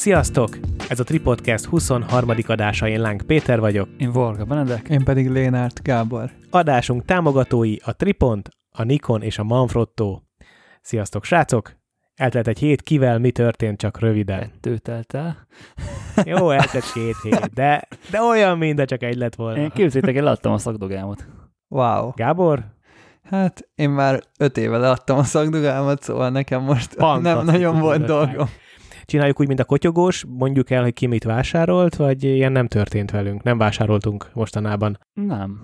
Sziasztok! Ez a Tripodcast 23. adása, én Láng Péter vagyok. Én Varga Benedek. Én pedig Lénárt Gábor. Adásunk támogatói a Tripont, a Nikon és a Manfrotto. Sziasztok, srácok! Eltelt egy hét, kivel mi történt, csak röviden. Kettő telt el. Jó, eltelt két hét, de, de olyan, mint de csak egy lett volna. Én képzétek, én leadtam a szakdogámot. Wow. Gábor? Hát én már öt éve leadtam a szakdogámat, szóval nekem most nem nagyon volt dolgom. Csináljuk úgy, mint a kotyogós, mondjuk el, hogy ki mit vásárolt, vagy ilyen nem történt velünk, nem vásároltunk mostanában. Nem.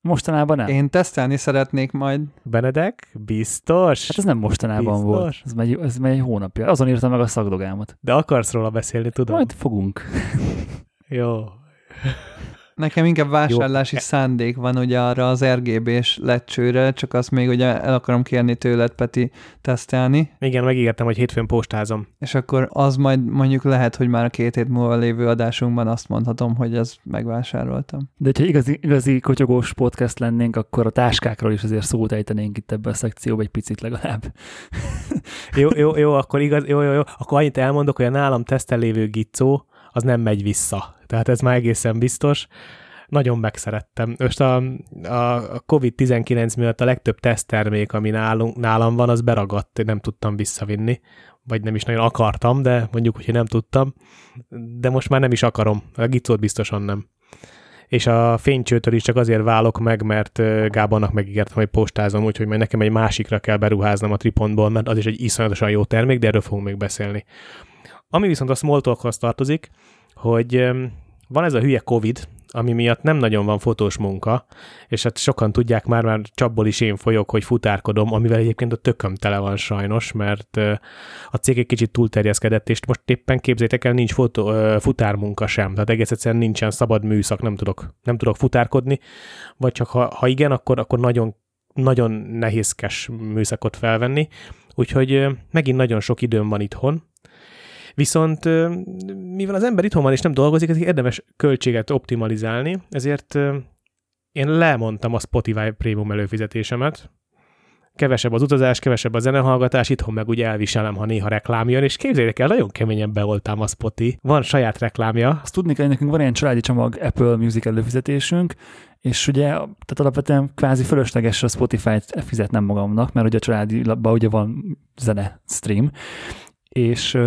Mostanában nem. Én tesztelni szeretnék majd. Benedek? Biztos? Hát ez nem mostanában Biztos. volt. Ez megy, ez megy egy hónapja. Azon írtam meg a szakdogámat. De akarsz róla beszélni, tudom? Majd fogunk. Jó. Nekem inkább vásárlási Jó. szándék van ugye arra az RGB-s lecsőre, csak azt még ugye el akarom kérni tőled, Peti, tesztelni. Igen, megígértem, hogy hétfőn postázom. És akkor az majd mondjuk lehet, hogy már a két hét múlva lévő adásunkban azt mondhatom, hogy ezt megvásároltam. De ha igazi, igazi kotyogós podcast lennénk, akkor a táskákról is azért szót ejtenénk itt ebben a szekcióban egy picit legalább. jó, jó, jó, akkor igaz, jó, jó, jó, akkor annyit elmondok, hogy a nálam tesztel lévő gicó, az nem megy vissza tehát ez már egészen biztos. Nagyon megszerettem. Most a, a COVID-19 miatt a legtöbb teszttermék, ami nálunk, nálam van, az beragadt, nem tudtam visszavinni, vagy nem is nagyon akartam, de mondjuk, hogy nem tudtam, de most már nem is akarom. A gicót biztosan nem. És a fénycsőtől is csak azért válok meg, mert Gábornak megígértem, hogy postázom, úgyhogy majd nekem egy másikra kell beruháznom a Tripontból, mert az is egy iszonyatosan jó termék, de erről fogunk még beszélni. Ami viszont a Smalltalkhoz tartozik, hogy van ez a hülye Covid, ami miatt nem nagyon van fotós munka, és hát sokan tudják már, már csapból is én folyok, hogy futárkodom, amivel egyébként a tököm tele van sajnos, mert a cég egy kicsit túlterjeszkedett, és most éppen képzétek el, nincs fotó, futármunka sem, tehát egész egyszerűen nincsen szabad műszak, nem tudok, nem tudok futárkodni, vagy csak ha, ha igen, akkor, akkor nagyon, nagyon nehézkes műszakot felvenni, úgyhogy megint nagyon sok időm van itthon, Viszont mivel az ember itthon van és nem dolgozik, ezért érdemes költséget optimalizálni, ezért én lemondtam a Spotify prémium előfizetésemet, kevesebb az utazás, kevesebb a zenehallgatás, itthon meg ugye elviselem, ha néha reklám jön, és képzeljék el, nagyon keményen beoltam a Spotify. Van saját reklámja. Azt tudni kell, hogy nekünk van ilyen családi csomag Apple Music előfizetésünk, és ugye, tehát alapvetően kvázi fölösleges a Spotify-t fizetnem magamnak, mert ugye a családi ugye van zene stream, és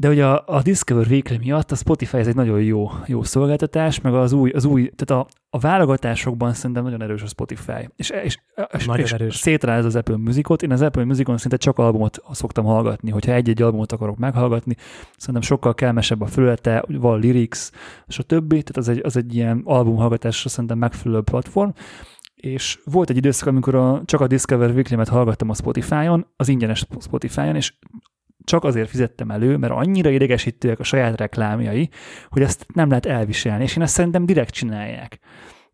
de ugye a, a Discover Weekly miatt a Spotify ez egy nagyon jó, jó szolgáltatás, meg az új, az új tehát a, a válogatásokban szerintem nagyon erős a Spotify. És, és, és, nagyon és erős. szétráz az Apple Musicot. Én az Apple Musicon szinte csak albumot szoktam hallgatni. Hogyha egy-egy albumot akarok meghallgatni, szerintem sokkal kelmesebb a felülete, van lyrics, és a többi, tehát az egy, az egy ilyen albumhallgatásra szerintem megfelelő platform és volt egy időszak, amikor a, csak a Discover Weekly-met hallgattam a Spotify-on, az ingyenes Spotify-on, és csak azért fizettem elő, mert annyira idegesítőek a saját reklámjai, hogy ezt nem lehet elviselni, és én ezt szerintem direkt csinálják.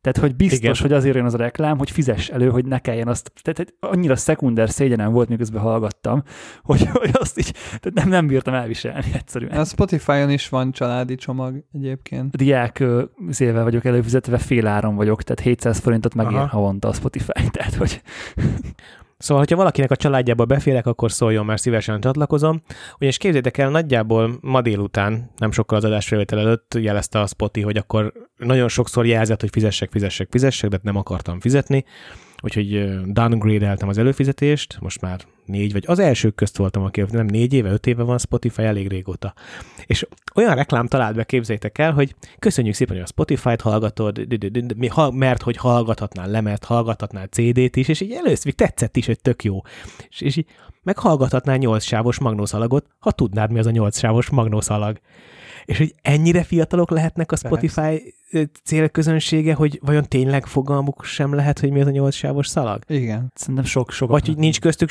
Tehát, hogy biztos, Igen. hogy azért jön az a reklám, hogy fizess elő, hogy ne kelljen azt. Tehát annyira szekunder szégyenem volt, miközben hallgattam, hogy, hogy azt így tehát nem, nem bírtam elviselni egyszerűen. A Spotify-on is van családi csomag egyébként. Diák szélvel vagyok előfizetve, fél áron vagyok, tehát 700 forintot megér Aha. havonta a Spotify. Tehát, hogy Szóval, hogyha valakinek a családjába beférek, akkor szóljon, mert szívesen csatlakozom. Ugyanis képzétek el, nagyjából ma délután, nem sokkal az adásfelvétel előtt jelezte a Spotify, hogy akkor nagyon sokszor jelzett, hogy fizessek, fizessek, fizessek, de nem akartam fizetni úgyhogy downgrade-eltem az előfizetést, most már négy, vagy az elsők közt voltam, aki nem négy éve, öt éve van Spotify, elég régóta. És olyan reklám talált be, képzeljétek el, hogy köszönjük szépen, hogy a Spotify-t hallgatod, mert hogy hallgathatnál lemert, hallgathatnál CD-t is, és így először tetszett is, hogy tök jó. És, és így meghallgathatnál nyolc sávos magnószalagot, ha tudnád, mi az a nyolc sávos magnószalag. És hogy ennyire fiatalok lehetnek a Spotify célközönsége, hogy vajon tényleg fogalmuk sem lehet, hogy mi az a nyolc sávos szalag? Igen. Szerintem sok, sok. Vagy hogy nincs köztük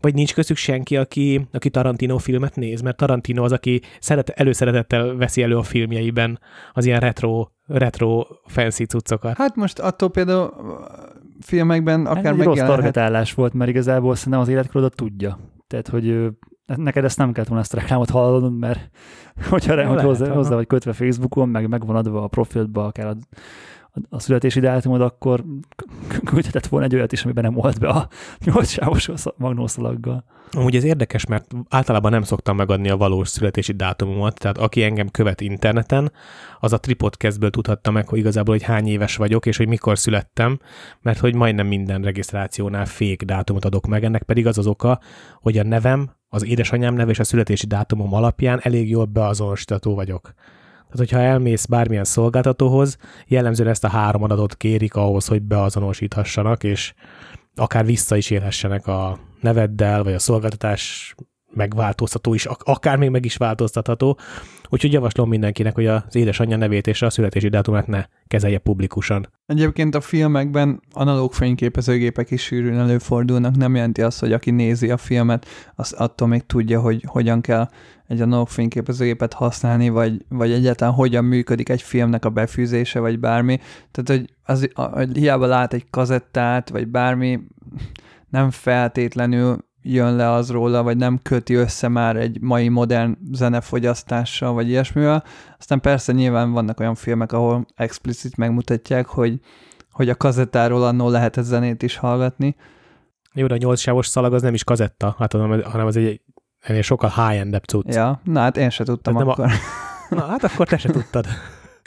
vagy nincs köztük senki, aki, aki Tarantino filmet néz, mert Tarantino az, aki szeret, előszeretettel veszi elő a filmjeiben az ilyen retro, retro fancy cuccokat. Hát most attól például filmekben akár hát rossz targetálás volt, mert igazából szerintem az életkorodat tudja. Tehát, hogy neked ezt nem kellett volna ezt a reklámot hallanod, mert hogyha hogy hozzá, hozzá vagy kötve Facebookon, meg megvan adva a profilba, akár a, a születési dátumod, akkor küldhetett volna egy olyat is, amiben nem volt be a nyolc sávos magnószalaggal. Amúgy ez érdekes, mert általában nem szoktam megadni a valós születési dátumomat, tehát aki engem követ interneten, az a Tripodcastből tudhatta meg, hogy igazából, hogy hány éves vagyok, és hogy mikor születtem, mert hogy majdnem minden regisztrációnál fék dátumot adok meg, ennek pedig az az oka, hogy a nevem, az édesanyám neve és a születési dátumom alapján elég jól beazonosítható vagyok. Tehát, hogyha elmész bármilyen szolgáltatóhoz, jellemzően ezt a három adatot kérik ahhoz, hogy beazonosíthassanak, és akár vissza is élhessenek a neveddel, vagy a szolgáltatás megváltoztató is, akár még meg is változtatható. Úgyhogy javaslom mindenkinek, hogy az édesanyja nevét és a születési dátumát ne kezelje publikusan. Egyébként a filmekben analóg fényképezőgépek is sűrűn előfordulnak, nem jelenti azt, hogy aki nézi a filmet, az attól még tudja, hogy hogyan kell egy analóg fényképezőgépet használni, vagy, vagy egyáltalán hogyan működik egy filmnek a befűzése, vagy bármi. Tehát, hogy, az, hogy hiába lát egy kazettát, vagy bármi, nem feltétlenül jön le az róla, vagy nem köti össze már egy mai modern zenefogyasztással, vagy ilyesmivel. Aztán persze nyilván vannak olyan filmek, ahol explicit megmutatják, hogy, hogy a kazettáról annól lehet a zenét is hallgatni. Jó, de a nyolc sávos szalag az nem is kazetta, hát, hanem az egy ennél sokkal high-endebb cucc. Ja, na hát én se tudtam Tehát akkor. A... Na hát akkor te se tudtad.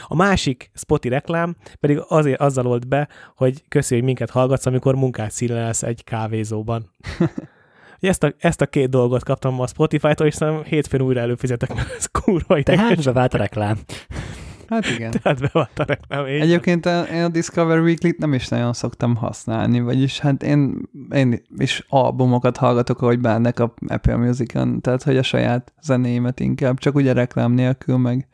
A másik spoti reklám pedig azért azzal olt be, hogy köszi, hogy minket hallgatsz, amikor munkát színlelsz egy kávézóban. Ezt a, ezt a két dolgot kaptam a Spotify-tól, és szerintem hétfőn újra előfizetek, mert ez kurva ideges. Tehát bevált a reklám. Hát igen. Tehát bevált a reklám. Én Egyébként a, én a Discover Weekly-t nem is nagyon szoktam használni, vagyis hát én, én is albumokat hallgatok, ahogy bánnek a Apple Music-on, tehát hogy a saját zenéimet inkább, csak ugye reklám nélkül, meg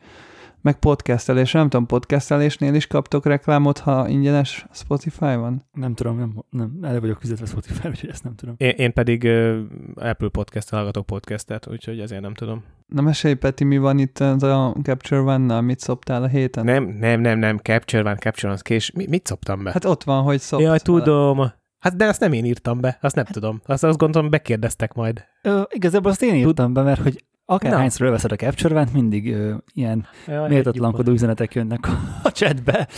meg podcastelés. Nem tudom, podcastelésnél is kaptok reklámot, ha ingyenes Spotify van? Nem tudom, nem, nem elő vagyok fizetve Spotify, úgyhogy ezt nem tudom. Én, én pedig uh, Apple podcast hallgatok podcastet, úgyhogy ezért nem tudom. Na mesélj, Peti, mi van itt a Capture One-nal? Mit szoptál a héten? Nem, nem, nem, nem, Capture One, Capture One, kés. Mi, mit szoptam be? Hát ott van, hogy szopsz. Jaj, tudom. Hát de azt nem én írtam be, azt nem tudom. Azt, azt gondolom, bekérdeztek majd. Ö, igazából azt én írtam be, mert hogy Akár hányszor előveszed a capture mindig ö, ilyen Jaj, méltatlankodó üzenetek jönnek a, a chatbe.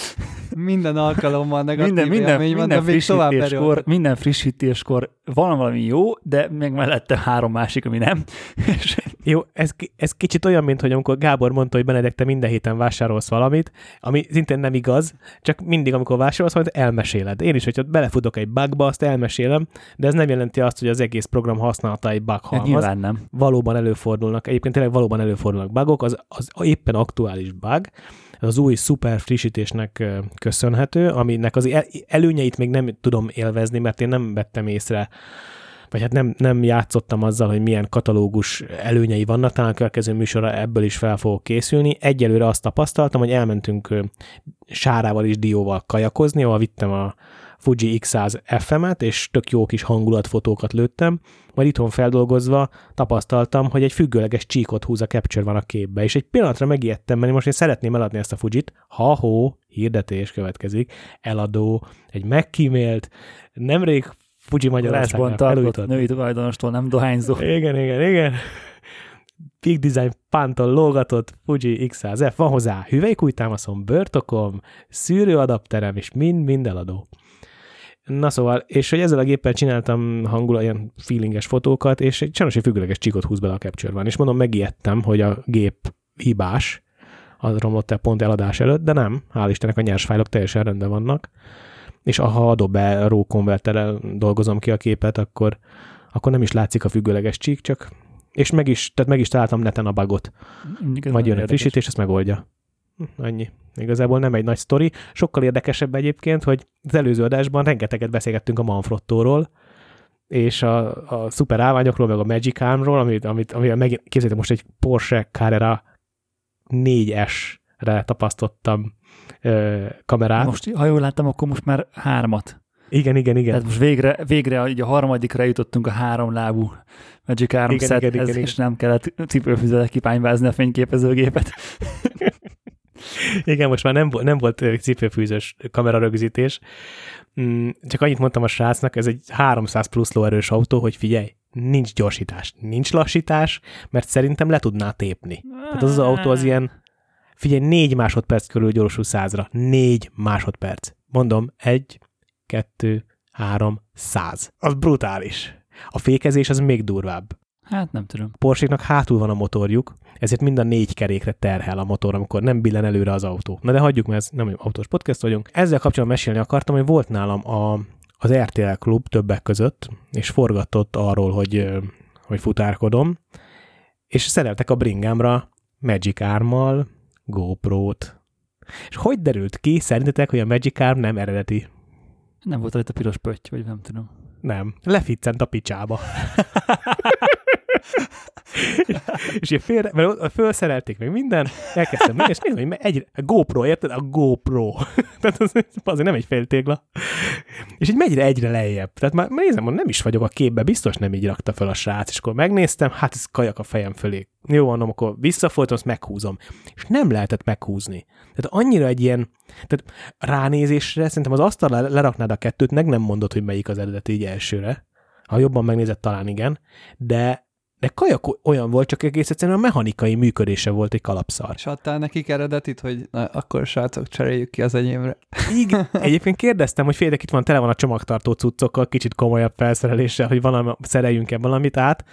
Minden alkalommal negatív minden, minden, minden, minden frissítéskor, minden frissítéskor van valami jó, de még mellette három másik, ami nem. jó, ez, ez kicsit olyan, mint hogy amikor Gábor mondta, hogy Benedek, te minden héten vásárolsz valamit, ami szintén nem igaz, csak mindig, amikor vásárolsz valamit, elmeséled. Én is, hogyha belefutok egy bugba, azt elmesélem, de ez nem jelenti azt, hogy az egész program használata egy bug halmaz. nyilván nem. Valóban előfordulnak, egyébként tényleg valóban előfordulnak bugok, az, az éppen aktuális bug, az új szuper frissítésnek köszönhető, aminek az előnyeit még nem tudom élvezni, mert én nem vettem észre vagy hát nem, nem játszottam azzal, hogy milyen katalógus előnyei vannak, talán a következő műsorra ebből is fel fogok készülni. Egyelőre azt tapasztaltam, hogy elmentünk sárával és dióval kajakozni, ahol vittem a Fuji X100 FM-et, és tök jó kis hangulatfotókat lőttem, majd itthon feldolgozva tapasztaltam, hogy egy függőleges csíkot húz a Capture van a képbe, és egy pillanatra megijedtem, mert most én szeretném eladni ezt a Fujit, ha-hó, hirdetés következik, eladó, egy megkímélt, nemrég Fuji Magyarországnál felújított. női tulajdonostól nem dohányzó. Igen, igen, igen. Big Design Pantol lógatott Fuji X100F, van hozzá hüvelykújtámaszom, börtokom, szűrőadapterem, és mind-mind eladó. Na szóval, és hogy ezzel a géppel csináltam hangul ilyen feelinges fotókat, és egy sajnos egy függőleges csíkot húz bele a capture van, és mondom, megijedtem, hogy a gép hibás, az romlott el pont eladás előtt, de nem, hál' Istennek a nyers fájlok teljesen rendben vannak, és ha Adobe RAW converterrel dolgozom ki a képet, akkor, akkor nem is látszik a függőleges csík, csak és meg is, tehát meg is találtam neten a bugot. Majd jön a frissítés, ezt megoldja. Hm, annyi. Igazából nem egy nagy sztori. Sokkal érdekesebb egyébként, hogy az előző adásban rengeteget beszélgettünk a Manfrottóról, és a, a szuper állványokról, meg a Magic Armról, amit, amit, amit megint, képzeljétek most egy Porsche Carrera 4S-re tapasztottam ö, kamerát. Most, ha jól láttam, akkor most már hármat. Igen, igen, igen. Tehát most végre, végre a harmadikra jutottunk a három lábú Magic Arm igen, igen, igen, igen. és nem kellett cipőfüzetek kipányvázni a fényképezőgépet. Igen, most már nem, nem volt cipőfűzős kamerarögzítés. Mm, csak annyit mondtam a srácnak, ez egy 300 plusz lóerős autó, hogy figyelj, nincs gyorsítás, nincs lassítás, mert szerintem le tudná tépni. Tehát az az autó az ilyen Figyelj, négy másodperc körül gyorsul százra. Négy másodperc. Mondom, egy, kettő, három, száz. Az brutális. A fékezés az még durvább. Hát nem tudom. Porséknak hátul van a motorjuk, ezért mind a négy kerékre terhel a motor, amikor nem billen előre az autó. Na de hagyjuk, mert ez nem autós podcast vagyunk. Ezzel kapcsolatban mesélni akartam, hogy volt nálam a, az RTL klub többek között, és forgatott arról, hogy, hogy futárkodom, és szereltek a bringámra Magic Arm-mal GoPro-t. És hogy derült ki szerintetek, hogy a Magic Arm nem eredeti? Nem volt itt a piros pötty, vagy nem tudom. Nem. Leficcent a picsába. és én félre, mert fölszerelték meg minden, elkezdtem meg, és nézem, hogy egy a GoPro, érted? A GoPro. Tehát az, azért nem egy féltégla. És így megy egyre lejjebb. Tehát már nézem, hogy nem is vagyok a képbe, biztos nem így rakta fel a srác, és akkor megnéztem, hát ez kajak a fejem fölé. Jó, mondom, akkor visszafolytom, azt meghúzom. És nem lehetett meghúzni. Tehát annyira egy ilyen, tehát ránézésre szerintem az asztalra leraknád a kettőt, meg nem mondod, hogy melyik az eredeti így elsőre. Ha jobban megnézed, talán igen, de de kajak olyan volt, csak egész egyszerűen a mechanikai működése volt egy kalapszar. És adtál nekik eredetit, hogy na, akkor srácok, cseréljük ki az enyémre. Igen. Egyébként kérdeztem, hogy félek itt van, tele van a csomagtartó cuccokkal, kicsit komolyabb felszereléssel, hogy valami, szereljünk-e valamit át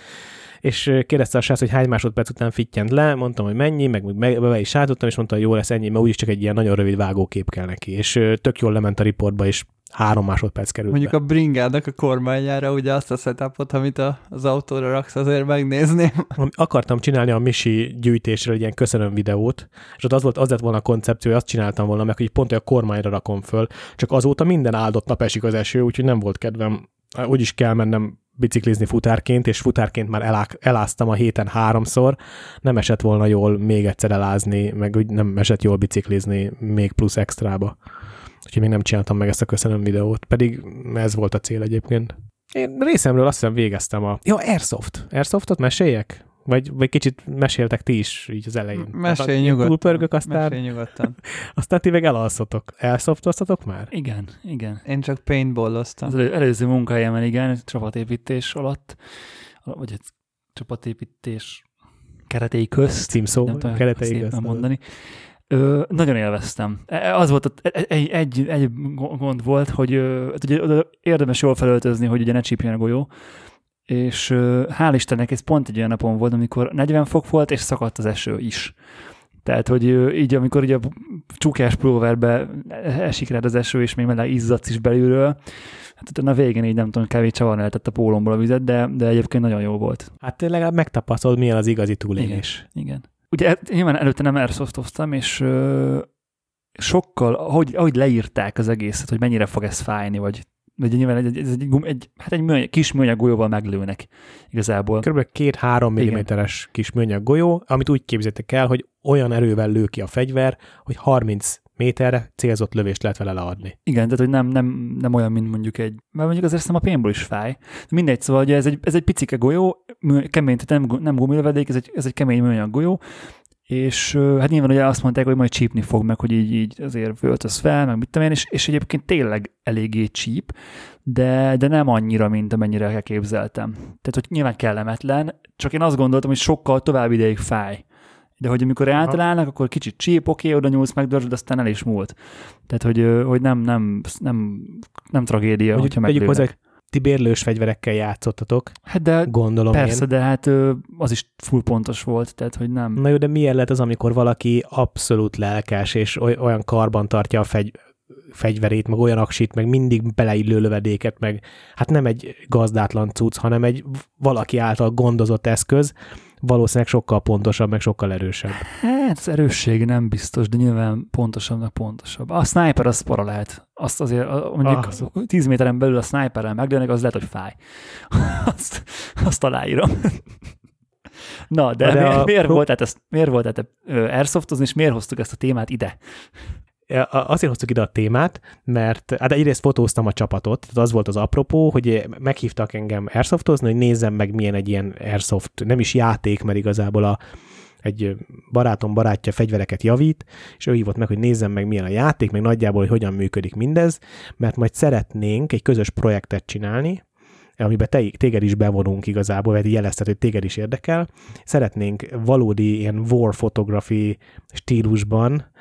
és kérdezte a srác, hogy hány másodperc után fittyent le, mondtam, hogy mennyi, meg, meg be is állítottam, és mondta, hogy jó lesz ennyi, mert úgyis csak egy ilyen nagyon rövid vágókép kell neki, és tök jól lement a riportba, és három másodperc került Mondjuk be. a bringának a kormányára ugye azt a setupot, amit a, az autóra raksz, azért megnézném. Akartam csinálni a Misi gyűjtésről egy ilyen köszönöm videót, és ott az volt, az lett volna a koncepció, hogy azt csináltam volna meg, hogy pont a kormányra rakom föl, csak azóta minden áldott nap esik az eső, úgyhogy nem volt kedvem, úgyis kell mennem biciklizni futárként, és futárként már elá, eláztam a héten háromszor, nem esett volna jól még egyszer elázni, meg úgy nem esett jól biciklizni még plusz extrába. Úgyhogy még nem csináltam meg ezt a köszönöm videót, pedig ez volt a cél egyébként. Én részemről azt hiszem végeztem a... Ja, Airsoft. Airsoftot meséljek? Vagy, vagy kicsit meséltek ti is így az elején? Mesélj nyugodtan. Túlpörgök, aztán... Mesélj nyugodtan. aztán ti meg elalszotok. Elszoftoztatok már? Igen, igen. Én csak paintballoztam. Az elő, előző munkahelyemen, igen, csapatépítés alatt, vagy egy csapatépítés keretei közt. Címszó, keretei közt. mondani. Ö, nagyon élveztem. E, e, az volt, egy, egy, egy gond volt, hogy hát ugye, érdemes jól felöltözni, hogy ugye ne csípjen a golyó, és hál' Istennek ez pont egy olyan napon volt, amikor 40 fok volt, és szakadt az eső is. Tehát, hogy így, amikor így a csukás pulóverbe esik rád az eső, és még mellé izzadsz is belülről, hát utána a végén így nem tudom, kevés csavarni lehetett a pólomból a vizet, de, de egyébként nagyon jó volt. Hát legalább megtapasztalod, milyen az igazi túlélés. Igen, igen. Ugye nyilván előtte nem airsoftoztam, és ö, sokkal, ahogy, ahogy leírták az egészet, hogy mennyire fog ez fájni, vagy vagy nyilván egy, egy, egy, egy, hát egy műanyag, kis műanyag golyóval meglőnek igazából. Körülbelül két-három milliméteres kis műanyag golyó, amit úgy képzeljétek el, hogy olyan erővel lő ki a fegyver, hogy 30 méterre célzott lövést lehet vele leadni. Igen, tehát hogy nem, nem, nem olyan, mint mondjuk egy, mert mondjuk azért a pénból is fáj. Mindegy, szóval ugye ez egy, ez egy picike golyó, kemény, tehát nem, nem gumilövedék, ez egy, ez egy kemény műanyag golyó, és hát nyilván ugye azt mondták, hogy majd csípni fog meg, hogy így, így azért völtöz fel, meg mit tudom én, és, és egyébként tényleg eléggé csíp, de, de nem annyira, mint amennyire elképzeltem. Tehát, hogy nyilván kellemetlen, csak én azt gondoltam, hogy sokkal tovább ideig fáj. De hogy amikor eltalálnak, akkor kicsit csíp, oké, oda nyúlsz, megdörzsöd, aztán el is múlt. Tehát, hogy, hogy nem, nem, nem, nem tragédia, Mondjuk, hogyha meglőnek. hozzá, ti bérlős fegyverekkel játszottatok. Hát de gondolom persze, én. de hát az is full pontos volt, tehát hogy nem. Na jó, de milyen lehet az, amikor valaki abszolút lelkes, és olyan karban tartja a fegy, fegyverét, meg olyan aksit, meg mindig beleillő lövedéket, meg hát nem egy gazdátlan cucc, hanem egy valaki által gondozott eszköz, valószínűleg sokkal pontosabb, meg sokkal erősebb. Hát az erősség nem biztos, de nyilván pontosabbnak pontosabb. A sniper az para lehet. Azt azért mondjuk ah, 10 méteren belül a sniperrel meglőnek, az lehet, hogy fáj. azt, azt aláírom. Na, de, de miért, a... miért, volt, tehát ezt, miért volt tehát airsoftozni, és miért hoztuk ezt a témát ide? azért hoztuk ide a témát, mert hát egyrészt fotóztam a csapatot, tehát az volt az apropó, hogy meghívtak engem airsoftozni, hogy nézzem meg milyen egy ilyen airsoft, nem is játék, mert igazából a, egy barátom barátja fegyvereket javít, és ő hívott meg, hogy nézzem meg milyen a játék, meg nagyjából, hogy hogyan működik mindez, mert majd szeretnénk egy közös projektet csinálni, amiben te, téged is bevonunk igazából, vagy jelezted, hogy téged is érdekel. Szeretnénk valódi ilyen war photography stílusban,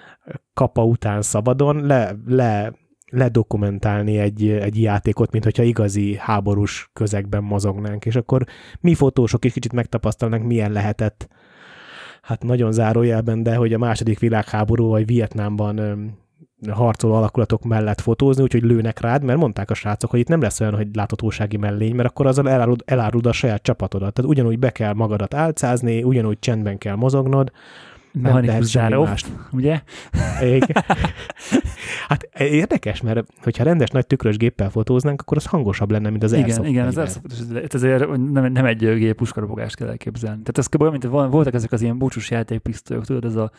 kapa után szabadon le, le ledokumentálni egy, egy játékot, mint hogyha igazi háborús közegben mozognánk, és akkor mi fotósok is kicsit megtapasztalnánk, milyen lehetett, hát nagyon zárójelben, de hogy a második világháború vagy Vietnámban harcoló alakulatok mellett fotózni, úgyhogy lőnek rád, mert mondták a srácok, hogy itt nem lesz olyan, hogy láthatósági mellény, mert akkor azzal elárud, elárud a saját csapatodat. Tehát ugyanúgy be kell magadat álcázni, ugyanúgy csendben kell mozognod, mechanikus záró, ugye? Igen. hát érdekes, mert hogyha rendes nagy tükrös géppel fotóznánk, akkor az hangosabb lenne, mint az Igen, Airsoft igen, az Airsoft, ezért nem, nem egy gép puskarobogást kell elképzelni. Tehát ez kb. mint voltak ezek az ilyen búcsús játékpisztolyok, tudod, ez a,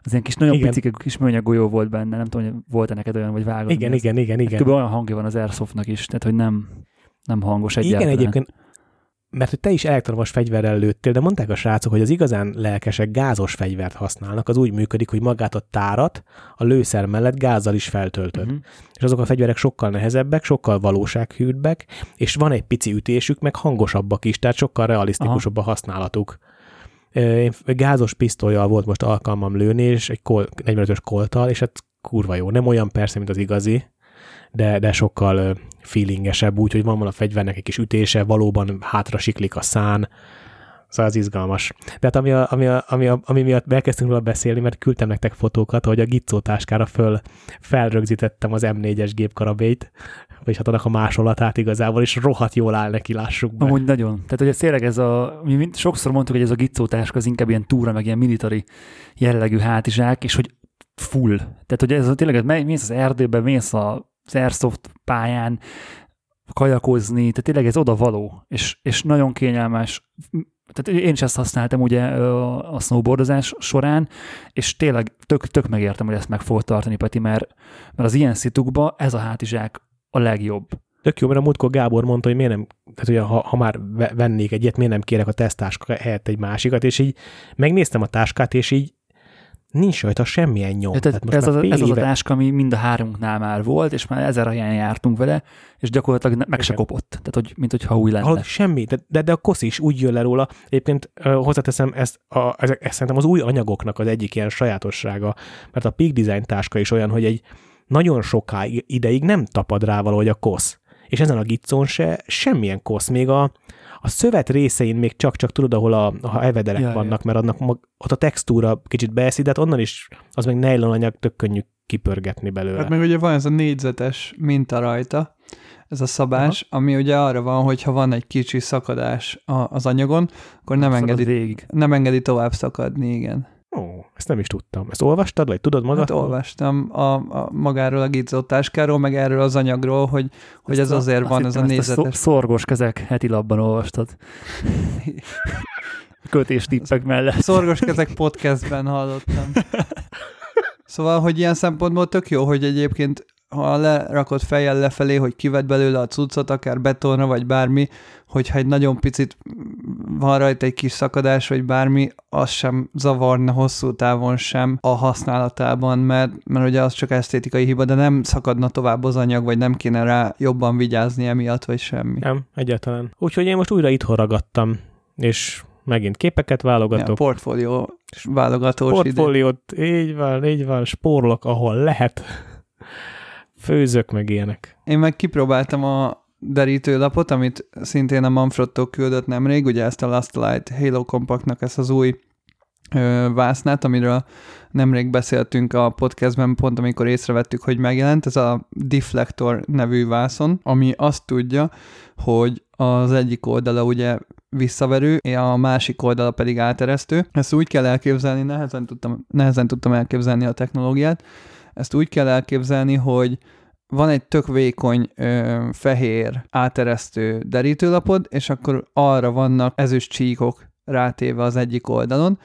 az ilyen kis nagyon igen. picik kis műanyag golyó volt benne, nem tudom, hogy volt-e neked olyan, vagy vágod. Igen, igen, igen, igen. Kb. olyan hangja van az Airsoftnak is, tehát hogy nem, nem hangos egyáltalán. Igen, egyébként mert hogy te is elektromos fegyverrel lőttél, de mondták a srácok, hogy az igazán lelkesek gázos fegyvert használnak, az úgy működik, hogy magát a tárat a lőszer mellett gázzal is feltöltöd. Uh-huh. És azok a fegyverek sokkal nehezebbek, sokkal valósághűbbek, és van egy pici ütésük, meg hangosabbak is, tehát sokkal realisztikusabb Aha. a használatuk. Én gázos pisztolyjal volt most alkalmam lőni, és egy kol, 45-ös koltal, és hát kurva jó. Nem olyan persze, mint az igazi, de, de sokkal feelingesebb, úgy, hogy van, a fegyvernek egy kis ütése, valóban hátra siklik a szán, Szóval az izgalmas. De hát ami, a, ami, a, ami, a, ami miatt elkezdtünk róla beszélni, mert küldtem nektek fotókat, hogy a Gitzo táskára föl felrögzítettem az M4-es gépkarabét, vagy hát annak a másolatát igazából, és rohadt jól áll neki, lássuk be. Amúgy nagyon. Tehát, hogy ez tényleg ez a, mi mind, sokszor mondtuk, hogy ez a Gitzo táska az inkább ilyen túra, meg ilyen militari jellegű hátizsák, és hogy full. Tehát, hogy ez tényleg, mész az erdőbe, mész a az Airsoft pályán kajakozni, tehát tényleg ez oda való, és, és nagyon kényelmes. Tehát én is ezt használtam ugye a snowboardozás során, és tényleg tök, tök megértem, hogy ezt meg fogod tartani, Peti, mert, mert az ilyen szitukban ez a hátizsák a legjobb. Tök jó, mert a múltkor Gábor mondta, hogy miért nem, tehát hogy ha, ha már vennék egyet, miért nem kérek a tesztáska helyett egy másikat, és így megnéztem a táskát, és így nincs rajta semmilyen nyom. Ez, most ez, az, ez az a táska, ami mind a hárunknál már volt, és már ezer helyen jártunk vele, és gyakorlatilag meg Igen. se kopott. Tehát, hogy, mint hogyha új lenne. Ahol semmi, de, de, de a kosz is úgy jön le róla. Egyébként uh, hozzáteszem, ezt, a, ez, ez szerintem az új anyagoknak az egyik ilyen sajátossága, mert a Peak Design táska is olyan, hogy egy nagyon sokáig ideig nem tapad rá valahogy a kosz. És ezen a giccon se semmilyen kosz, még a, a szövet részein még csak-csak tudod, ahol a, a evederek ja, vannak, ja. mert annak mag, ott a textúra kicsit beeszi, de hát onnan is az meg nylon anyag, tök könnyű kipörgetni belőle. Hát meg ugye van ez a négyzetes minta rajta, ez a szabás, Aha. ami ugye arra van, hogy ha van egy kicsi szakadás az anyagon, akkor nem, engedi, nem engedi tovább szakadni, igen. Ó, ezt nem is tudtam. Ezt olvastad, vagy tudod magadról? Hát olvastam a, a magáról a gizzótáskáról, meg erről az anyagról, hogy, hogy ez a, azért van, ez a nézetes. Ezt szorgos kezek heti labban olvastad. Kötés tippek mellett. Szorgos kezek podcastben hallottam. Szóval, hogy ilyen szempontból tök jó, hogy egyébként ha lerakod fejjel lefelé, hogy kived belőle a cuccot, akár betonra, vagy bármi, hogyha egy nagyon picit van rajta egy kis szakadás, vagy bármi, az sem zavarna hosszú távon sem a használatában, mert, mert ugye az csak esztétikai hiba, de nem szakadna tovább az anyag, vagy nem kéne rá jobban vigyázni emiatt, vagy semmi. Nem, egyáltalán. Úgyhogy én most újra itt ragadtam, és megint képeket válogatok. Ja, portfólió válogatós Portfóliót, ide. így van, így van, spórolok, ahol lehet. Főzök meg ilyenek. Én meg kipróbáltam a derítőlapot, amit szintén a Manfrotto küldött nemrég, ugye ezt a Last Light Halo Compactnak ezt az új ö, vásznát, amiről nemrég beszéltünk a podcastben, pont amikor észrevettük, hogy megjelent, ez a Deflector nevű vászon, ami azt tudja, hogy az egyik oldala ugye visszaverő, a másik oldala pedig áteresztő. Ezt úgy kell elképzelni, nehezen tudtam, nehezen tudtam elképzelni a technológiát, ezt úgy kell elképzelni, hogy van egy tök vékony ö, fehér áteresztő derítőlapod, és akkor arra vannak ezüst csíkok rátéve az egyik oldalon,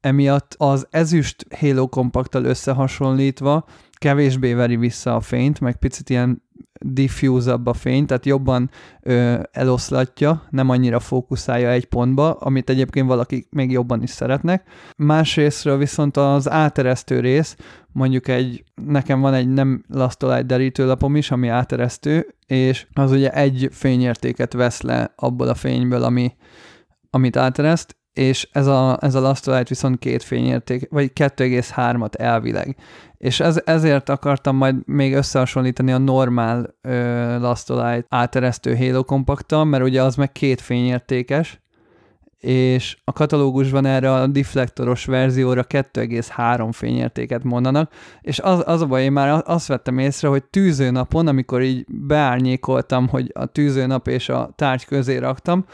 emiatt az ezüst Halo kompaktal összehasonlítva kevésbé veri vissza a fényt, meg picit ilyen diffuse a fény, tehát jobban ö, eloszlatja, nem annyira fókuszálja egy pontba, amit egyébként valaki még jobban is szeretnek. Másrésztről viszont az áteresztő rész, mondjuk egy, nekem van egy nem lasztolát derítőlapom is, ami áteresztő, és az ugye egy fényértéket vesz le abból a fényből, ami, amit átereszt, és ez a, ez a lasztolát viszont két fényérték, vagy 2,3-at elvileg. És ez, ezért akartam majd még összehasonlítani a normál ö, lasztolát áteresztő Halo kompaktal, mert ugye az meg két fényértékes, és a katalógusban erre a deflektoros verzióra 2,3 fényértéket mondanak, és az, az a baj, én már azt vettem észre, hogy tűzőnapon, amikor így beárnyékoltam, hogy a tűzőnap és a tárgy közé raktam,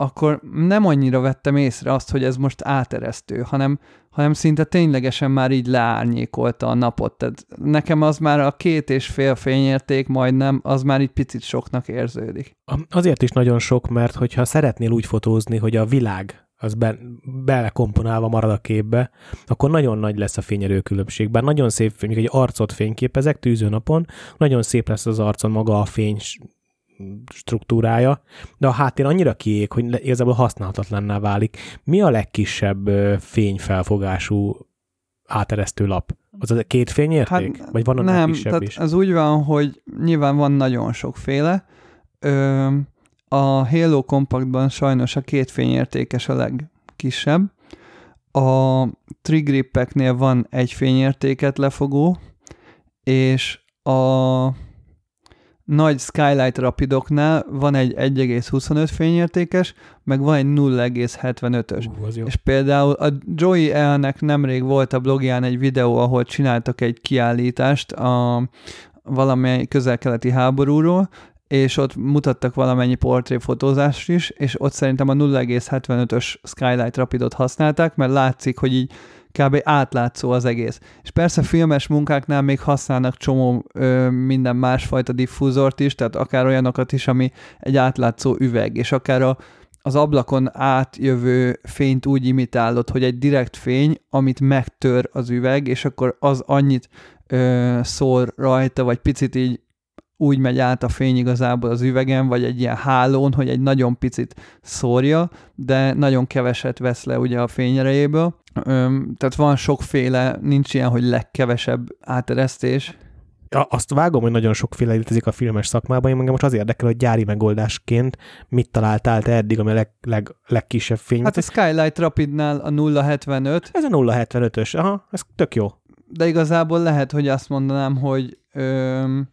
akkor nem annyira vettem észre azt, hogy ez most áteresztő, hanem, hanem szinte ténylegesen már így leárnyékolta a napot. Tehát nekem az már a két és fél fényérték majdnem, az már így picit soknak érződik. Azért is nagyon sok, mert hogyha szeretnél úgy fotózni, hogy a világ az be, belekomponálva marad a képbe, akkor nagyon nagy lesz a fényerő különbség. Bár nagyon szép, mondjuk egy arcot fényképezek tűzőnapon, nagyon szép lesz az arcon maga a fény struktúrája, de a háttér annyira kiég, hogy igazából használhatatlanná válik. Mi a legkisebb fényfelfogású áteresztő lap? Az a két fényérték? Hát, Vagy van a nem, kisebb tehát is? az úgy van, hogy nyilván van nagyon sokféle. Ö, a Halo Compactban sajnos a két fényértékes a legkisebb. A Trigripeknél van egy fényértéket lefogó, és a nagy Skylight rapidoknál van egy 1,25 fényértékes, meg van egy 0,75-ös. Uh, és például a Joey Elnek nemrég volt a blogján egy videó, ahol csináltak egy kiállítást a valamely közel-keleti háborúról, és ott mutattak valamennyi portréfotózást is, és ott szerintem a 0,75-ös Skylight Rapidot használták, mert látszik, hogy így kb. átlátszó az egész. És persze filmes munkáknál még használnak csomó ö, minden másfajta diffúzort is, tehát akár olyanokat is, ami egy átlátszó üveg, és akár a, az ablakon átjövő fényt úgy imitálod, hogy egy direkt fény, amit megtör az üveg, és akkor az annyit ö, szór rajta, vagy picit így úgy megy át a fény igazából az üvegen, vagy egy ilyen hálón, hogy egy nagyon picit szórja, de nagyon keveset vesz le ugye a fényerejéből. Tehát van sokféle, nincs ilyen, hogy legkevesebb áteresztés. Ja, azt vágom, hogy nagyon sokféle létezik a filmes szakmában, én engem most az érdekel, hogy gyári megoldásként mit találtál te eddig, ami a leg, leg, legkisebb fény. Hát a Skylight Rapidnál a 075. Ez a 075-ös, aha, ez tök jó. De igazából lehet, hogy azt mondanám, hogy öm,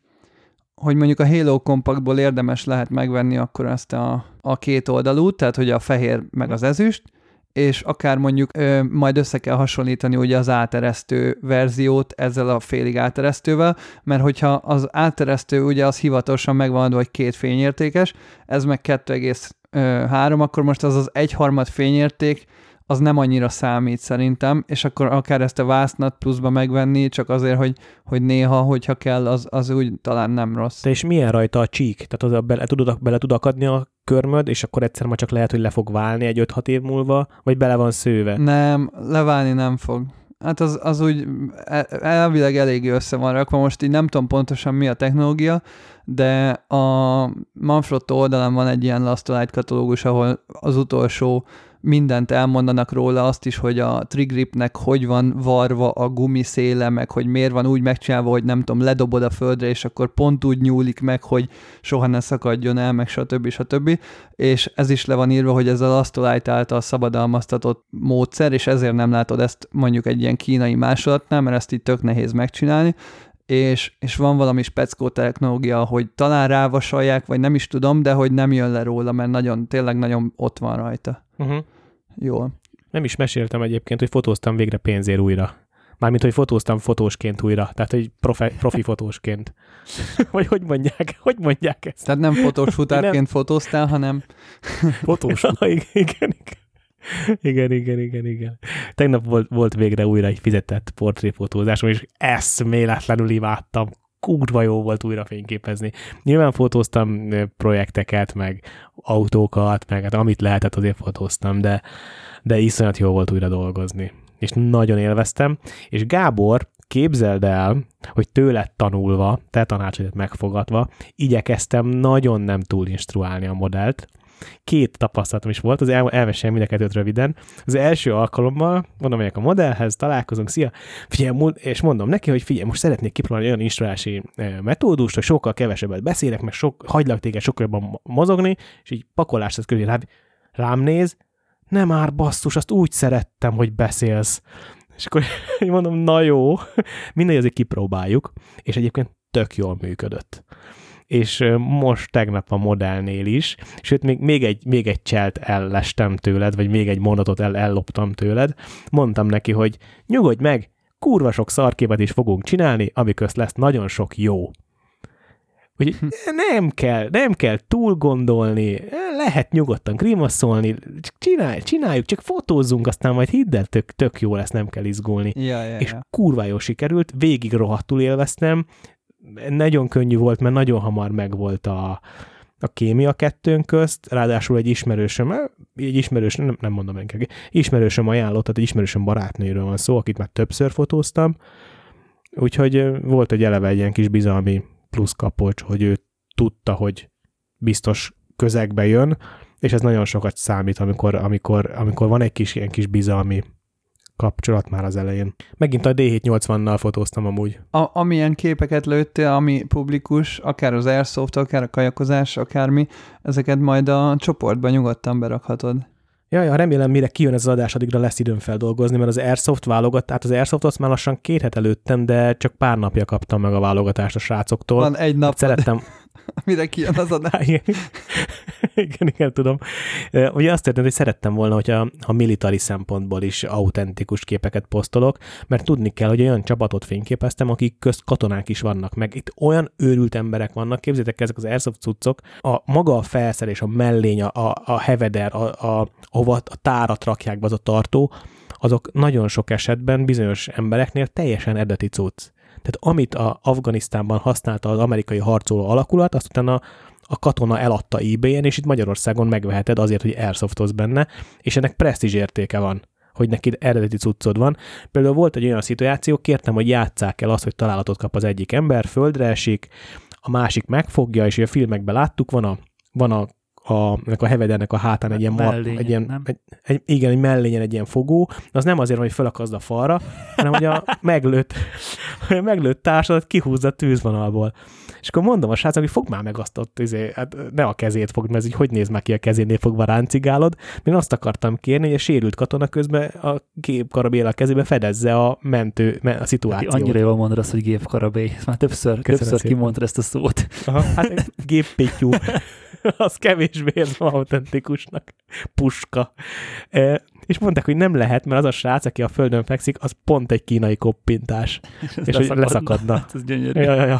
hogy mondjuk a Halo Compactból érdemes lehet megvenni akkor ezt a, a két oldalút, tehát hogy a fehér meg az ezüst, és akár mondjuk ö, majd össze kell hasonlítani ugye az áteresztő verziót ezzel a félig áteresztővel, mert hogyha az áteresztő ugye az hivatalosan megvan adva, hogy két fényértékes, ez meg 2,3, akkor most az az egyharmad fényérték az nem annyira számít szerintem, és akkor akár ezt a vásznat pluszba megvenni, csak azért, hogy, hogy néha, hogyha kell, az, az úgy talán nem rossz. Te és milyen rajta a csík? Tehát az a bele, tudod, bele tud akadni a körmöd, és akkor egyszer már csak lehet, hogy le fog válni egy 5-6 év múlva, vagy bele van szőve? Nem, leválni nem fog. Hát az, az úgy e, elvileg eléggé össze van rakva, most így nem tudom pontosan mi a technológia, de a Manfrotto oldalán van egy ilyen Last katalógus, ahol az utolsó mindent elmondanak róla, azt is, hogy a trigripnek hogy van varva a gumiszéle, meg hogy miért van úgy megcsinálva, hogy nem tudom, ledobod a földre, és akkor pont úgy nyúlik meg, hogy soha ne szakadjon el, meg stb. stb. És ez is le van írva, hogy ez a Lastolite által szabadalmaztatott módszer, és ezért nem látod ezt mondjuk egy ilyen kínai másolatnál, mert ezt így tök nehéz megcsinálni, és, és van valami speckó technológia, hogy talán rávasalják, vagy nem is tudom, de hogy nem jön le róla, mert nagyon, tényleg nagyon ott van rajta. Uh-huh. Jól. Nem is meséltem egyébként, hogy fotóztam végre pénzért újra. Mármint, hogy fotóztam fotósként újra, tehát egy profi, profi fotósként. Vagy hogy mondják, hogy mondják ezt? Tehát nem fotós futárként nem. fotóztál, hanem... Fotós. igen, igen, igen. Igen, igen, igen, igen. Tegnap volt, volt végre újra egy fizetett portréfotózásom, és eszméletlenül imádtam. Kurva jó volt újra fényképezni. Nyilván fotóztam projekteket, meg autókat, meg hát amit lehetett, azért fotóztam, de, de iszonyat jó volt újra dolgozni. És nagyon élveztem, és Gábor képzeld el, hogy tőled tanulva, te tanácsodat megfogadva, igyekeztem nagyon nem túl instruálni a modellt, két tapasztalatom is volt, az el, elmesélem mind a kettőt röviden. Az első alkalommal, mondom, megyek a modellhez, találkozunk, szia, figyelj, és mondom neki, hogy figyelj, most szeretnék kipróbálni olyan instruálási metódust, hogy sokkal kevesebbet beszélek, meg sok, hagylak téged sokkal jobban mozogni, és így pakolás az körül rám, rám néz, nem már basszus, azt úgy szerettem, hogy beszélsz. És akkor mondom, na jó, mindegy, azért kipróbáljuk, és egyébként tök jól működött és most tegnap a modellnél is, sőt, még, még egy, még egy cselt ellestem tőled, vagy még egy mondatot el, elloptam tőled, mondtam neki, hogy nyugodj meg, kurva sok szarképet is fogunk csinálni, amiközt lesz nagyon sok jó. Hogy nem kell, nem kell túl gondolni, lehet nyugodtan grimaszolni, csinálj, csináljuk, csak fotózzunk, aztán majd hidd el, tök, tök jó lesz, nem kell izgulni. Ja, ja, és ja. kurva jó sikerült, végig rohadtul élveztem, nagyon könnyű volt, mert nagyon hamar megvolt a, a kémia kettőn közt, ráadásul egy ismerősöm, egy ismerős, nem, nem mondom ennek, ismerősöm ajánlott, tehát egy ismerősöm barátnőről van szó, akit már többször fotóztam, úgyhogy volt egy eleve egy ilyen kis bizalmi plusz kapocs, hogy ő tudta, hogy biztos közegbe jön, és ez nagyon sokat számít, amikor, amikor, amikor van egy kis ilyen kis bizalmi kapcsolat már az elején. Megint a D780-nal fotóztam amúgy. A, amilyen képeket lőttél, ami publikus, akár az Airsoft, akár a kajakozás, akármi, ezeket majd a csoportban nyugodtan berakhatod. Ja, ja, remélem, mire kijön ez az adás, addigra lesz időm feldolgozni, mert az Airsoft válogat, tehát az Airsoft azt már lassan két het előttem, de csak pár napja kaptam meg a válogatást a srácoktól. Van egy nap, Hát szerettem, mire kijön az adás. igen, igen, igen, tudom. Ugye azt történt, hogy szerettem volna, hogy a, a militari szempontból is autentikus képeket posztolok, mert tudni kell, hogy olyan csapatot fényképeztem, akik közt katonák is vannak, meg itt olyan őrült emberek vannak, képzétek ezek az airsoft cuccok, a maga a felszerelés, a mellény, a, a, a heveder, a, a, ahova a tárat rakják be az a tartó, azok nagyon sok esetben bizonyos embereknél teljesen eredeti cucc. Tehát amit a Afganisztánban használta az amerikai harcoló alakulat, azt utána a katona eladta eBay-en, és itt Magyarországon megveheted azért, hogy airsoftozz benne, és ennek presztízs értéke van hogy neki eredeti cuccod van. Például volt egy olyan szituáció, kértem, hogy játsszák el azt, hogy találatot kap az egyik ember, földre esik, a másik megfogja, és a filmekben láttuk, van a, van a a, ennek a hevedernek a hátán egy ilyen, mar, Mellényen, egy ilyen egy, egy, igen, egy mellényen egy ilyen fogó, de az nem azért van, hogy felakazd a falra, hanem hogy a meglőtt, a meglőtt társadat kihúzza a tűzvonalból. És akkor mondom a srácnak, hogy fog már meg azt ott, izé, hát ne a kezét fogd, mert ez így hogy néz már ki a kezénél fogva ráncigálod. Én azt akartam kérni, hogy a sérült katona közben a gépkarabél a kezébe fedezze a mentő, a szituációt. annyira jól mondod azt, hogy gépkarabély. Már többször, többször szépen. kimondtad ezt a szót. Aha, hát géppétyú. az kevésbé van autentikusnak. Puska. És mondták, hogy nem lehet, mert az a srác, aki a földön fekszik, az pont egy kínai koppintás. És hogy leszakadna. Hát ez gyönyörű. Ja, ja, ja.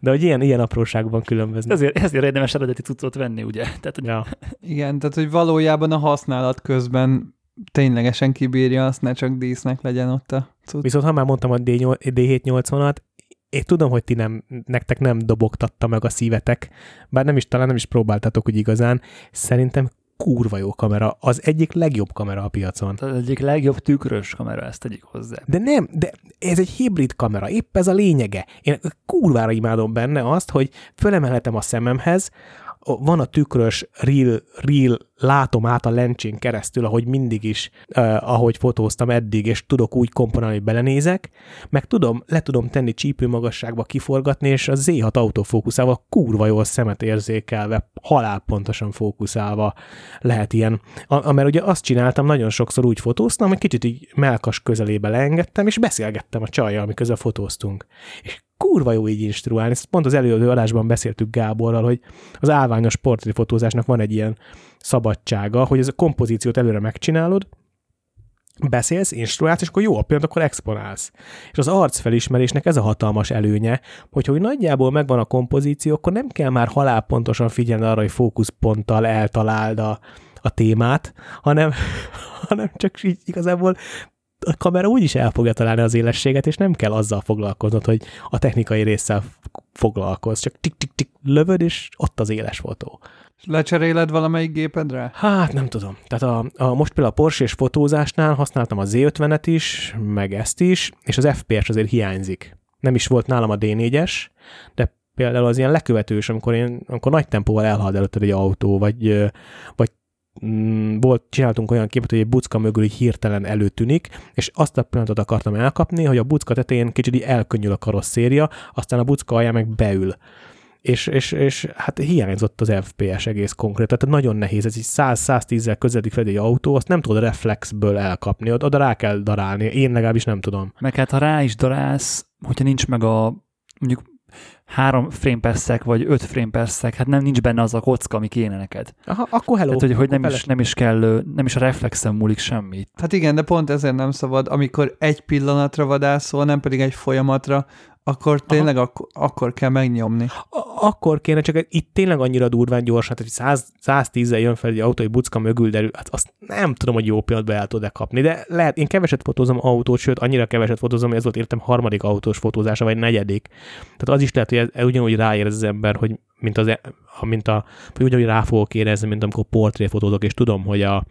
De hogy ilyen, ilyen apróságban különböznek. Ezért, ezért érdemes eredeti cuccot venni, ugye? Tehát, hogy Ja. Igen, tehát hogy valójában a használat közben ténylegesen kibírja azt, ne csak dísznek legyen ott a cucc. Viszont ha már mondtam a D8 D780-at, én tudom, hogy ti nem, nektek nem dobogtatta meg a szívetek, bár nem is, talán nem is próbáltatok úgy igazán. Szerintem kurva jó kamera, az egyik legjobb kamera a piacon. az egyik legjobb tükrös kamera, ezt tegyük hozzá. De nem, de ez egy hibrid kamera, épp ez a lényege. Én kurvára imádom benne azt, hogy fölemelhetem a szememhez, van a tükrös real, real látom át a lencsén keresztül, ahogy mindig is, uh, ahogy fotóztam eddig, és tudok úgy komponálni, belenézek, meg tudom, le tudom tenni csípőmagasságba kiforgatni, és a Z6 autofókuszával kurva jól szemet érzékelve, halálpontosan fókuszálva lehet ilyen. A, mert ugye azt csináltam, nagyon sokszor úgy fotóztam, hogy kicsit így melkas közelébe leengedtem, és beszélgettem a csajjal, miközben fotóztunk. És kurva jó így instruálni. Ezt pont az előző adásban beszéltük Gáborral, hogy az állványos portréfotózásnak van egy ilyen szabadsága, hogy ez a kompozíciót előre megcsinálod, beszélsz, instruálsz, és akkor jó a pillanat, akkor exponálsz. És az arcfelismerésnek ez a hatalmas előnye, hogyha úgy nagyjából megvan a kompozíció, akkor nem kell már halálpontosan figyelni arra, hogy fókuszponttal eltaláld a, a témát, hanem, hanem csak így igazából a kamera úgyis el fogja találni az élességet, és nem kell azzal foglalkoznod, hogy a technikai résszel foglalkozz. Csak tik-tik-tik lövöd, és ott az éles fotó. Lecseréled valamelyik gépedre? Hát nem tudom. Tehát a, a most például a Porsche és fotózásnál használtam a Z50-et is, meg ezt is, és az FPS azért hiányzik. Nem is volt nálam a D4-es, de például az ilyen lekövetős, amikor, én, amikor nagy tempóval elhalad előtted egy autó, vagy, vagy volt, csináltunk olyan képet, hogy egy bucka mögül így hirtelen előtűnik, és azt a pillanatot akartam elkapni, hogy a bucka tetején kicsit elkönnyül a karosszéria, aztán a bucka alján meg beül és, és, és hát hiányzott az FPS egész konkrét, tehát nagyon nehéz, ez így 100-110-zel közeledik fel egy autó, azt nem tudod reflexből elkapni, oda rá kell darálni, én legalábbis nem tudom. Meg hát ha rá is darálsz, hogyha nincs meg a mondjuk három frame per szek, vagy öt frame per szek, hát nem nincs benne az a kocka, ami kéne neked. Aha, akkor hello. Tehát, hogy, hogy nem, is, nem is kell, nem is a reflexen múlik semmi. Hát igen, de pont ezért nem szabad, amikor egy pillanatra vadászol, nem pedig egy folyamatra, akkor tényleg ak- akkor kell megnyomni. A- akkor kéne, csak itt tényleg annyira durván gyorsan, tehát hogy 100, 110-zel jön fel egy autó, egy bucka mögül derül, hát azt nem tudom, hogy jó pillanatban el tud-e kapni, de lehet, én keveset fotózom autót, sőt, annyira keveset fotózom, hogy ez volt értem harmadik autós fotózása, vagy negyedik. Tehát az is lehet, hogy ez, ez ugyanúgy ráérez az ember, hogy mint, az, e- mint a, hogy ugyanúgy rá fogok érezni, mint amikor portréfotózok, és tudom, hogy a,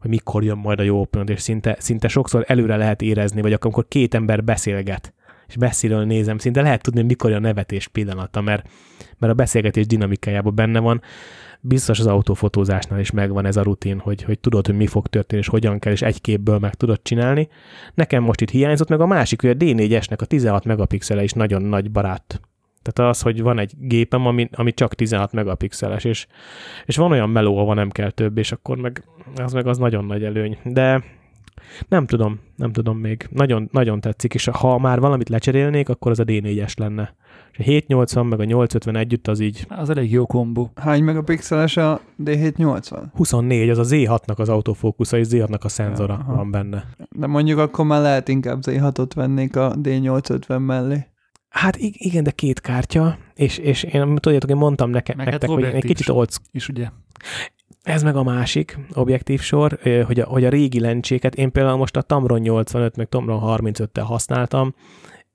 hogy mikor jön majd a jó pillanat, és szinte, szinte sokszor előre lehet érezni, vagy akkor, amikor két ember beszélget, és beszélről nézem, szinte lehet tudni, mikor a nevetés pillanata, mert, mert a beszélgetés dinamikájában benne van. Biztos az autófotózásnál is megvan ez a rutin, hogy, hogy tudod, hogy mi fog történni, és hogyan kell, és egy képből meg tudod csinálni. Nekem most itt hiányzott, meg a másik, hogy a D4-esnek a 16 megapixele is nagyon nagy barát. Tehát az, hogy van egy gépem, ami, ami csak 16 megapixeles, és, és van olyan meló, ahol nem kell több, és akkor meg az meg az nagyon nagy előny. De nem tudom, nem tudom még. Nagyon, nagyon tetszik, és ha már valamit lecserélnék, akkor az a D4-es lenne. És a 780 meg a 850 együtt az így Az elég jó kombó. Hány megapixeles a D780? 24, az a Z6-nak az autofókusza, és Z6-nak a szenzora Aha. van benne. De mondjuk akkor már lehet inkább Z6-ot vennék a D850 mellé. Hát ig- igen, de két kártya, és, és én tudjátok, én mondtam nekem, Meg hát nektek, hogy én egy kicsit old És ugye Ez meg a másik objektív sor, hogy a, hogy a régi lencséket, én például most a Tamron 85, meg Tamron 35-tel használtam,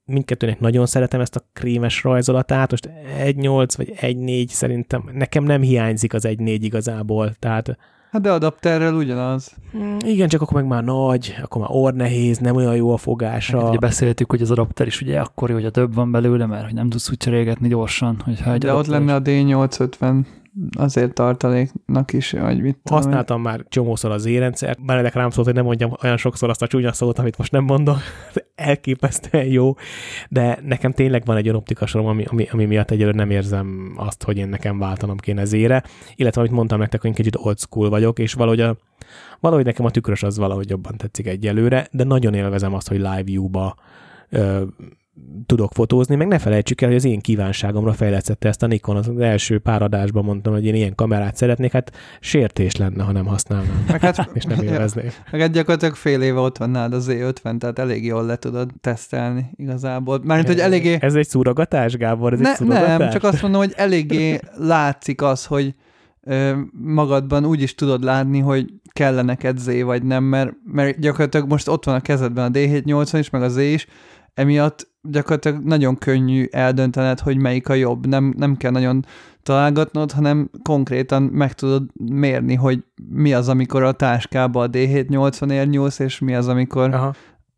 mindkettőnek nagyon szeretem ezt a krémes rajzolatát, most 1.8 vagy 1.4 szerintem, nekem nem hiányzik az 1.4 igazából, tehát Hát de adapterrel ugyanaz. mm, igen, csak akkor meg már nagy, akkor már orr nehéz, nem olyan jó a fogása. ugye beszéltük, hogy az adapter is ugye akkor hogy a több van belőle, mert hogy nem tudsz úgy cserélgetni gyorsan, hogyha egy De ott adapter- lenne a D850 azért tartaléknak is, hogy mit tudom. Használtam már csomószor az érendszert, Benedek rám szólt, hogy nem mondjam olyan sokszor azt a csúnya szót, amit most nem mondok, elképesztően jó, de nekem tényleg van egy olyan optikasorom, ami, ami, ami miatt egyelőre nem érzem azt, hogy én nekem váltanom kéne zére, illetve amit mondtam nektek, hogy én kicsit old school vagyok, és valahogy, a, valahogy nekem a tükrös az valahogy jobban tetszik egyelőre, de nagyon élvezem azt, hogy live view-ba tudok fotózni, meg ne felejtsük el, hogy az én kívánságomra fejlesztette ezt a Nikon, az első pár adásban mondtam, hogy én ilyen kamerát szeretnék, hát sértés lenne, ha nem használnám, Meg hát, és nem élvezném. meg hát gyakorlatilag fél éve ott van nálad az Z50, tehát elég jól le tudod tesztelni igazából. Mármint, hogy eléggé... Ez egy szúrogatás, Gábor? Ez egy Ne, szúrogatás? nem, csak azt mondom, hogy eléggé látszik az, hogy ö, magadban úgy is tudod látni, hogy kellene neked Z vagy nem, mert, mert gyakorlatilag most ott van a kezedben a D780 is, meg a Z is, emiatt gyakorlatilag nagyon könnyű eldöntened, hogy melyik a jobb. Nem, nem kell nagyon találgatnod, hanem konkrétan meg tudod mérni, hogy mi az, amikor a táskába a D780-ért nyúlsz, és mi az, amikor Aha.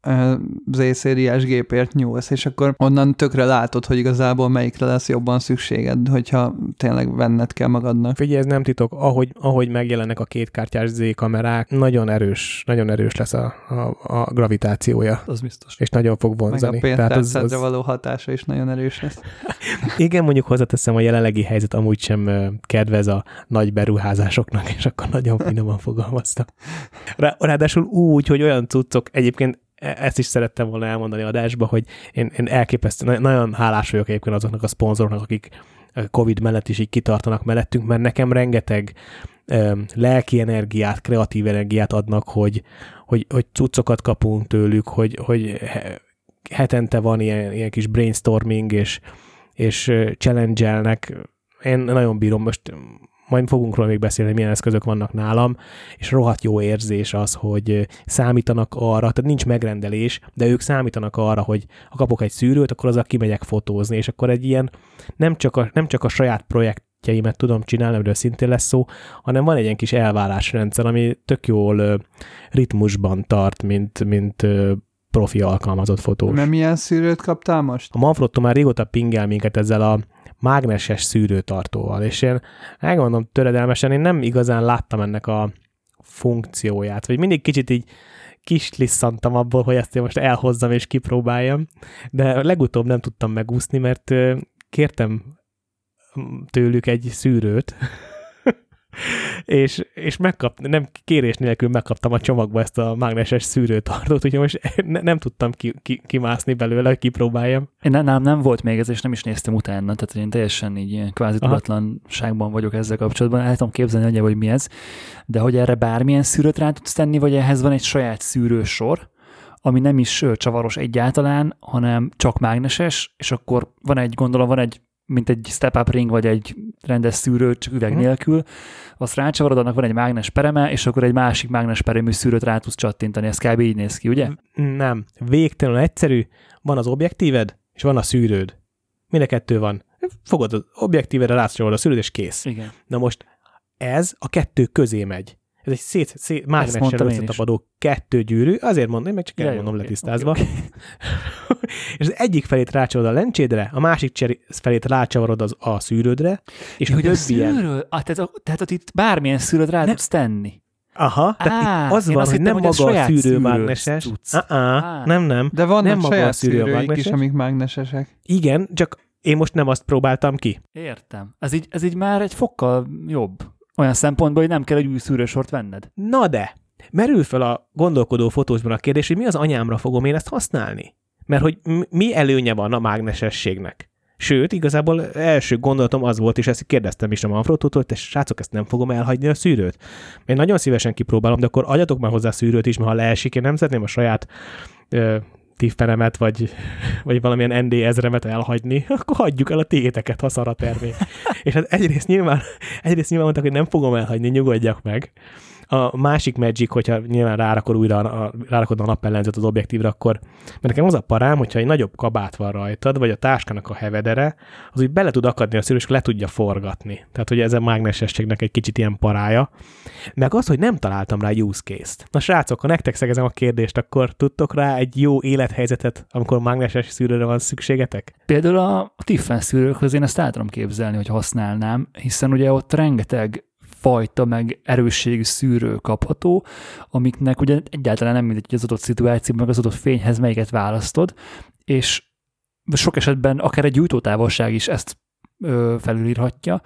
Ö, Z-szériás gépért nyúlsz, és akkor onnan tökre látod, hogy igazából melyikre lesz jobban szükséged, hogyha tényleg venned kell magadnak. Figyelj, ez nem titok, ahogy, ahogy megjelennek a kétkártyás Z kamerák, nagyon erős, nagyon erős lesz a, a, a gravitációja, Az biztos. és nagyon fog Meg a vonzani. pénztárcádra való hatása is nagyon erős lesz. Igen, mondjuk hozzáteszem, a jelenlegi helyzet amúgy sem kedvez a nagy beruházásoknak, és akkor nagyon finoman fogalmaztam. Rá, ráadásul úgy, hogy olyan cuccok, egyébként ezt is szerettem volna elmondani adásba, hogy én, én elképesztő, na- nagyon hálás vagyok egyébként azoknak a szponzoroknak, akik ö, Covid mellett is így kitartanak mellettünk, mert nekem rengeteg ö, lelki energiát, kreatív energiát adnak, hogy, hogy, hogy cuccokat kapunk tőlük, hogy, hogy he- hetente van ilyen, ilyen kis brainstorming, és, és challenge-elnek. Én nagyon bírom, most majd fogunk róla még beszélni, hogy milyen eszközök vannak nálam, és rohadt jó érzés az, hogy számítanak arra, tehát nincs megrendelés, de ők számítanak arra, hogy ha kapok egy szűrőt, akkor azzal kimegyek fotózni, és akkor egy ilyen nem csak a, nem csak a saját projekt projektjeimet tudom csinálni, amiről szintén lesz szó, hanem van egy ilyen kis elvárásrendszer, ami tök jól ritmusban tart, mint, mint profi alkalmazott fotós. Mert milyen szűrőt kaptál most? A Manfrotto már régóta pingel minket ezzel a mágneses szűrőtartóval, és én elmondom töredelmesen, én nem igazán láttam ennek a funkcióját, vagy mindig kicsit így kis lisszantam abból, hogy ezt én most elhozzam és kipróbáljam, de legutóbb nem tudtam megúszni, mert kértem tőlük egy szűrőt, és, és megkap, nem kérés nélkül megkaptam a csomagba ezt a mágneses szűrőtartót, úgyhogy most ne, nem tudtam ki, ki, kimászni belőle, hogy kipróbáljam. Én nem, nem, volt még ez, és nem is néztem utána, tehát én teljesen így ilyen kvázi tudatlanságban vagyok ezzel kapcsolatban. El tudom képzelni, hogy, hogy mi ez, de hogy erre bármilyen szűrőt rá tudsz tenni, vagy ehhez van egy saját szűrősor, ami nem is csavaros egyáltalán, hanem csak mágneses, és akkor van egy, gondolom, van egy mint egy step-up ring, vagy egy rendes szűrő, csak üveg uh-huh. nélkül, azt rácsavarod, annak van egy mágnes pereme, és akkor egy másik mágnes peremű szűrőt rá tudsz csattintani. Ez kb. így néz ki, ugye? Nem. Végtelenül egyszerű. Van az objektíved, és van a szűrőd. Mind a kettő van. Fogod az objektívedre, rácsavarod a szűrőd, és kész. Igen. Na most ez a kettő közé megy. Ez egy szét, szét mágnessel összetapadó kettő gyűrű, azért mondom, meg csak elmondom okay, letisztázva. Okay, okay. és az egyik felét rácsavarod a lencsédre, a másik cseri, felét rácsavarod az, a szűrődre, és hogy a szűrő, ah, tehát, tehát ott itt bármilyen szűrőt rá tudsz tenni. Aha, tehát Á, az van, hogy nem maga a szűrő mágneses. Nem, nem. De vannak nem maga a szűrők is, amik mágnesesek. Igen, csak én most nem azt próbáltam ki. Értem. Ez így, ez így már egy fokkal jobb. Olyan szempontból, hogy nem kell egy új szűrősort venned. Na de, merül fel a gondolkodó fotósban a kérdés, hogy mi az anyámra fogom én ezt használni? Mert hogy mi előnye van a mágnesességnek? Sőt, igazából első gondolatom az volt, és ezt kérdeztem is a Manfrottótól, hogy te srácok, ezt nem fogom elhagyni a szűrőt. Én nagyon szívesen kipróbálom, de akkor adjatok már hozzá szűrőt is, mert ha leesik, én nem szeretném a saját tiffenemet, vagy, vagy valamilyen ND ezremet elhagyni, akkor hagyjuk el a tiéteket, ha szar a termék. és hát egyrészt nyilván, egyrészt nyilván mondták, hogy nem fogom elhagyni, nyugodjak meg. A másik Magic, hogyha nyilván rárakod újra a, rárakod a napellenzet az objektívra, akkor, mert nekem az a parám, hogyha egy nagyobb kabát van rajtad, vagy a táskának a hevedere, az úgy bele tud akadni a szűrő, és le tudja forgatni. Tehát, hogy ez a mágnesességnek egy kicsit ilyen parája. Meg az, hogy nem találtam rá use case-t. Na srácok, ha nektek szegezem a kérdést, akkor tudtok rá egy jó élethelyzetet, amikor mágneses szűrőre van szükségetek? Például a Tiffen szűrőkhöz én ezt el tudom képzelni, hogy használnám, hiszen ugye ott rengeteg fajta, meg erősségű szűrő kapható, amiknek ugye egyáltalán nem mindegy, hogy az adott szituáció, meg az adott fényhez melyiket választod, és sok esetben akár egy gyújtótávolság is ezt ö, felülírhatja,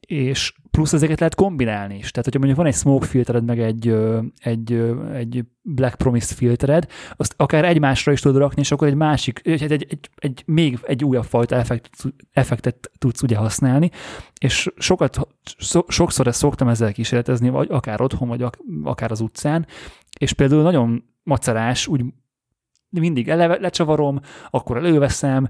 és plusz ezeket lehet kombinálni is. Tehát, hogyha mondjuk van egy smoke filtered, meg egy, egy, egy Black Promise filtered, azt akár egymásra is tudod rakni, és akkor egy másik, egy, egy, egy, egy még egy újabb fajta effektet, effektet tudsz ugye használni, és sokat, so, sokszor ezt szoktam ezzel kísérletezni, vagy akár otthon, vagy akár az utcán, és például nagyon macerás, úgy mindig eleve lecsavarom, akkor előveszem,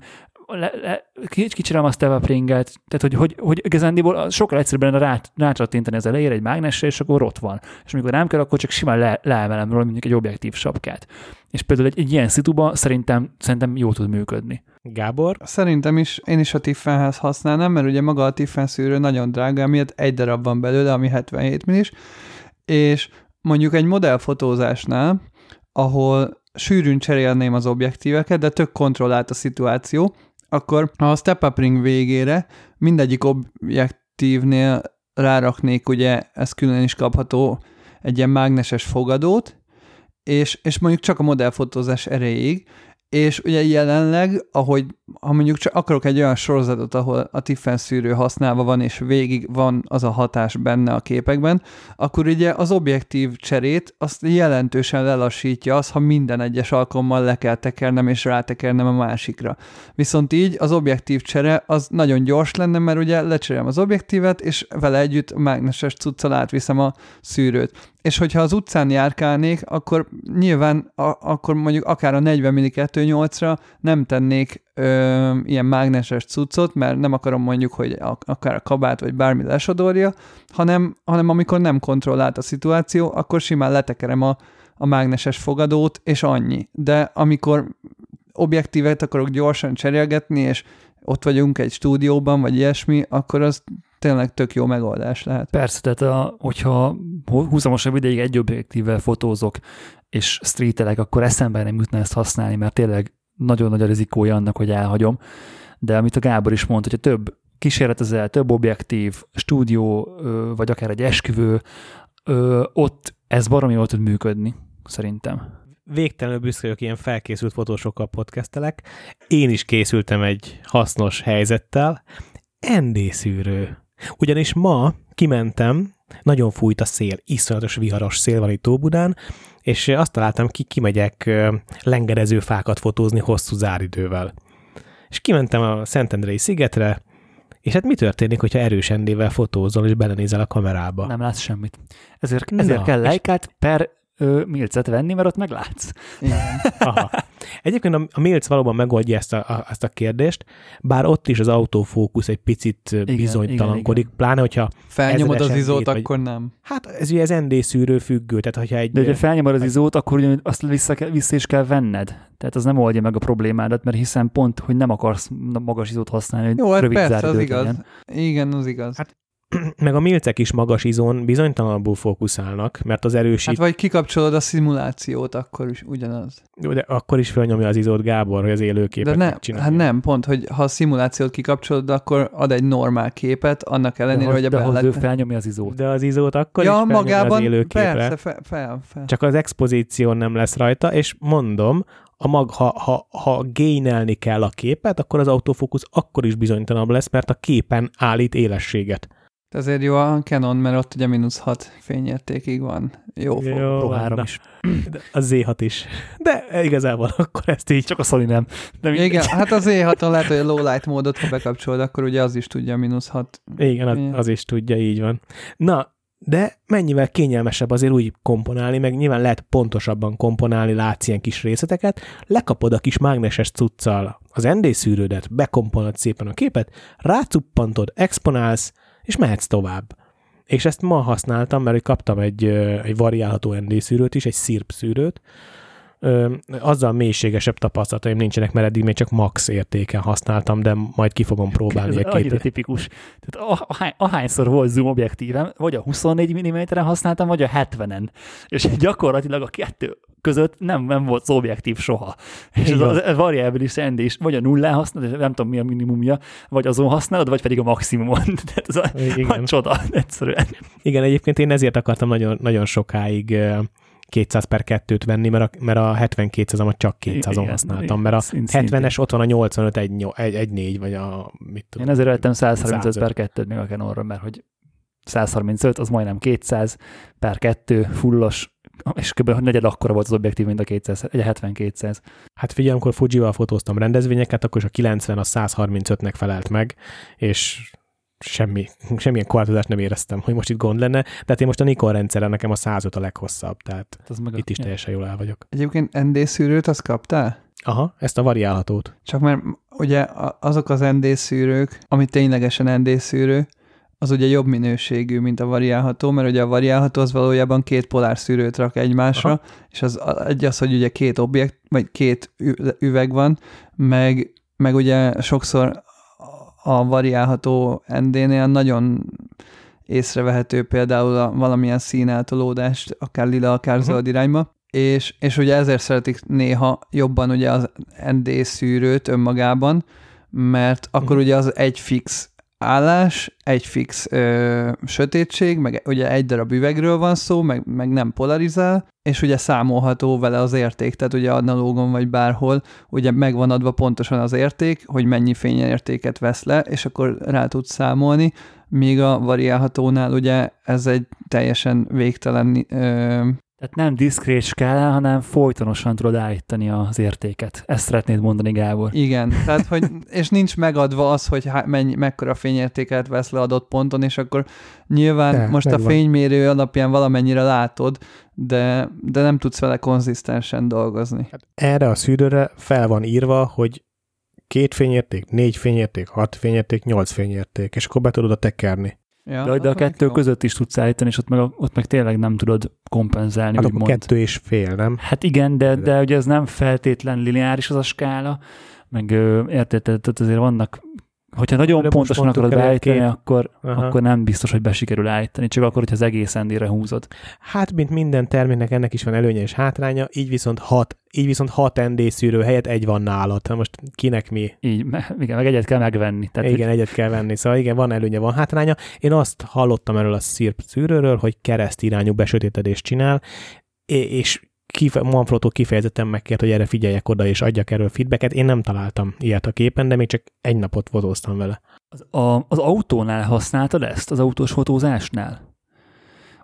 le, le, kicserem a step ringet, tehát hogy, hogy, hogy igazándiból sokkal egyszerűbben rá, rácsattintani az elejére egy mágnesre, és akkor ott van. És amikor nem kell, akkor csak simán le, leemelem róla, mondjuk egy objektív sapkát. És például egy, egy ilyen szituban szerintem, szerintem jó tud működni. Gábor? Szerintem is, én is a Tiffenhez használnám, mert ugye maga a Tiffen szűrő nagyon drága, miatt egy darab van belőle, ami 77 millis, és mondjuk egy modellfotózásnál, ahol sűrűn cserélném az objektíveket, de tök kontrollált a szituáció, akkor a step up ring végére mindegyik objektívnél ráraknék, ugye ez külön is kapható, egy ilyen mágneses fogadót, és, és mondjuk csak a modellfotózás erejéig, és ugye jelenleg, ahogy ha mondjuk csak akarok egy olyan sorozatot, ahol a Tiffen szűrő használva van, és végig van az a hatás benne a képekben, akkor ugye az objektív cserét azt jelentősen lelassítja az, ha minden egyes alkalommal le kell tekernem és rátekernem a másikra. Viszont így az objektív csere az nagyon gyors lenne, mert ugye lecserélem az objektívet, és vele együtt mágneses cuccal átviszem a szűrőt és hogyha az utcán járkálnék, akkor nyilván a, akkor mondjuk akár a 40 mm 2.8-ra nem tennék ö, ilyen mágneses cuccot, mert nem akarom mondjuk, hogy a, akár a kabát vagy bármi lesodorja, hanem, hanem amikor nem kontrollált a szituáció, akkor simán letekerem a, a mágneses fogadót, és annyi. De amikor objektívet akarok gyorsan cserélgetni, és ott vagyunk egy stúdióban, vagy ilyesmi, akkor az tényleg tök jó megoldás lehet. Persze, tehát a, hogyha húzamosabb ideig egy objektívvel fotózok, és streetelek, akkor eszembe nem jutna ezt használni, mert tényleg nagyon nagy a rizikója annak, hogy elhagyom. De amit a Gábor is mondta, hogyha több kísérletezel, több objektív, stúdió, vagy akár egy esküvő, ott ez baromi jól tud működni, szerintem végtelenül büszke vagyok, ilyen felkészült fotósokkal podcastelek. Én is készültem egy hasznos helyzettel. ND szűrő. Ugyanis ma kimentem, nagyon fújt a szél, iszonyatos viharos szél van itt Óbudán, és azt találtam ki, kimegyek lengerező fákat fotózni hosszú záridővel. És kimentem a Szentendrei szigetre, és hát mi történik, hogyha erős ND-vel fotózol, és belenézel a kamerába? Nem látsz semmit. Ezért, ezért Na, kell lejkát per ö, milcet venni, mert ott meglátsz. Igen. Aha. Egyébként a, a Milc valóban megoldja ezt a, a, ezt a kérdést, bár ott is az autofókusz egy picit igen, bizonytalankodik, igen, igen. pláne hogyha felnyomod az izót, vagy, akkor nem. Hát ez ugye az ND szűrő függő, tehát hogyha egy... De hogyha felnyomod az izót, akkor ugye azt vissza, kell, vissza is kell venned. Tehát az nem oldja meg a problémádat, mert hiszen pont, hogy nem akarsz magas izót használni, hogy Jó, hát rövid persze, az igaz. Legyen. Igen, az igaz. Hát meg a milcek is magas izón bizonytalanabbul fókuszálnak, mert az erősít... Hát vagy kikapcsolod a szimulációt, akkor is ugyanaz. De akkor is felnyomja az izót Gábor, hogy az élőképet de ne, Hát nem, pont, hogy ha a szimulációt kikapcsolod, akkor ad egy normál képet, annak ellenére, de, hogy a de bellet... ő felnyomja az izót. De az izót akkor ja, is magában, az élőképre. Persze, fel, fel, fel. Csak az expozíción nem lesz rajta, és mondom, a mag, ha, ha, ha gainelni kell a képet, akkor az autofókusz akkor is bizonytalanabb lesz, mert a képen állít élességet. Ezért jó a Canon, mert ott ugye mínusz 6 fényértékig van. Jó, jó Pro 3 is. De a Z6 is. De igazából akkor ezt így csak a Sony nem. De Igen, hát a Z6-on lehet, hogy a low light módot, ha bekapcsolod, akkor ugye az is tudja mínusz 6. Igen, az, az is tudja, így van. Na, de mennyivel kényelmesebb azért úgy komponálni, meg nyilván lehet pontosabban komponálni, látsz ilyen kis részleteket, lekapod a kis mágneses cuccal az ND szűrődet, bekomponálod szépen a képet, rácuppantod, exponálsz, és mehetsz tovább. És ezt ma használtam, mert kaptam egy, egy variálható ND szűrőt is, egy szirp szűrőt, Ö, azzal mélységesebb tapasztalataim nincsenek, mert eddig még csak max értéken használtam, de majd ki fogom próbálni. Ez annyira tipikus. Tehát ahány, ahányszor volt zoom objektívem, vagy a 24 mm-en használtam, vagy a 70-en. És gyakorlatilag a kettő között nem, nem volt objektív soha. És ez a, a variabilis end is, vagy a nullán használod, nem tudom mi a minimumja, vagy azon használod, vagy pedig a maximumon. Tehát ez a, Igen. a csoda, egyszerűen. Igen, egyébként én ezért akartam nagyon, nagyon sokáig 200 per 2-t venni, mert a, mert a 72-ezemet csak 200-on használtam, mert a 70-es ott van a 85 1, 1, 1 4, vagy a mit tudom. Én ezért vettem 135 per 2 még a Canon-ra, mert hogy 135, az majdnem 200 per 2 fullos, és kb. negyed akkora volt az objektív, mint a 200, egy 70-200. Hát figyelj, amikor Fuji-val fotóztam rendezvényeket, akkor is a 90 a 135-nek felelt meg, és semmi, semmilyen korlátozást nem éreztem, hogy most itt gond lenne, de hát én most a Nikon rendszeren nekem a 105 a leghosszabb, tehát hát az meg itt a, is teljesen jól el vagyok. Egyébként ND szűrőt azt kaptál? Aha, ezt a variálhatót. Csak mert ugye azok az ND szűrők, ami ténylegesen ND szűrő, az ugye jobb minőségű, mint a variálható, mert ugye a variálható az valójában két polár szűrőt rak egymásra, Aha. és az egy az, hogy ugye két objekt, vagy két üveg van, meg, meg ugye sokszor a variálható ND-nél nagyon észrevehető például a valamilyen színeltolódást, akár lila, akár uh-huh. zöld irányba, és, és ugye ezért szeretik néha jobban ugye az ND szűrőt önmagában, mert akkor uh-huh. ugye az egy fix állás, egy fix ö, sötétség, meg ugye egy darab üvegről van szó, meg, meg nem polarizál, és ugye számolható vele az érték, tehát ugye analógon vagy bárhol, ugye megvan adva pontosan az érték, hogy mennyi fényértéket vesz le, és akkor rá tudsz számolni, míg a variálhatónál ugye ez egy teljesen végtelen ö, tehát nem diszkrét kell, hanem folytonosan tudod állítani az értéket. Ezt szeretnéd mondani, Gábor. Igen, tehát hogy, és nincs megadva az, hogy mennyi, mekkora fényértéket vesz le adott ponton, és akkor nyilván de, most megvan. a fénymérő alapján valamennyire látod, de, de nem tudsz vele konzisztensen dolgozni. Hát erre a szűrőre fel van írva, hogy két fényérték, négy fényérték, hat fényérték, nyolc fényérték, és akkor be tudod a tekerni. Ja, de, de a kettő jó. között is tudsz állítani, és ott meg, ott meg tényleg nem tudod kompenzálni. Hát akkor kettő és fél, nem? Hát igen, de, de, de ugye ez nem feltétlen lineáris az a skála, meg érted, tehát azért vannak Hogyha nagyon most pontosan akarod beállítani, két- akkor, Aha. akkor nem biztos, hogy be sikerül állítani, csak akkor, hogyha az egész endére húzod. Hát, mint minden terméknek ennek is van előnye és hátránya, így viszont 6, így viszont 6 ND szűrő helyett egy van nálad. Na most kinek mi? Így, igen, meg egyet kell megvenni. Tehát, igen, egyet kell venni. Szóval igen, van előnye, van hátránya. Én azt hallottam erről a szírp szűrőről, hogy kereszt irányú besötétedést csinál, és kife- Manfrotto kifejezetten megkért, hogy erre figyeljek oda, és adjak erről feedbacket. Én nem találtam ilyet a képen, de még csak egy napot fotóztam vele. Az, a, az autónál használtad ezt? Az autós fotózásnál?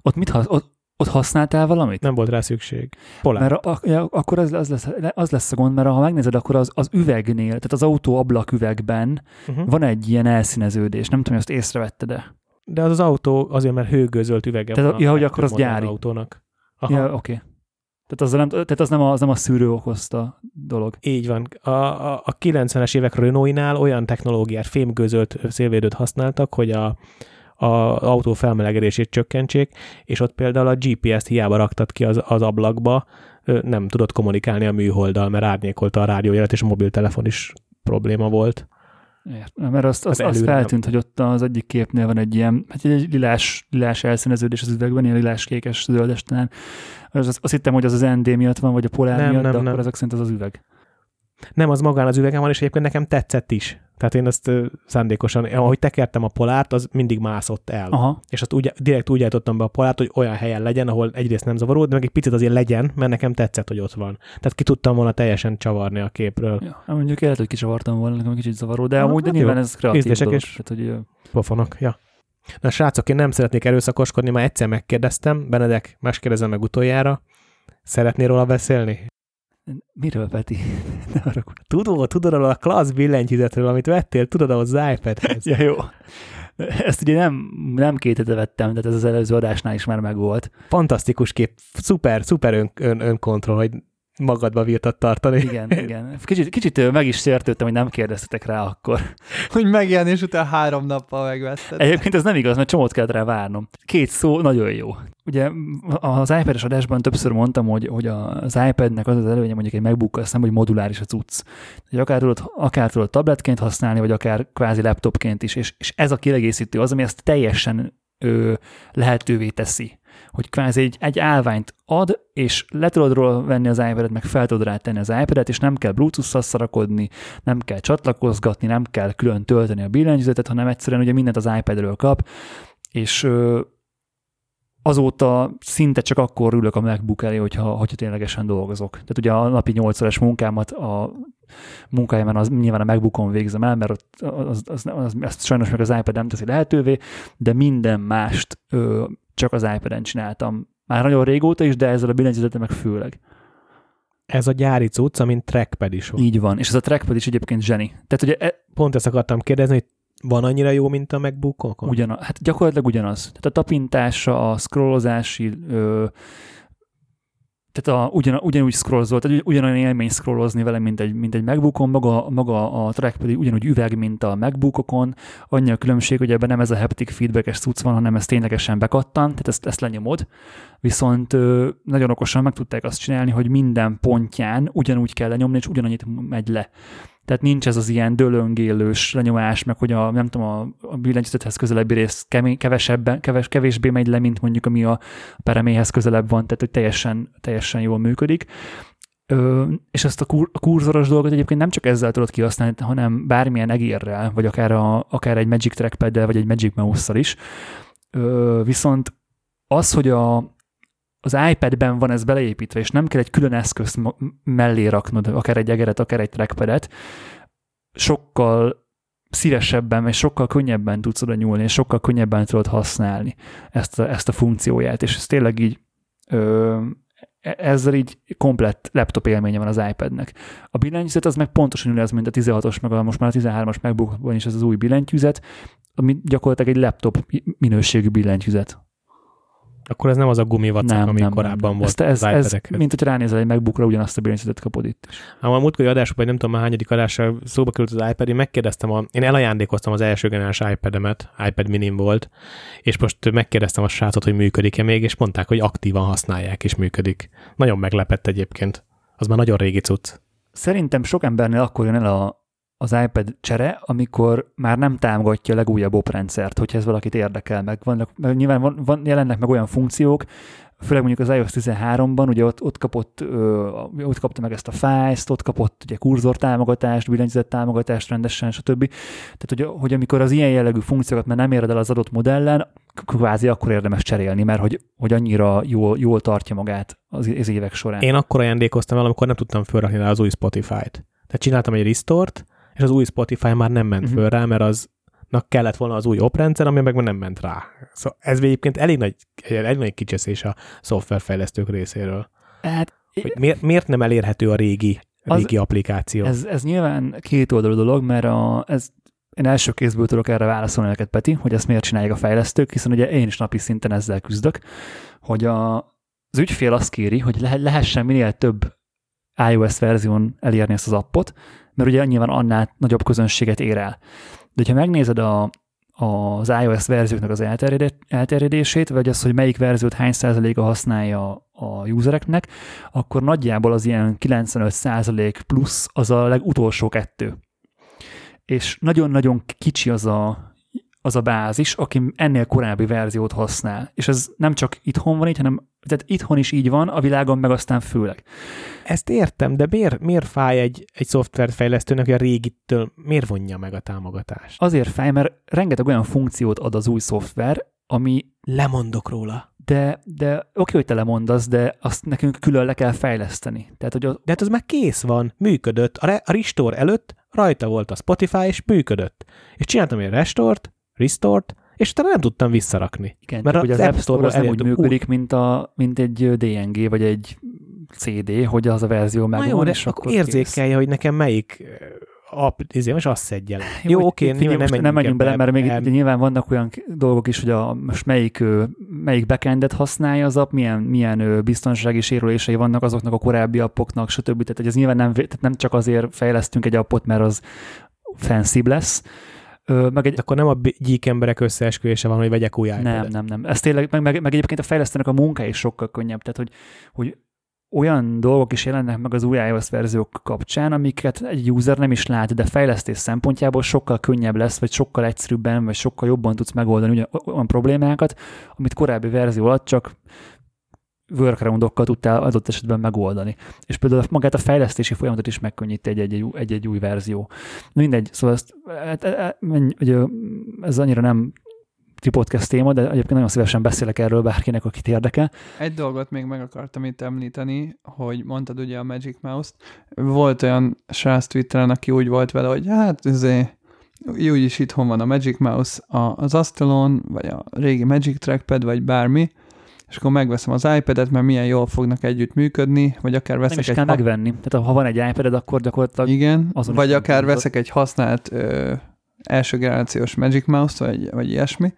Ott mit hasz, ott, ott használtál valamit? Nem volt rá szükség. Polár. Mert a, ja, akkor az, az, lesz, az lesz a gond, mert ha megnézed, akkor az, az üvegnél, tehát az autó ablaküvegben uh-huh. van egy ilyen elszíneződés. Nem tudom, hogy azt észrevetted-e. De az az autó azért, mert hőgözölt üvege Tehát, van. ja, hogy akkor az gyári. Autónak. Aha. Ja, oké. Okay. Tehát, az nem, tehát az, nem a, az nem a szűrő okozta dolog. Így van. A, a, a 90-es évek Renault-nál olyan technológiát, fémgözölt szélvédőt használtak, hogy a, a autó felmelegedését csökkentsék, és ott például a GPS-t hiába raktad ki az, az ablakba, nem tudott kommunikálni a műholddal, mert árnyékolta a rádiójelet, és a mobiltelefon is probléma volt. Értem, mert azt, azt, Hát előre feltűnt, hogy ott az egyik képnél van egy ilyen, hát egy lilás, lilás elszíneződés az üvegben, ilyen lilás, kékes, zöldes talán. Az, azt, azt hittem, hogy az az ND miatt van, vagy a polár Nem, miatt, nem, de nem. akkor ezek szerint az az üveg. Nem, az magán az üvegen van, és egyébként nekem tetszett is. Tehát én azt ö, szándékosan, ahogy tekertem a polárt, az mindig mászott el. Aha, és azt úgy, direkt úgy állítottam be a polárt, hogy olyan helyen legyen, ahol egyrészt nem zavaró, de meg egy picit azért legyen, mert nekem tetszett, hogy ott van. Tehát ki tudtam volna teljesen csavarni a képről. ja. Hát mondjuk lehet, hogy kicsavartam volna, nekem kicsit zavaró, de Ah, amúgy de hát nyilván jó. ez kreatív Ízlések dolog. és- Tehát, hogy, Pofonok, ja. Na srácok, én nem szeretnék erőszakoskodni, már egyszer megkérdeztem, Benedek, más kérdezem meg utoljára. Szeretnél róla beszélni? miről, Peti? Tudod, tudod arról a klassz billentyűzetről, amit vettél, tudod ahhoz az iPadhez. Ja, jó. Ezt ugye nem, nem két hete vettem, tehát ez az előző adásnál is már megvolt. Fantasztikus kép, szuper, szuper ön, ön, önkontroll, hogy magadba bírtad tartani. Igen, igen. Kicsit, kicsit meg is sértődtem, hogy nem kérdeztetek rá akkor. Hogy megjelenés után három nappal megvetted. Egyébként ez nem igaz, mert csomót kellett rá várnom. Két szó nagyon jó. Ugye az iPad-es adásban többször mondtam, hogy, hogy az iPad-nek az az előnye mondjuk egy MacBook-kal szemben, hogy moduláris a cucc. Hogy akár tudod, akár tudod tabletként használni, vagy akár kvázi laptopként is, és, és ez a kiegészítő az, ami ezt teljesen ö, lehetővé teszi. Hogy kvázi egy, egy állványt ad, és le tudod róla venni az iPad-et, meg fel tudod rá tenni az iPad-et, és nem kell Bluetooth-szal szarakodni, nem kell csatlakozgatni, nem kell külön tölteni a billentyűzetet, hanem egyszerűen ugye mindent az iPad-ről kap, és ö, azóta szinte csak akkor ülök a MacBook elé, hogyha, hogyha ténylegesen dolgozok. Tehát ugye a napi 8 órás munkámat a munkájában az nyilván a MacBookon végzem el, mert ott az, az, az, ezt sajnos meg az iPad nem teszi lehetővé, de minden mást ö, csak az iPad-en csináltam. Már nagyon régóta is, de ezzel a billentyűzetem meg főleg. Ez a gyári cucc, amint trackpad is van. Így van. És ez a trackpad is egyébként zseni. Tehát ugye e, Pont ezt akartam kérdezni, hogy van annyira jó, mint a MacBookokon? ugyanaz, hát gyakorlatilag ugyanaz. Tehát a tapintása, a scrollozási ö, tehát a, ugyan, ugyanúgy scrollzol, tehát ugyanolyan élmény scrollozni vele, mint egy, mint egy MacBookon, maga, maga a track pedig ugyanúgy üveg, mint a MacBookokon. Annyi a különbség, hogy ebben nem ez a haptic feedbackes cucc van, hanem ez ténylegesen bekattan, tehát ezt, ezt lenyomod. Viszont ö, nagyon okosan meg tudták azt csinálni, hogy minden pontján ugyanúgy kell lenyomni, és ugyanannyit megy le. Tehát nincs ez az ilyen dölöngélős lenyomás, meg hogy a, nem tudom, a, a billentyűzethez közelebbi rész kevesebben, keves, kevésbé megy le, mint mondjuk ami a pereméhez közelebb van, tehát hogy teljesen, teljesen jól működik. Ö, és ezt a, kur, a kurzoros dolgot egyébként nem csak ezzel tudod kihasználni, hanem bármilyen egérrel, vagy akár, a, akár egy Magic Trackpad-del, vagy egy Magic Mouse-szal is. Ö, viszont az, hogy a, az iPad-ben van ez beleépítve, és nem kell egy külön eszközt mellé raknod, akár egy egeret, akár egy trackpadet, sokkal szívesebben, és sokkal könnyebben tudsz oda nyúlni, és sokkal könnyebben tudod használni ezt a, ezt a funkcióját, és ez tényleg így ö, ezzel így komplett laptop élménye van az iPadnek. A billentyűzet az meg pontosan ugyanaz, mint a 16-os, meg a, most már a 13-as MacBookban is ez az új billentyűzet, ami gyakorlatilag egy laptop minőségű billentyűzet. Akkor ez nem az a gumivacak, ami korábban volt ez, ez, ez, mint hogy ránézel egy MacBookra, ugyanazt a billentyűzetet kapod itt is. Ám a múltkori adásban, vagy nem tudom már hányadik adásra szóba került az iPad, én megkérdeztem, a, én elajándékoztam az első generális iPad-emet, iPad mini volt, és most megkérdeztem a srácot, hogy működik-e még, és mondták, hogy aktívan használják, és működik. Nagyon meglepett egyébként. Az már nagyon régi cucc. Szerintem sok embernél akkor jön el a, az iPad csere, amikor már nem támogatja a legújabb oprendszert, hogyha ez valakit érdekel meg. Vannak, meg nyilván van, van, jelennek meg olyan funkciók, főleg mondjuk az iOS 13-ban, ugye ott, ott kapott, ö, ott kapta meg ezt a fájzt, ott kapott ugye kurzor támogatást, billentyűzet támogatást rendesen, stb. Tehát, hogy, hogy amikor az ilyen jellegű funkciókat már nem éred el az adott modellen, kvázi akkor érdemes cserélni, mert hogy, hogy annyira jól, jól tartja magát az, az évek során. Én akkor ajándékoztam valamikor nem tudtam felrakni rá az új Spotify-t. Tehát csináltam egy restore és az új Spotify már nem ment uh-huh. föl rá, mert az kellett volna az új oprendszer, ami meg nem ment rá. Szóval ez egyébként elég nagy, elég nagy kicseszés a szoftverfejlesztők részéről. Hát, hogy miért, miért nem elérhető a régi, az, régi applikáció? Ez, ez nyilván két oldalú dolog, mert a, ez, én első kézből tudok erre válaszolni neked, Peti, hogy ezt miért csinálják a fejlesztők, hiszen ugye én is napi szinten ezzel küzdök, hogy a, az ügyfél azt kéri, hogy le, lehessen minél több iOS verzión elérni ezt az appot, mert ugye nyilván annál nagyobb közönséget ér el. De ha megnézed a, az iOS verzióknak az elterjedését, vagy az, hogy melyik verziót hány százaléka használja a usereknek, akkor nagyjából az ilyen 95 százalék plusz az a legutolsó kettő. És nagyon-nagyon kicsi az a, az a bázis, aki ennél korábbi verziót használ. És ez nem csak itthon van így, hanem tehát itthon is így van, a világon meg aztán főleg. Ezt értem, de miért, miért fáj egy, egy szoftverfejlesztőnek, hogy a régitől miért vonja meg a támogatást? Azért fáj, mert rengeteg olyan funkciót ad az új szoftver, ami... Lemondok róla. De, de oké, hogy te lemondasz, de azt nekünk külön le kell fejleszteni. Tehát, hogy az... De hát az már kész van, működött. A, re, a restore előtt rajta volt a Spotify, és működött. És csináltam egy restore-t, restore-t, és utána nem tudtam visszarakni. Igen, mert hogy az App Store az nem úgy működik, mint, a, mint egy DNG, vagy egy CD, hogy az a verzió megvan, jó, de és akkor érzékelje, kész. hogy nekem melyik app, izé, most azt szedje le. Jó, oké, okay, nem, nem, nem menjünk bele, mert még el... nyilván vannak olyan dolgok is, hogy a, most melyik, melyik backendet használja az app, milyen, milyen biztonsági sérülései vannak azoknak a korábbi appoknak, stb. Tehát hogy ez nyilván nem, tehát nem csak azért fejlesztünk egy appot, mert az fancy lesz, Ö, meg egy... Akkor nem a gyík emberek összeesküvése van, hogy vegyek új iPad-et. Nem, nem, nem. Ez tényleg, meg, meg, meg egyébként a fejlesztőnek a munka is sokkal könnyebb. Tehát, hogy, hogy olyan dolgok is jelennek meg az új iOS verziók kapcsán, amiket egy user nem is lát, de fejlesztés szempontjából sokkal könnyebb lesz, vagy sokkal egyszerűbben, vagy sokkal jobban tudsz megoldani olyan problémákat, amit korábbi verzió alatt csak workaroundokkal tudtál adott esetben megoldani. És például magát a fejlesztési folyamatot is megkönnyíti egy-egy, új verzió. Mindegy, szóval ezt, hát, hát, ez annyira nem ti podcast téma, de egyébként nagyon szívesen beszélek erről bárkinek, akit érdekel. Egy dolgot még meg akartam itt említeni, hogy mondtad ugye a Magic Mouse-t. Volt olyan srác Twitteren, aki úgy volt vele, hogy hát ezért úgy is itthon van a Magic Mouse az asztalon, vagy a régi Magic Trackpad, vagy bármi, és akkor megveszem az iPad-et, mert milyen jól fognak együtt működni, vagy akár veszek Nem is egy... kell ha... megvenni. Tehát ha van egy iPad-ed, akkor gyakorlatilag Igen, vagy akár veszek egy használt ö, első generációs Magic Mouse-t, vagy, vagy ilyesmi,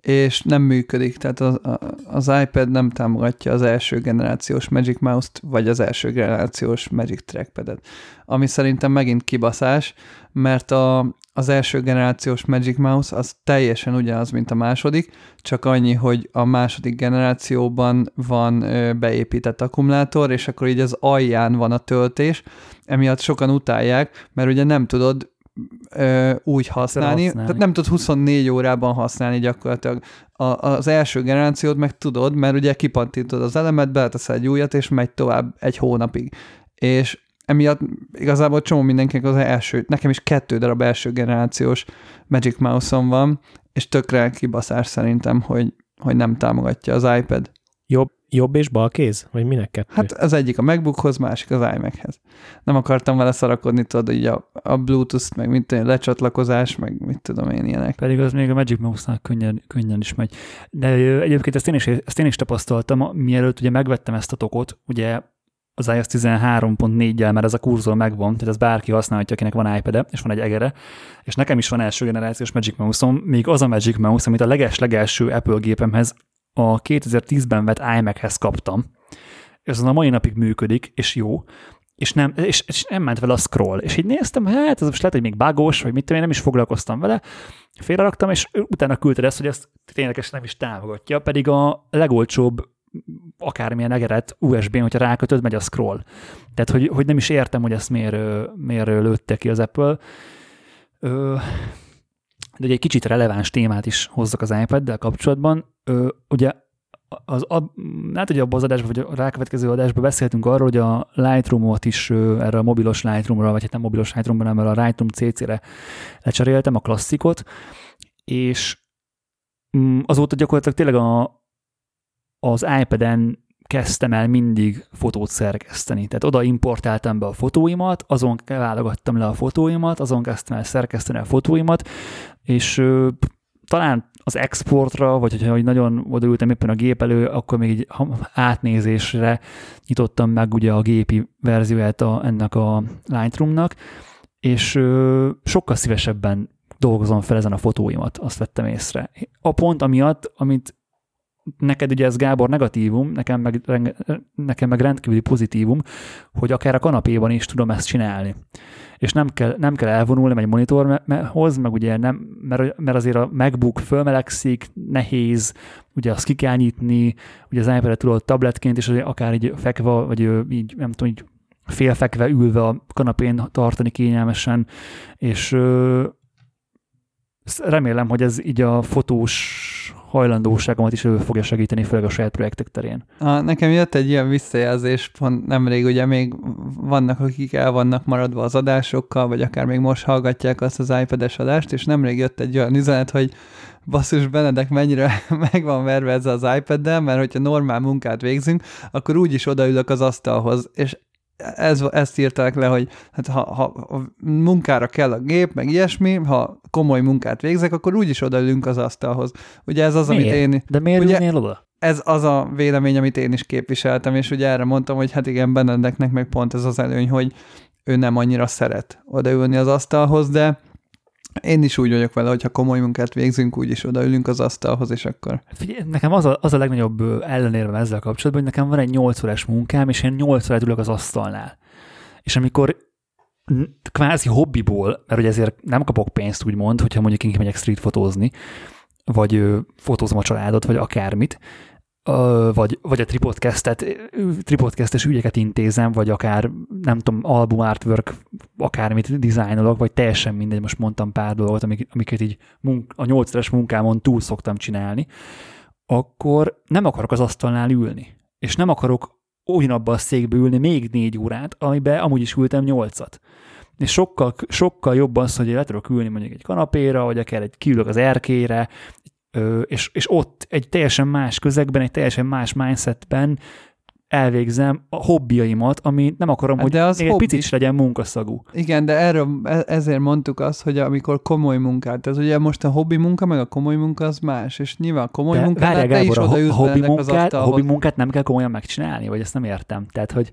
és nem működik, tehát az, az iPad nem támogatja az első generációs Magic Mouse-t, vagy az első generációs Magic Trackpad-et, ami szerintem megint kibaszás, mert a, az első generációs Magic Mouse az teljesen ugyanaz, mint a második, csak annyi, hogy a második generációban van beépített akkumulátor, és akkor így az alján van a töltés, emiatt sokan utálják, mert ugye nem tudod ö, úgy használni, használni, tehát nem tudod 24 órában használni gyakorlatilag. A, az első generációt meg tudod, mert ugye kipantítod az elemet, beleteszel egy újat, és megy tovább egy hónapig. És emiatt igazából csomó mindenkinek az első, nekem is kettő darab első generációs Magic Mouse-om van, és tökre kibaszás szerintem, hogy, hogy nem támogatja az iPad. Jobb, jobb és bal kéz? Vagy minek kettő? Hát az egyik a MacBookhoz, másik az iMac-hez. Nem akartam vele szarakodni, tudod, így a, a Bluetooth, meg mint tudom, lecsatlakozás, meg mit tudom én ilyenek. Pedig az még a Magic Mouse-nál könnyen, könnyen is megy. De egyébként ezt én is, ezt én is tapasztaltam, mielőtt ugye megvettem ezt a tokot, ugye az iOS 13.4-jel, mert ez a kurzor megvan, tehát ez bárki használhatja, akinek van ipad és van egy egere, és nekem is van első generációs Magic Mouse-om, még az a Magic Mouse, amit a leges-legelső Apple gépemhez a 2010-ben vett iMac-hez kaptam, és az a mai napig működik, és jó, és nem, és, és nem ment vele a scroll. És így néztem, hát ez most lehet, hogy még bugos, vagy mit tudom, én nem is foglalkoztam vele, félreraktam, és utána küldted ezt, hogy ezt ténylegesen nem is támogatja, pedig a legolcsóbb akármilyen egeret USB-n, hogyha rákötöd, megy a scroll. Tehát, hogy, hogy nem is értem, hogy ezt miért, miért lőtte ki az Apple. De ugye egy kicsit releváns témát is hozzak az iPad-del kapcsolatban. Ugye az, a, hát ugye abban az adásban, vagy a rákövetkező adásban beszéltünk arról, hogy a Lightroom-ot is erre a mobilos Lightroom-ra, vagy hát nem mobilos Lightroom-ra, hanem a Lightroom CC-re lecseréltem, a klasszikot, és mm, azóta gyakorlatilag tényleg a, az iPad-en kezdtem el mindig fotót szerkeszteni. Tehát oda importáltam be a fotóimat, azon válogattam le a fotóimat, azon kezdtem el szerkeszteni a fotóimat, és ö, talán az exportra, vagy hogyha nagyon odaültem éppen a gép elő, akkor még egy átnézésre nyitottam meg ugye a gépi verzióját a, ennek a Lightroomnak, és ö, sokkal szívesebben dolgozom fel ezen a fotóimat, azt vettem észre. A pont amiatt, amit neked ugye ez Gábor negatívum, nekem meg, nekem meg rendkívüli pozitívum, hogy akár a kanapéban is tudom ezt csinálni. És nem kell, nem kell elvonulni egy monitorhoz, meg ugye nem, mert, mert azért a MacBook fölmelegszik, nehéz, ugye azt ki kell nyitni, ugye az iPad-et tudod tabletként, és akár így fekve, vagy így, nem tudom, így félfekve ülve a kanapén tartani kényelmesen, és remélem, hogy ez így a fotós hajlandóságomat is elő fogja segíteni, főleg a saját projektek terén. A, nekem jött egy ilyen visszajelzés, pont nemrég ugye még vannak, akik el vannak maradva az adásokkal, vagy akár még most hallgatják azt az iPad-es adást, és nemrég jött egy olyan üzenet, hogy basszus Benedek mennyire meg van verve ez az iPad-del, mert hogyha normál munkát végzünk, akkor úgyis odaülök az asztalhoz, és ez, ezt írták le, hogy hát ha, ha munkára kell a gép, meg ilyesmi, ha komoly munkát végzek, akkor úgyis odaülünk az asztalhoz. Ugye ez az, miért? amit én... De miért ugye, ülnél oda? Ez az a vélemény, amit én is képviseltem, és ugye erre mondtam, hogy hát igen, Benedeknek meg pont ez az előny, hogy ő nem annyira szeret odaülni az asztalhoz, de én is úgy vagyok vele, hogy ha komoly munkát végzünk, úgyis odaülünk az asztalhoz, és akkor... Figyelj, nekem az a, az a legnagyobb ellenérve ezzel kapcsolatban, hogy nekem van egy 8 órás munkám, és én 8 órát ülök az asztalnál. És amikor kvázi hobbiból, mert ugye ezért nem kapok pénzt, úgymond, hogyha mondjuk én megyek street fotózni, vagy fotózom a családot, vagy akármit, vagy, vagy a tripodcastet, tripodcastes ügyeket intézem, vagy akár, nem tudom, album artwork, akármit dizájnolok, vagy teljesen mindegy, most mondtam pár dolgot, amik, amiket így munk, a nyolcszeres munkámon túl szoktam csinálni, akkor nem akarok az asztalnál ülni. És nem akarok ugyanabban a székbe ülni még négy órát, amiben amúgy is ültem nyolcat. És sokkal, sokkal jobb az, hogy le tudok ülni mondjuk egy kanapéra, vagy akár egy kiülök az erkére, és, és ott egy teljesen más közegben, egy teljesen más mindsetben elvégzem a hobbiaimat, ami nem akarom, hát hogy de az egy hobbi. picit is legyen munkaszagú. Igen, de erről, e, ezért mondtuk azt, hogy amikor komoly munkát, ez ugye most a hobbi munka, meg a komoly munka az más, és nyilván a komoly munka, te Gábor, is a, a hobbi munkát, a hobbi munkát nem kell komolyan megcsinálni, vagy ezt nem értem. Tehát, hogy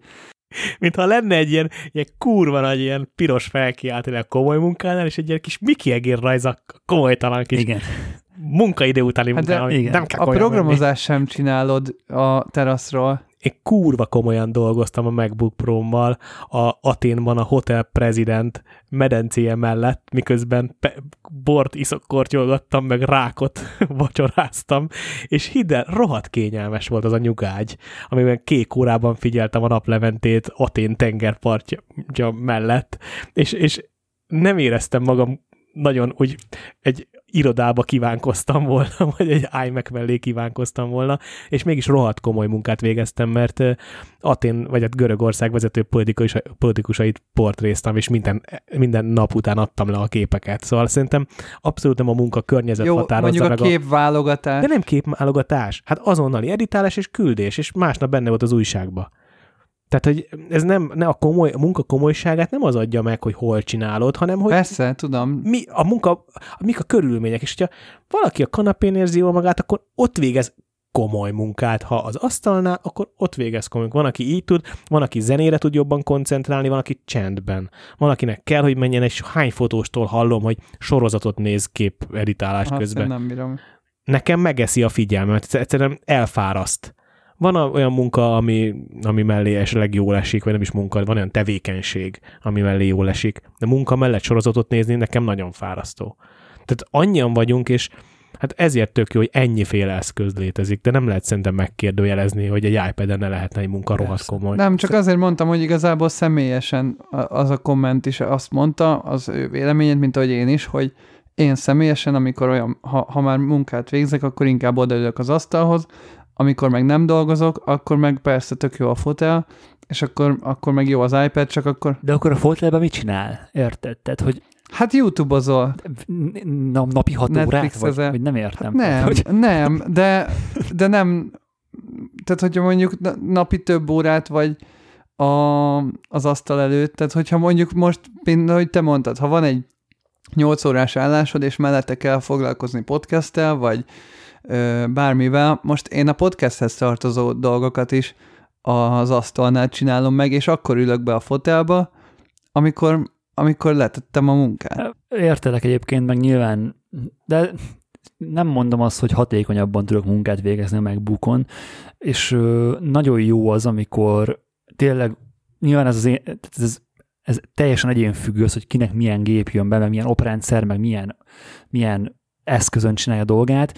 mintha lenne egy ilyen, ilyen kurva nagy ilyen piros felkiáltani a komoly munkánál, és egy ilyen kis Mickey egér rajz a komolytalan kis Igen munkaidő utáni hát munka, igen. nem kell A programozás sem csinálod a teraszról. Én kurva komolyan dolgoztam a MacBook Pro-mal a Aténban a Hotel President medencéje mellett, miközben pe- bort iszokkortyolgattam, meg rákot vacsoráztam, és hidd el, rohadt kényelmes volt az a nyugágy, amiben kék órában figyeltem a napleventét Atén tengerpartja mellett, és, és nem éreztem magam nagyon úgy egy irodába kívánkoztam volna, vagy egy iMac mellé kívánkoztam volna, és mégis rohadt komoly munkát végeztem, mert Atén, vagy a hát Görögország vezető politikus, politikusait portréztam, és minden, minden nap után adtam le a képeket. Szóval szerintem abszolút nem a munka környezet Jó, határozza mondjuk a képválogatás. De nem képválogatás. Hát azonnali editálás és küldés, és másnap benne volt az újságba. Tehát, hogy ez nem, ne a, komoly, a munka komolyságát nem az adja meg, hogy hol csinálod, hanem hogy... Persze, tudom. Mi a munka, mik a körülmények, és hogyha valaki a kanapén érzi jól magát, akkor ott végez komoly munkát. Ha az asztalnál, akkor ott végez komoly. Van, aki így tud, van, aki zenére tud jobban koncentrálni, van, aki csendben. Van, akinek kell, hogy menjen, és hány fotóstól hallom, hogy sorozatot néz kép editálás Azt közben. nem bírom. Nekem megeszi a figyelmet, egyszerűen elfáraszt van olyan munka, ami, ami mellé esetleg jól esik, vagy nem is munka, van olyan tevékenység, ami mellé jól esik. De munka mellett sorozatot nézni nekem nagyon fárasztó. Tehát annyian vagyunk, és Hát ezért tök jó, hogy ennyiféle eszköz létezik, de nem lehet szerintem megkérdőjelezni, hogy egy iPad-en ne lehetne egy munka rohadt komoly. Nem, csak azért mondtam, hogy igazából személyesen az a komment is azt mondta, az ő véleményét, mint ahogy én is, hogy én személyesen, amikor olyan, ha, ha már munkát végzek, akkor inkább odaülök az asztalhoz, amikor meg nem dolgozok, akkor meg persze tök jó a fotel, és akkor, akkor meg jó az iPad, csak akkor... De akkor a fotelben mit csinál? Érted? Tehát, hogy Hát YouTube-ozol. Na, napi hat órát? Vagy, vagy nem értem. Hát nem, hogy... nem, de, de nem, tehát hogyha mondjuk napi több órát vagy a, az asztal előtt, tehát hogyha mondjuk most, mint ahogy te mondtad, ha van egy 8 órás állásod, és mellette kell foglalkozni podcasttel, vagy bármivel, most én a podcasthez tartozó dolgokat is az asztalnál csinálom meg, és akkor ülök be a fotelba, amikor, amikor letettem a munkát. Értelek egyébként, meg nyilván, de nem mondom azt, hogy hatékonyabban tudok munkát végezni a MacBookon, és nagyon jó az, amikor tényleg nyilván ez, az én, ez, ez teljesen egyénfüggő az, hogy kinek milyen gép jön be, meg milyen oprendszer, meg milyen, milyen eszközön csinálja a dolgát.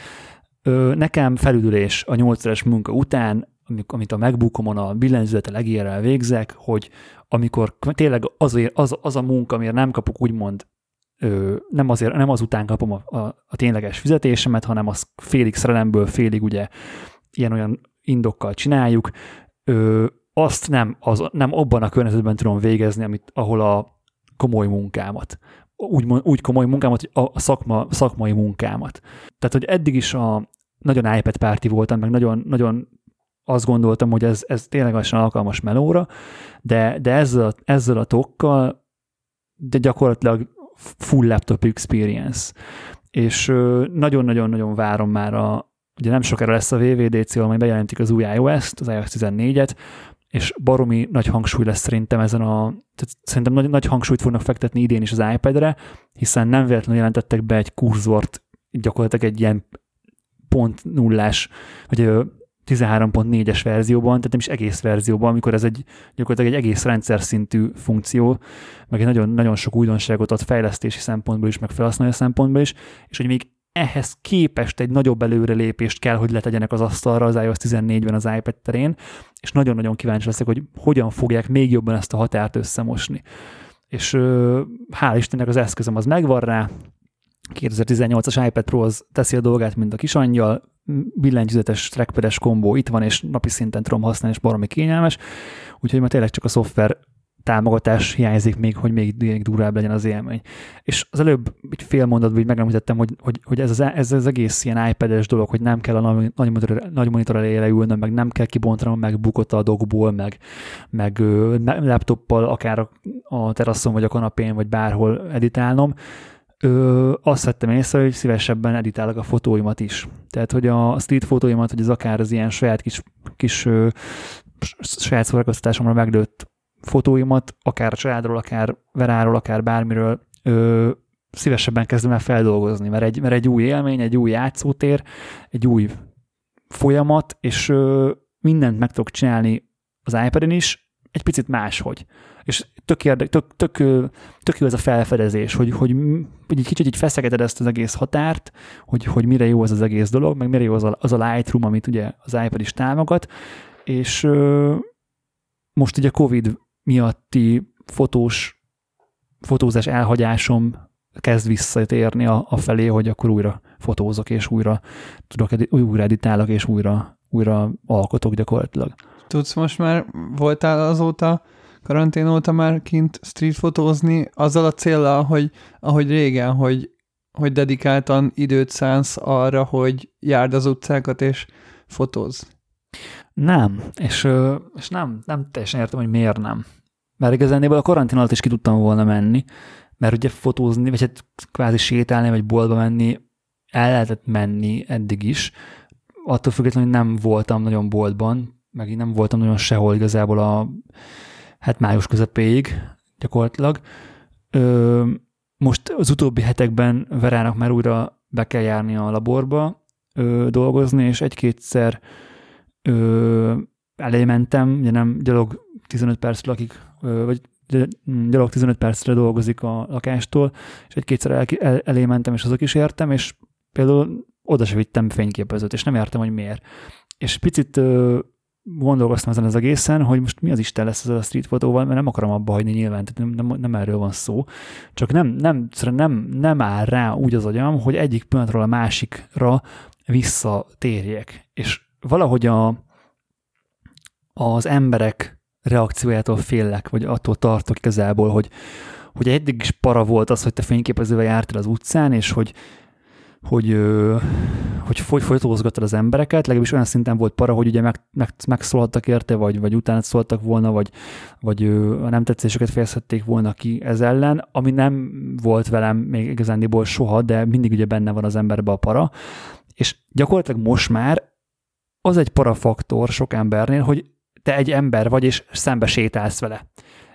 Nekem felüdülés a 8 munka után, amit a MacBookomon a billentyűzete legérrel végzek, hogy amikor tényleg az, az, az a munka, amire nem kapok úgymond ö, nem, azért, nem azután kapom a, a, a tényleges fizetésemet, hanem az félig szerelemből, félig ugye ilyen-olyan indokkal csináljuk, ö, azt nem, az, nem abban a környezetben tudom végezni, amit, ahol a komoly munkámat, úgy, úgy komoly munkámat, hogy a szakma, szakmai munkámat. Tehát, hogy eddig is a nagyon iPad párti voltam, meg nagyon, nagyon azt gondoltam, hogy ez, ez tényleg alkalmas melóra, de, de ezzel, ezzel a tokkal de gyakorlatilag full laptop experience. És nagyon-nagyon-nagyon várom már a, ugye nem sokára lesz a VVDC, ahol bejelentik az új iOS-t, az iOS 14-et, és baromi nagy hangsúly lesz szerintem ezen a, tehát szerintem nagy, nagy hangsúlyt fognak fektetni idén is az iPad-re, hiszen nem véletlenül jelentettek be egy kurzort, gyakorlatilag egy ilyen pont nullás, vagy 13.4-es verzióban, tehát nem is egész verzióban, amikor ez egy gyakorlatilag egy egész rendszer szintű funkció, meg egy nagyon, nagyon sok újdonságot ad fejlesztési szempontból is, meg felhasználói szempontból is, és hogy még ehhez képest egy nagyobb előrelépést kell, hogy letegyenek az asztalra az iOS 14-ben az iPad terén, és nagyon-nagyon kíváncsi leszek, hogy hogyan fogják még jobban ezt a határt összemosni. És hál' Istennek az eszközöm az megvan rá, 2018-as iPad Pro az teszi a dolgát, mint a kis angyal, billentyűzetes trackpades kombó itt van, és napi szinten tudom használni, és baromi kényelmes, úgyhogy ma tényleg csak a szoftver támogatás hiányzik még, hogy még, még durvább legyen az élmény. És az előbb egy fél mondatban így megemlítettem, hogy, hogy, hogy ez, az, ez az egész ilyen iPad-es dolog, hogy nem kell a nagy, nagy, monitor, nagy monitor elé leülnöm, meg nem kell kibontanom meg bukott a dogból, meg, meg laptoppal akár a, a teraszon, vagy a kanapén, vagy bárhol editálnom, ö, azt vettem észre, hogy szívesebben editálok a fotóimat is. Tehát, hogy a street fotóimat, hogy az akár az ilyen saját kis, kis ö, saját szórakoztatásomra meglőtt fotóimat, akár a családról, akár Veráról, akár bármiről ö, szívesebben kezdem el feldolgozni, mert egy, mert egy új élmény, egy új játszótér, egy új folyamat, és ö, mindent meg tudok csinálni az iPad-en is, egy picit máshogy és tök, érde, tök, tök, tök jó ez a felfedezés, hogy, hogy, hogy egy kicsit így feszegeted ezt az egész határt, hogy, hogy mire jó az az egész dolog, meg mire jó az a, az a Lightroom, amit ugye az iPad is támogat, és ö, most ugye a Covid miatti fotós, fotózás elhagyásom kezd visszatérni a, a felé, hogy akkor újra fotózok, és újra tudok, újra editálok, és újra, újra alkotok gyakorlatilag. Tudsz most már, voltál azóta karantén óta már kint streetfotózni, azzal a célral, hogy ahogy régen, hogy, hogy dedikáltan időt szánsz arra, hogy járd az utcákat és fotóz. Nem, és, és nem, nem teljesen értem, hogy miért nem. Mert igazán a karantén alatt is ki tudtam volna menni, mert ugye fotózni, vagy hát kvázi sétálni, vagy boltba menni, el lehetett menni eddig is, attól függetlenül, hogy nem voltam nagyon boltban, meg én nem voltam nagyon sehol igazából a hát május közepéig gyakorlatilag. Ö, most az utóbbi hetekben Verának már újra be kell járni a laborba ö, dolgozni, és egy-kétszer elé mentem, ugye nem gyalog 15 perc lakik, ö, vagy gyalog 15 percre dolgozik a lakástól, és egy-kétszer el, el, elé mentem, és azok is értem, és például oda se vittem fényképezőt, és nem értem, hogy miért. És picit ö, gondolkoztam ezen az egészen, hogy most mi az Isten lesz ezzel a street fotóval, mert nem akarom abba hagyni nyilván, tehát nem, nem, nem erről van szó. Csak nem, nem, nem, nem áll rá úgy az agyam, hogy egyik pillanatról a másikra visszatérjek. És valahogy a, az emberek reakciójától félek, vagy attól tartok igazából, hogy, hogy eddig is para volt az, hogy te fényképezővel jártál az utcán, és hogy hogy, hogy foly, folytózgattad az embereket, legalábbis olyan szinten volt para, hogy ugye meg, meg, megszólhattak érte, vagy, vagy utána szóltak volna, vagy, vagy a nem tetszéseket fejezhették volna ki ez ellen, ami nem volt velem még igazándiból soha, de mindig ugye benne van az emberbe a para, és gyakorlatilag most már az egy parafaktor sok embernél, hogy te egy ember vagy, és szembe sétálsz vele.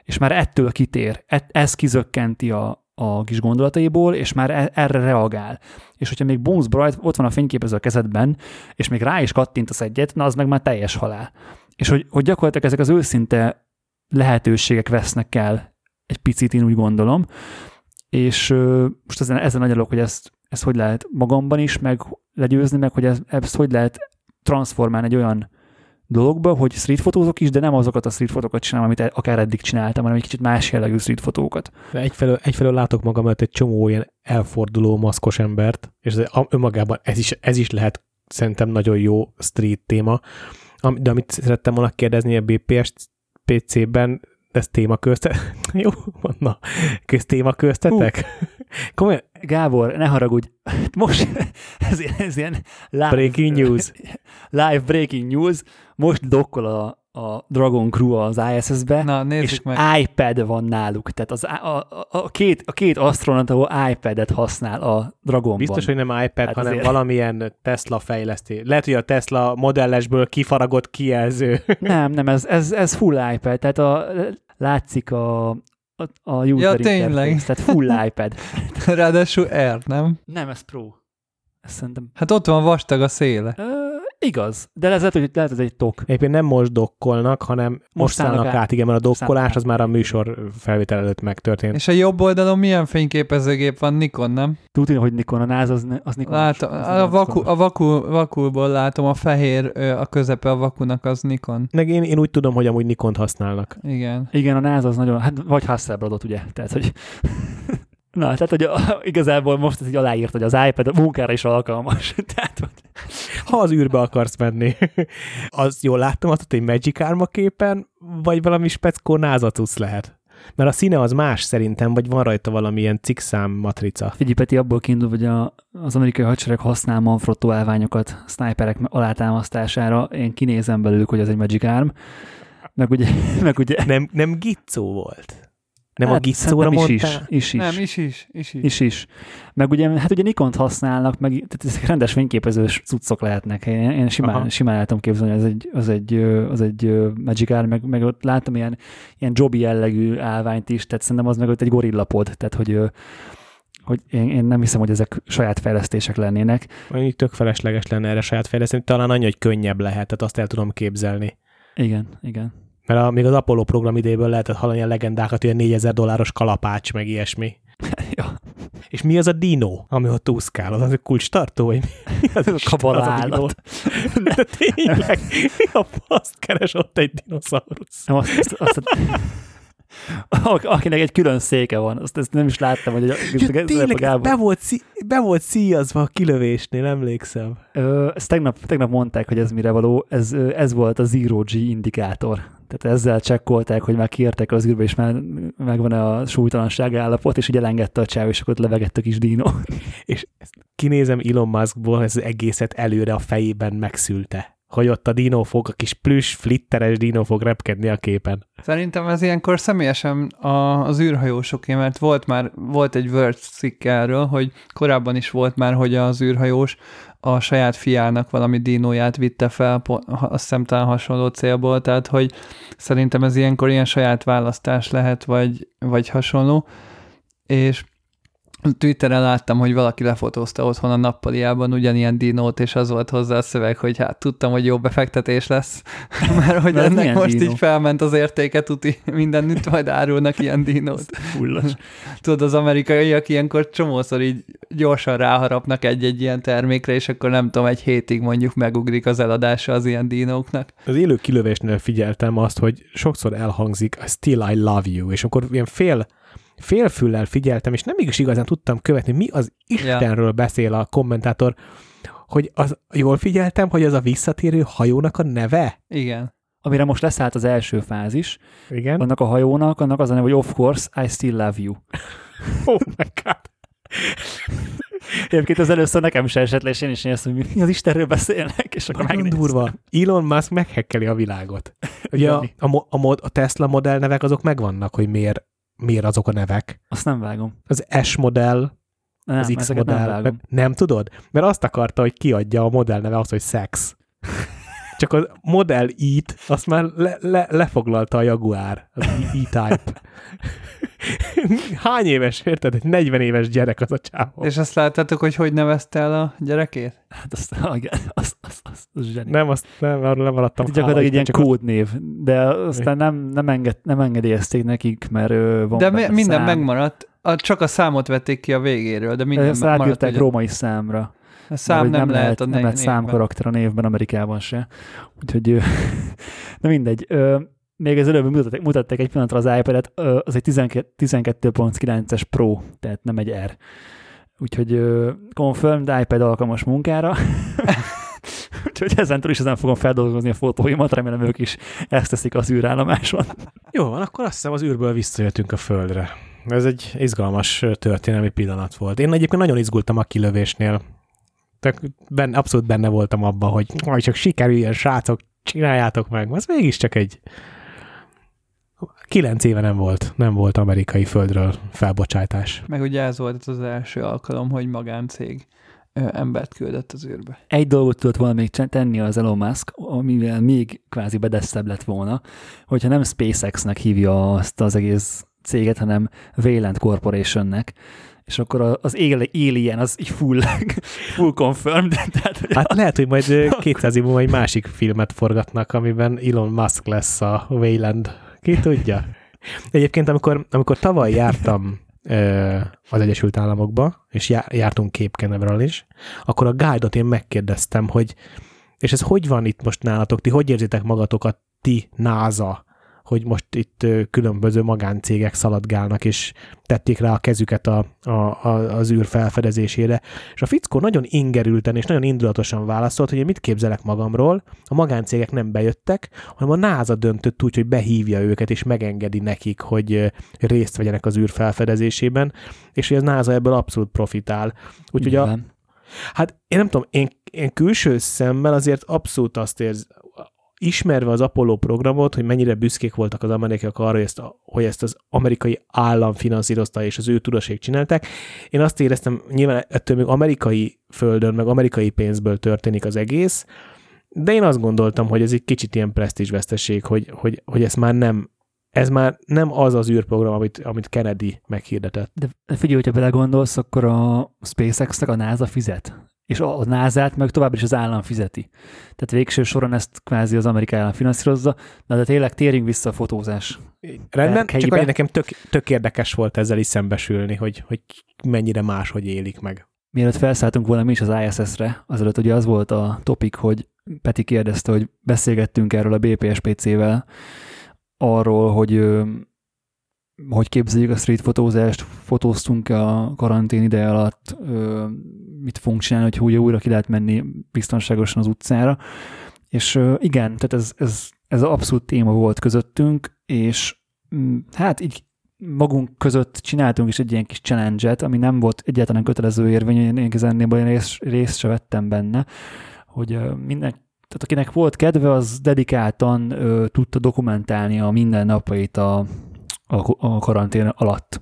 És már ettől kitér, ez kizökkenti a, a kis gondolataiból, és már e- erre reagál. És hogyha még Bones Bright ott van a fényképező a kezedben, és még rá is kattintasz egyet, na az meg már teljes halál. És hogy, hogy gyakorlatilag ezek az őszinte lehetőségek vesznek el egy picit, én úgy gondolom, és ö, most ezen, ezen nagyalok, hogy ezt, ezt hogy lehet magamban is meg legyőzni, meg hogy ezt, ezt hogy lehet transformálni egy olyan dologba, hogy street fotózok is, de nem azokat a street fotókat csinálom, amit akár eddig csináltam, hanem egy kicsit más jellegű street fotókat. Egyfelől, egyfelől látok magam előtt egy csomó ilyen elforduló maszkos embert, és ez, önmagában ez is, ez is lehet szerintem nagyon jó street téma. De amit szerettem volna kérdezni a BPS PC-ben, ez téma közte... Jó, na, köz téma köztetek? Komolyan, Gábor, ne haragudj, most ez, ez ilyen live, breaking news. Live breaking news, most dokkol a, a Dragon Crew az ISS-be, Na, és meg. iPad van náluk. Tehát az, a, a, a, két, a két asztronauta iPad-et használ a Dragonban. Biztos, hogy nem iPad, hát hanem azért... valamilyen Tesla fejlesztés. Lehet, hogy a Tesla modellesből kifaragott kijelző. Nem, nem, ez, ez, ez full iPad. Tehát a, látszik a, a, a user ja, tényleg. tehát full iPad. Ráadásul Air, nem? Nem, ez Pro. Ezt szerintem... Hát ott van vastag a széle. Ö, igaz, de ez lehet, hogy lehet, ez egy tok. Egyébként nem most dokkolnak, hanem most, most szállnak át. át, igen, mert a dokkolás az már a műsor felvétel előtt megtörtént. És a jobb oldalon milyen fényképezőgép van? Nikon, nem? Tudni, hogy Nikon, a NAS az, az Nikon. Látom, az a, vaku, a vaku, vakulból látom, a fehér, a közepe a vakunak az Nikon. Meg én, én úgy tudom, hogy amúgy Nikont használnak. Igen. Igen, a NAS az nagyon, hát vagy Hasselbladot, ugye? Tehát, hogy Na, tehát hogy a, igazából most ez így aláírt, hogy az iPad a munkára is alkalmas. tehát, hogy... Ha az űrbe akarsz menni, az jól láttam azt, hogy Magic Arma képen, vagy valami speckó názacusz lehet. Mert a színe az más szerintem, vagy van rajta valamilyen cikszám matrica. Figyelj, Peti, abból kiindul, hogy a, az amerikai hadsereg használ Manfrotto állványokat sniperek alátámasztására. Én kinézem belőlük, hogy az egy Magic Arm. Meg ugye... Meg ugye... Nem, nem Gitzó volt. Nem hát, a Gitzóra is is, is, is. Nem, is is, is is. is, is. Meg ugye, hát ugye Nikont használnak, meg tehát ezek rendes fényképezős cuccok lehetnek. Én, én simán, simán el tudom képzelni, hogy az egy, az egy, az egy Magic Arm, meg, meg ott láttam ilyen, ilyen jobby jellegű állványt is, tehát szerintem az meg ott egy gorillapod, tehát hogy hogy én, én nem hiszem, hogy ezek saját fejlesztések lennének. Mondjuk tök felesleges lenne erre saját fejleszteni, talán annyi, hogy könnyebb lehet, tehát azt el tudom képzelni. Igen, igen. Mert a, még az Apollo program idejéből lehetett hallani a legendákat, hogy a 4000 dolláros kalapács, meg ilyesmi. ja. És mi az a dino, ami ott úszkál? Az, az a kulcs tartó, vagy mi? Az, az a kabalállat. De tényleg, mi a faszt keres ott egy dinoszaurusz? Nem, azt, azt, azt, akinek egy külön széke van, azt, ezt nem is láttam, hogy ja, tényleg, be volt, szí, be volt szíjazva a kilövésnél, emlékszem. Ö, ezt tegnap, tegnap mondták, hogy ez mire való, ez, ez volt a Zero G indikátor. Tehát ezzel csekkolták, hogy már kiértek az űrbe, és már megvan a súlytalanság állapot, és ugye elengedte a csáv, és akkor levegett a kis dino. és kinézem Elon Muskból, ez az egészet előre a fejében megszülte hogy ott a dino fog, a kis plüss, flitteres dino fog repkedni a képen. Szerintem ez ilyenkor személyesen a, az űrhajósoké, mert volt már, volt egy Word cikk erről, hogy korábban is volt már, hogy az űrhajós a saját fiának valami dinóját vitte fel, azt hiszem talán hasonló célból, tehát hogy szerintem ez ilyenkor ilyen saját választás lehet, vagy, vagy hasonló, és Twitteren láttam, hogy valaki lefotózta otthon a nappaliában ugyanilyen dinót, és az volt hozzá a szöveg, hogy hát tudtam, hogy jó befektetés lesz, mert hogy Mert ennek most dinó? így felment az értéke, tuti mindenütt majd árulnak ilyen dinót. Fullas. Tudod, az amerikaiak ilyenkor csomószor így gyorsan ráharapnak egy-egy ilyen termékre, és akkor nem tudom, egy hétig mondjuk megugrik az eladása az ilyen dinóknak. Az élő kilövésnél figyeltem azt, hogy sokszor elhangzik a still I love you, és akkor ilyen fél, félfüllel figyeltem, és nem is igazán tudtam követni, mi az Istenről beszél a kommentátor, hogy az, jól figyeltem, hogy az a visszatérő hajónak a neve? Igen. Amire most leszállt az első fázis, Igen. annak a hajónak, annak az a neve, hogy of course, I still love you. Oh my god. Egyébként az először nekem is esett le, és én is néztem, hogy mi az Istenről beszélnek, és akkor Nagyon durva. Elon Musk meghekkeli a világot. Ugye a, a, a, a Tesla modell nevek azok megvannak, hogy miért, miért azok a nevek. Azt nem vágom. Az S modell, Nem, az X modell. Nem, nem tudod? Mert azt akarta, hogy kiadja a modell neve azt, hogy szex. Csak a modell E-t, azt már le, le, lefoglalta a Jaguar, az E- E-Type. Hány éves, érted? Egy 40 éves gyerek az a csávó. És azt láttátok, hogy hogy nevezte el a gyerekét? Hát azt, igen, azt, azt, azt, az zseni. Nem, azt nem, arról nem maradtam. Hát gyakorlatilag egy ilyen kódnév, de aztán nem, nem, enged, nem engedélyezték nekik, mert ö, van De mi, minden szám. megmaradt, a, csak a számot vették ki a végéről, de minden Ezt maradt. átírták hogy római számra. A szám Mert nem, hogy lehet a nem ne- lehet névben. számkarakter a névben Amerikában se. Úgyhogy, na mindegy. Még az előbb mutatták, mutatták egy pillanatra az iPad-et, az egy 12 12.9-es Pro, tehát nem egy R. Úgyhogy confirmed iPad alkalmas munkára. Úgyhogy ezentúl is ezen fogom feldolgozni a fotóimat, remélem ők is ezt teszik az űrállomáson. Jó van, akkor azt hiszem az űrből visszajöttünk a Földre. Ez egy izgalmas történelmi pillanat volt. Én egyébként nagyon izgultam a kilövésnél. Tehát benne, abszolút benne voltam abban, hogy majd csak sikerüljen, srácok, csináljátok meg. Az mégiscsak egy kilenc éve nem volt, nem volt amerikai földről felbocsátás. Meg ugye ez volt az első alkalom, hogy magáncég embert küldött az űrbe. Egy dolgot tudott volna még tenni az Elon Musk, amivel még kvázi bedesztebb lett volna, hogyha nem SpaceX-nek hívja azt az egész céget, hanem Wayland Corporationnek, és akkor az Al- Alien az így full, full confirmed, tehát Hát lehet, hogy majd ö, 200 év múlva egy másik filmet forgatnak, amiben Elon Musk lesz a Wayland. Ki tudja? Egyébként, amikor, amikor tavaly jártam az Egyesült Államokba, és já- jártunk Canaveral is, akkor a guide-ot én megkérdeztem, hogy és ez hogy van itt most nálatok? Ti hogy érzitek magatokat, ti NASA, hogy most itt különböző magáncégek szaladgálnak, és tették rá a kezüket a, a, a, az űr felfedezésére. És a fickó nagyon ingerülten és nagyon indulatosan válaszolt, hogy én mit képzelek magamról, a magáncégek nem bejöttek, hanem a NASA döntött úgy, hogy behívja őket, és megengedi nekik, hogy részt vegyenek az űr felfedezésében, és hogy a NASA ebből abszolút profitál. Úgyhogy a. Hát én nem tudom, én, én külső szemmel azért abszolút azt érz, ismerve az Apollo programot, hogy mennyire büszkék voltak az amerikaiak arra, hogy ezt, a, hogy ezt az amerikai állam finanszírozta, és az ő tudóség csinálták. Én azt éreztem, nyilván ettől még amerikai földön, meg amerikai pénzből történik az egész, de én azt gondoltam, hogy ez egy kicsit ilyen presztízsveszteség, hogy, hogy, hogy ez már nem ez már nem az az űrprogram, amit, amit Kennedy meghirdetett. De figyelj, hogyha belegondolsz, akkor a SpaceX-nek a NASA fizet. És a a NASA-t meg továbbra is az állam fizeti. Tehát végső soron ezt kvázi az amerikai állam finanszírozza, de, de tényleg térjünk vissza a fotózás. Rendben, csak Erkeibe. hogy nekem tök, tök érdekes volt ezzel is szembesülni, hogy, hogy mennyire máshogy élik meg. Mielőtt felszálltunk volna mi is az ISS-re, azelőtt ugye az volt a topik, hogy Peti kérdezte, hogy beszélgettünk erről a BPSPC-vel, arról, hogy hogy képzeljük a street fotózást, fotóztunk a karantén ide alatt, mit fogunk csinálni, hogy ugye újra ki lehet menni biztonságosan az utcára. És igen, tehát ez, ez, ez abszolút téma volt közöttünk, és mm, hát így magunk között csináltunk is egy ilyen kis challenge-et, ami nem volt egyáltalán kötelező érvényű, én igazából én részt, részt se vettem benne, hogy minden, tehát akinek volt kedve, az dedikáltan ö, tudta dokumentálni a mindennapjait a, a, karantén alatt.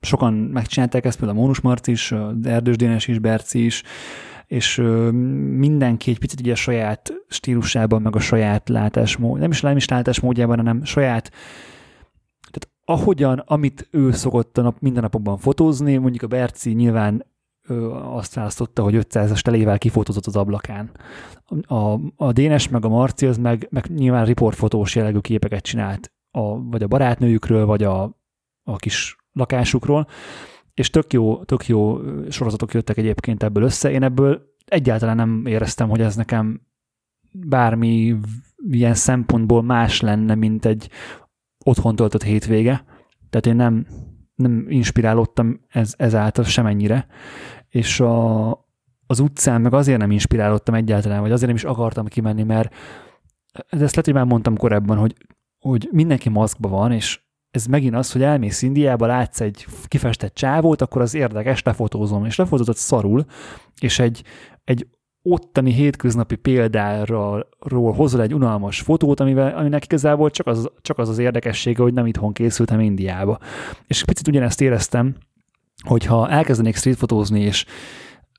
Sokan megcsinálták ezt, például Mónus Marci is, Erdős Dénes is, Berci is, és mindenki egy picit ugye a saját stílusában, meg a saját látásmód, nem is, nem is látásmódjában, hanem saját tehát ahogyan, amit ő szokott a nap, minden napokban fotózni, mondjuk a Berci nyilván ö, azt választotta, hogy 500-as telével kifotózott az ablakán. A, a Dénes meg a Marci az meg, meg nyilván riportfotós jellegű képeket csinált, a, vagy a barátnőjükről, vagy a, a kis lakásukról, és tök jó, tök jó sorozatok jöttek egyébként ebből össze. Én ebből egyáltalán nem éreztem, hogy ez nekem bármi ilyen szempontból más lenne, mint egy otthon töltött hétvége. Tehát én nem, nem inspirálódtam ez, ezáltal semennyire. És a, az utcán meg azért nem inspirálódtam egyáltalán, vagy azért nem is akartam kimenni, mert ezt lehet, hogy már mondtam korábban, hogy, hogy mindenki maszkban van, és ez megint az, hogy elmész Indiába, látsz egy kifestett csávót, akkor az érdekes, lefotózom, és lefotózott szarul, és egy, egy ottani hétköznapi példáról hozol egy unalmas fotót, amivel, aminek igazából csak az, csak az az érdekessége, hogy nem itthon készültem Indiába. És picit ugyanezt éreztem, hogyha elkezdenék streetfotózni, és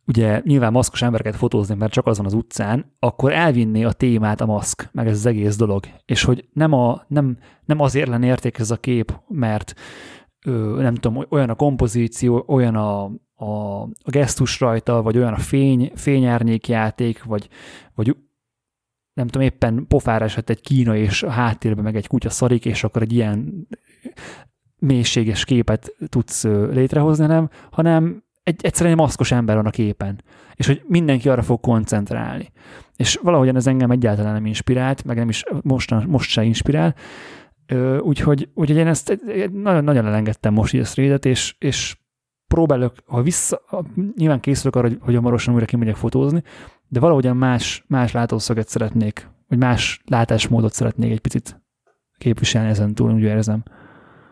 ugye nyilván maszkos embereket fotózni, mert csak azon az utcán, akkor elvinné a témát a maszk, meg ez az egész dolog. És hogy nem, a, nem, nem azért lenne érték ez a kép, mert ö, nem tudom, olyan a kompozíció, olyan a, a, a gesztus rajta, vagy olyan a fény, fényárnyékjáték, vagy, vagy nem tudom, éppen pofára esett egy kína, és a háttérben meg egy kutya szarik, és akkor egy ilyen mélységes képet tudsz létrehozni, nem, hanem egy, egyszerűen egy maszkos ember van a képen, és hogy mindenki arra fog koncentrálni. És valahogyan ez engem egyáltalán nem inspirált, meg nem is most, most se inspirál, úgyhogy, úgyhogy én ezt nagyon, nagyon elengedtem most így a threadet, és, és próbálok, ha vissza, nyilván készülök arra, hogy, hogy hamarosan újra kimegyek fotózni, de valahogyan más, más látószöget szeretnék, vagy más látásmódot szeretnék egy picit képviselni ezen túl, úgy érzem.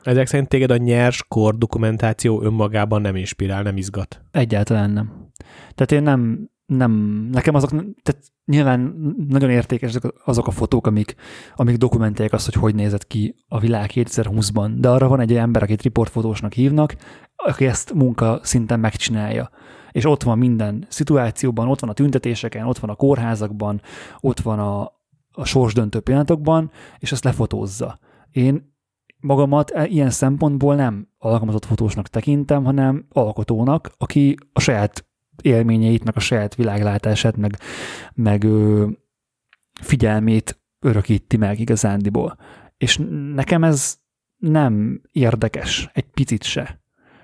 Ezek szerint téged a nyers kor dokumentáció önmagában nem inspirál, nem izgat? Egyáltalán nem. Tehát én nem, nem, nekem azok, tehát nyilván nagyon értékesek azok a fotók, amik, amik dokumentálják azt, hogy hogy nézett ki a világ 2020-ban, de arra van egy ember, akit riportfotósnak hívnak, aki ezt munka szinten megcsinálja. És ott van minden szituációban, ott van a tüntetéseken, ott van a kórházakban, ott van a, a sorsdöntő pillanatokban, és ezt lefotózza. Én magamat e, ilyen szempontból nem alkalmazott fotósnak tekintem, hanem alkotónak, aki a saját élményeit, meg a saját világlátását, meg, meg ö, figyelmét örökíti meg igazándiból. És nekem ez nem érdekes, egy picit se.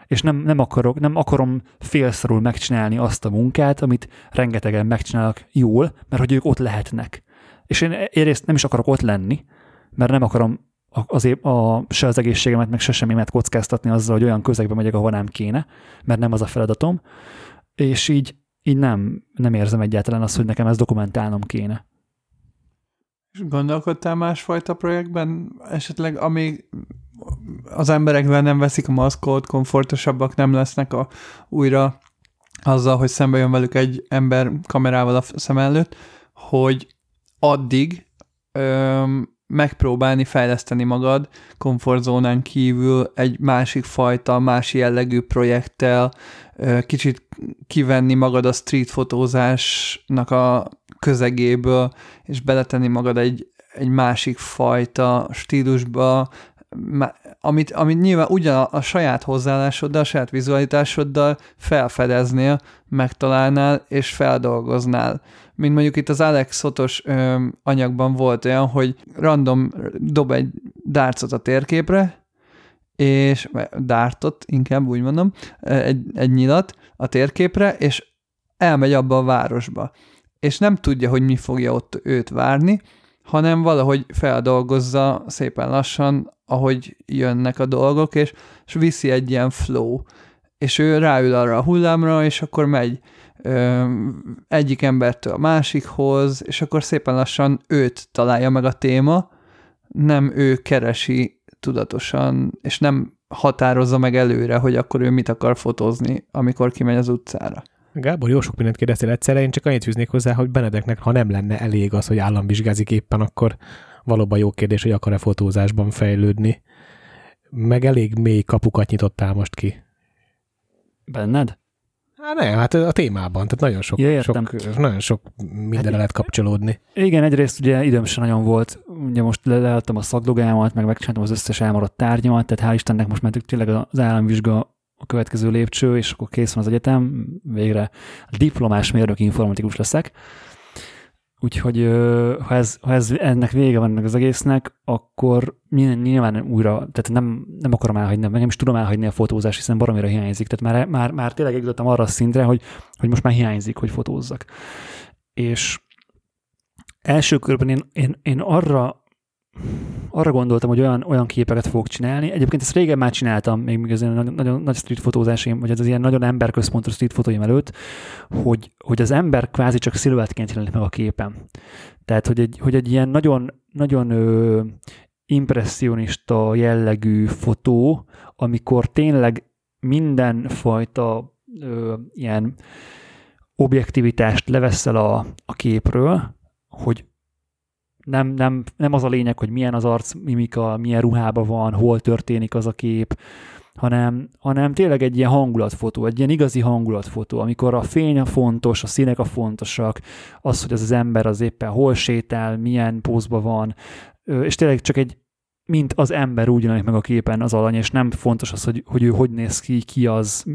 És nem, nem, akarok, nem akarom félszarul megcsinálni azt a munkát, amit rengetegen megcsinálnak jól, mert hogy ők ott lehetnek. És én egyrészt nem is akarok ott lenni, mert nem akarom az, a, se az egészségemet, meg se semmimet kockáztatni azzal, hogy olyan közegbe megyek, ahol nem kéne, mert nem az a feladatom, és így, így nem, nem érzem egyáltalán azt, hogy nekem ezt dokumentálnom kéne. És gondolkodtál másfajta projektben, esetleg amíg az emberekben nem veszik a maszkot, komfortosabbak nem lesznek a, újra azzal, hogy szembe jön velük egy ember kamerával a szem előtt, hogy addig öm, megpróbálni fejleszteni magad komfortzónán kívül egy másik fajta, más jellegű projekttel, kicsit kivenni magad a street fotózásnak a közegéből, és beletenni magad egy, egy másik fajta stílusba, amit, amit nyilván ugyan a, saját hozzáállásoddal, a saját vizualitásoddal felfedeznél, megtalálnál és feldolgoznál mint mondjuk itt az Alex Szotos ö, anyagban volt olyan, hogy random dob egy dárcot a térképre, és dártot, inkább úgy mondom, egy, egy nyilat a térképre, és elmegy abba a városba. És nem tudja, hogy mi fogja ott őt várni, hanem valahogy feldolgozza szépen lassan, ahogy jönnek a dolgok, és, és viszi egy ilyen flow. És ő ráül arra a hullámra, és akkor megy egyik embertől a másikhoz, és akkor szépen lassan őt találja meg a téma, nem ő keresi tudatosan, és nem határozza meg előre, hogy akkor ő mit akar fotózni, amikor kimegy az utcára. Gábor, jó sok mindent kérdeztél egyszerre, én csak annyit fűznék hozzá, hogy Benedeknek, ha nem lenne elég az, hogy államvizsgázik éppen, akkor valóban jó kérdés, hogy akar-e fotózásban fejlődni. Meg elég mély kapukat nyitottál most ki. Benned? Hát nem, hát a témában, tehát nagyon sok, Ja, sok, nagyon sok mindenre lehet kapcsolódni. Igen, egyrészt ugye időm sem nagyon volt, ugye most le- leadtam a szakdogámat, meg megcsináltam az összes elmaradt tárgyamat, tehát hál' Istennek most már tényleg az államvizsga a következő lépcső, és akkor kész van az egyetem, végre diplomás mérnök informatikus leszek. Úgyhogy ha ez, ha ez ennek vége van ennek az egésznek, akkor ny- nyilván újra, tehát nem, nem akarom elhagyni, meg nem is tudom elhagyni a fotózás, hiszen baromira hiányzik. Tehát már, már, már tényleg eljutottam arra a szintre, hogy, hogy most már hiányzik, hogy fotózzak. És első körben én, én, én arra arra gondoltam, hogy olyan, olyan képeket fogok csinálni. Egyébként ezt régen már csináltam, még, még az ilyen nagyon, nagyon nagy street fotózásim, vagy az ilyen nagyon emberközpontú street fotóim előtt, hogy, hogy az ember kvázi csak sziluettként jelenik meg a képen. Tehát, hogy egy, hogy egy ilyen nagyon, nagyon ö, impressionista jellegű fotó, amikor tényleg mindenfajta ö, ilyen objektivitást leveszel a, a képről, hogy nem, nem, nem az a lényeg, hogy milyen az arc mimika, milyen ruhában van, hol történik az a kép, hanem, hanem tényleg egy ilyen hangulatfotó, egy ilyen igazi hangulatfotó, amikor a fény a fontos, a színek a fontosak, az, hogy az az ember az éppen hol sétál, milyen pózban van, és tényleg csak egy mint az ember úgy jelenik meg a képen az alany, és nem fontos az, hogy, hogy ő hogy néz ki, ki az,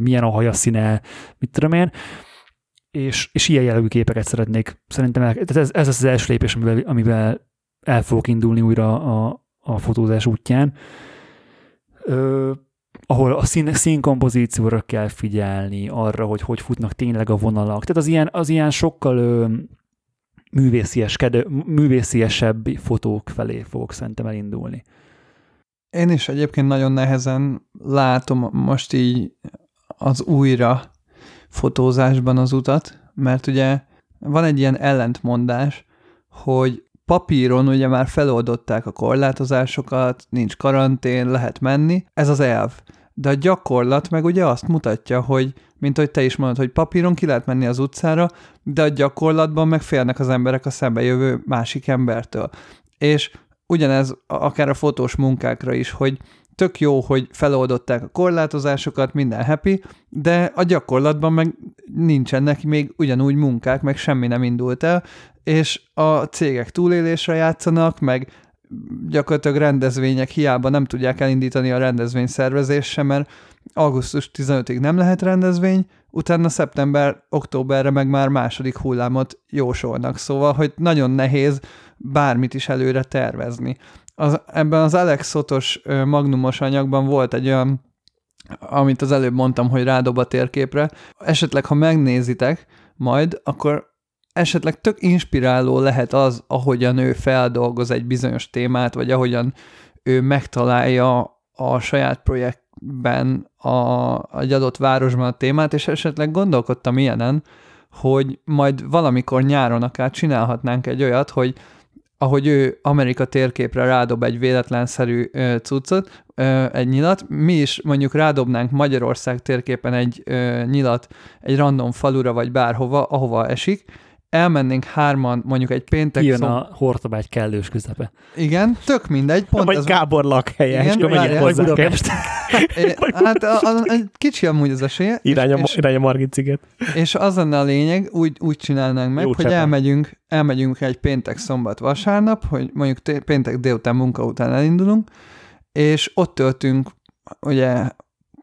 milyen a haja színe, mit tudom én, és, és ilyen jellegű képeket szeretnék. Szerintem el, tehát ez, ez az első lépés, amivel, amivel el fogok indulni újra a, a fotózás útján, ö, ahol a szín, színkompozícióra kell figyelni, arra, hogy hogy futnak tényleg a vonalak. Tehát az ilyen, az ilyen sokkal ö, művészieskedő, művésziesebb fotók felé fogok szerintem elindulni. Én is egyébként nagyon nehezen látom most így az újra fotózásban az utat, mert ugye van egy ilyen ellentmondás, hogy papíron ugye már feloldották a korlátozásokat, nincs karantén, lehet menni, ez az elv. De a gyakorlat meg ugye azt mutatja, hogy, mint hogy te is mondod, hogy papíron ki lehet menni az utcára, de a gyakorlatban meg félnek az emberek a szembe jövő másik embertől. És ugyanez akár a fotós munkákra is, hogy tök jó, hogy feloldották a korlátozásokat, minden happy, de a gyakorlatban meg nincsenek még ugyanúgy munkák, meg semmi nem indult el, és a cégek túlélésre játszanak, meg gyakorlatilag rendezvények hiába nem tudják elindítani a rendezvény szervezés mert augusztus 15-ig nem lehet rendezvény, utána szeptember, októberre meg már második hullámot jósolnak, szóval, hogy nagyon nehéz bármit is előre tervezni. Az, ebben az Alex Szotos magnumos anyagban volt egy olyan, amit az előbb mondtam, hogy rádob a térképre. Esetleg, ha megnézitek majd, akkor esetleg tök inspiráló lehet az, ahogyan ő feldolgoz egy bizonyos témát, vagy ahogyan ő megtalálja a saját projektben a, egy adott városban a témát, és esetleg gondolkodtam ilyenen, hogy majd valamikor nyáron akár csinálhatnánk egy olyat, hogy ahogy ő Amerika térképre rádob egy véletlenszerű ö, cuccot, ö, egy nyilat, mi is mondjuk rádobnánk Magyarország térképen egy ö, nyilat egy random falura vagy bárhova, ahova esik, elmennénk hárman mondjuk egy péntek Kijön szom... a hortobágy kellős közepe. Igen, tök mindegy, pont Vagy ez... Gábor lakhelye, Igen, és akkor vagy hozzá. Budapest. É, hát a, a, a, kicsi amúgy az esélye. Irány a, és, irány a Margit sziget. és az lenne a lényeg, úgy, úgy csinálnánk meg, Jó hogy csepe. elmegyünk, elmegyünk egy péntek, szombat, vasárnap, hogy mondjuk té- péntek délután munka után elindulunk, és ott töltünk ugye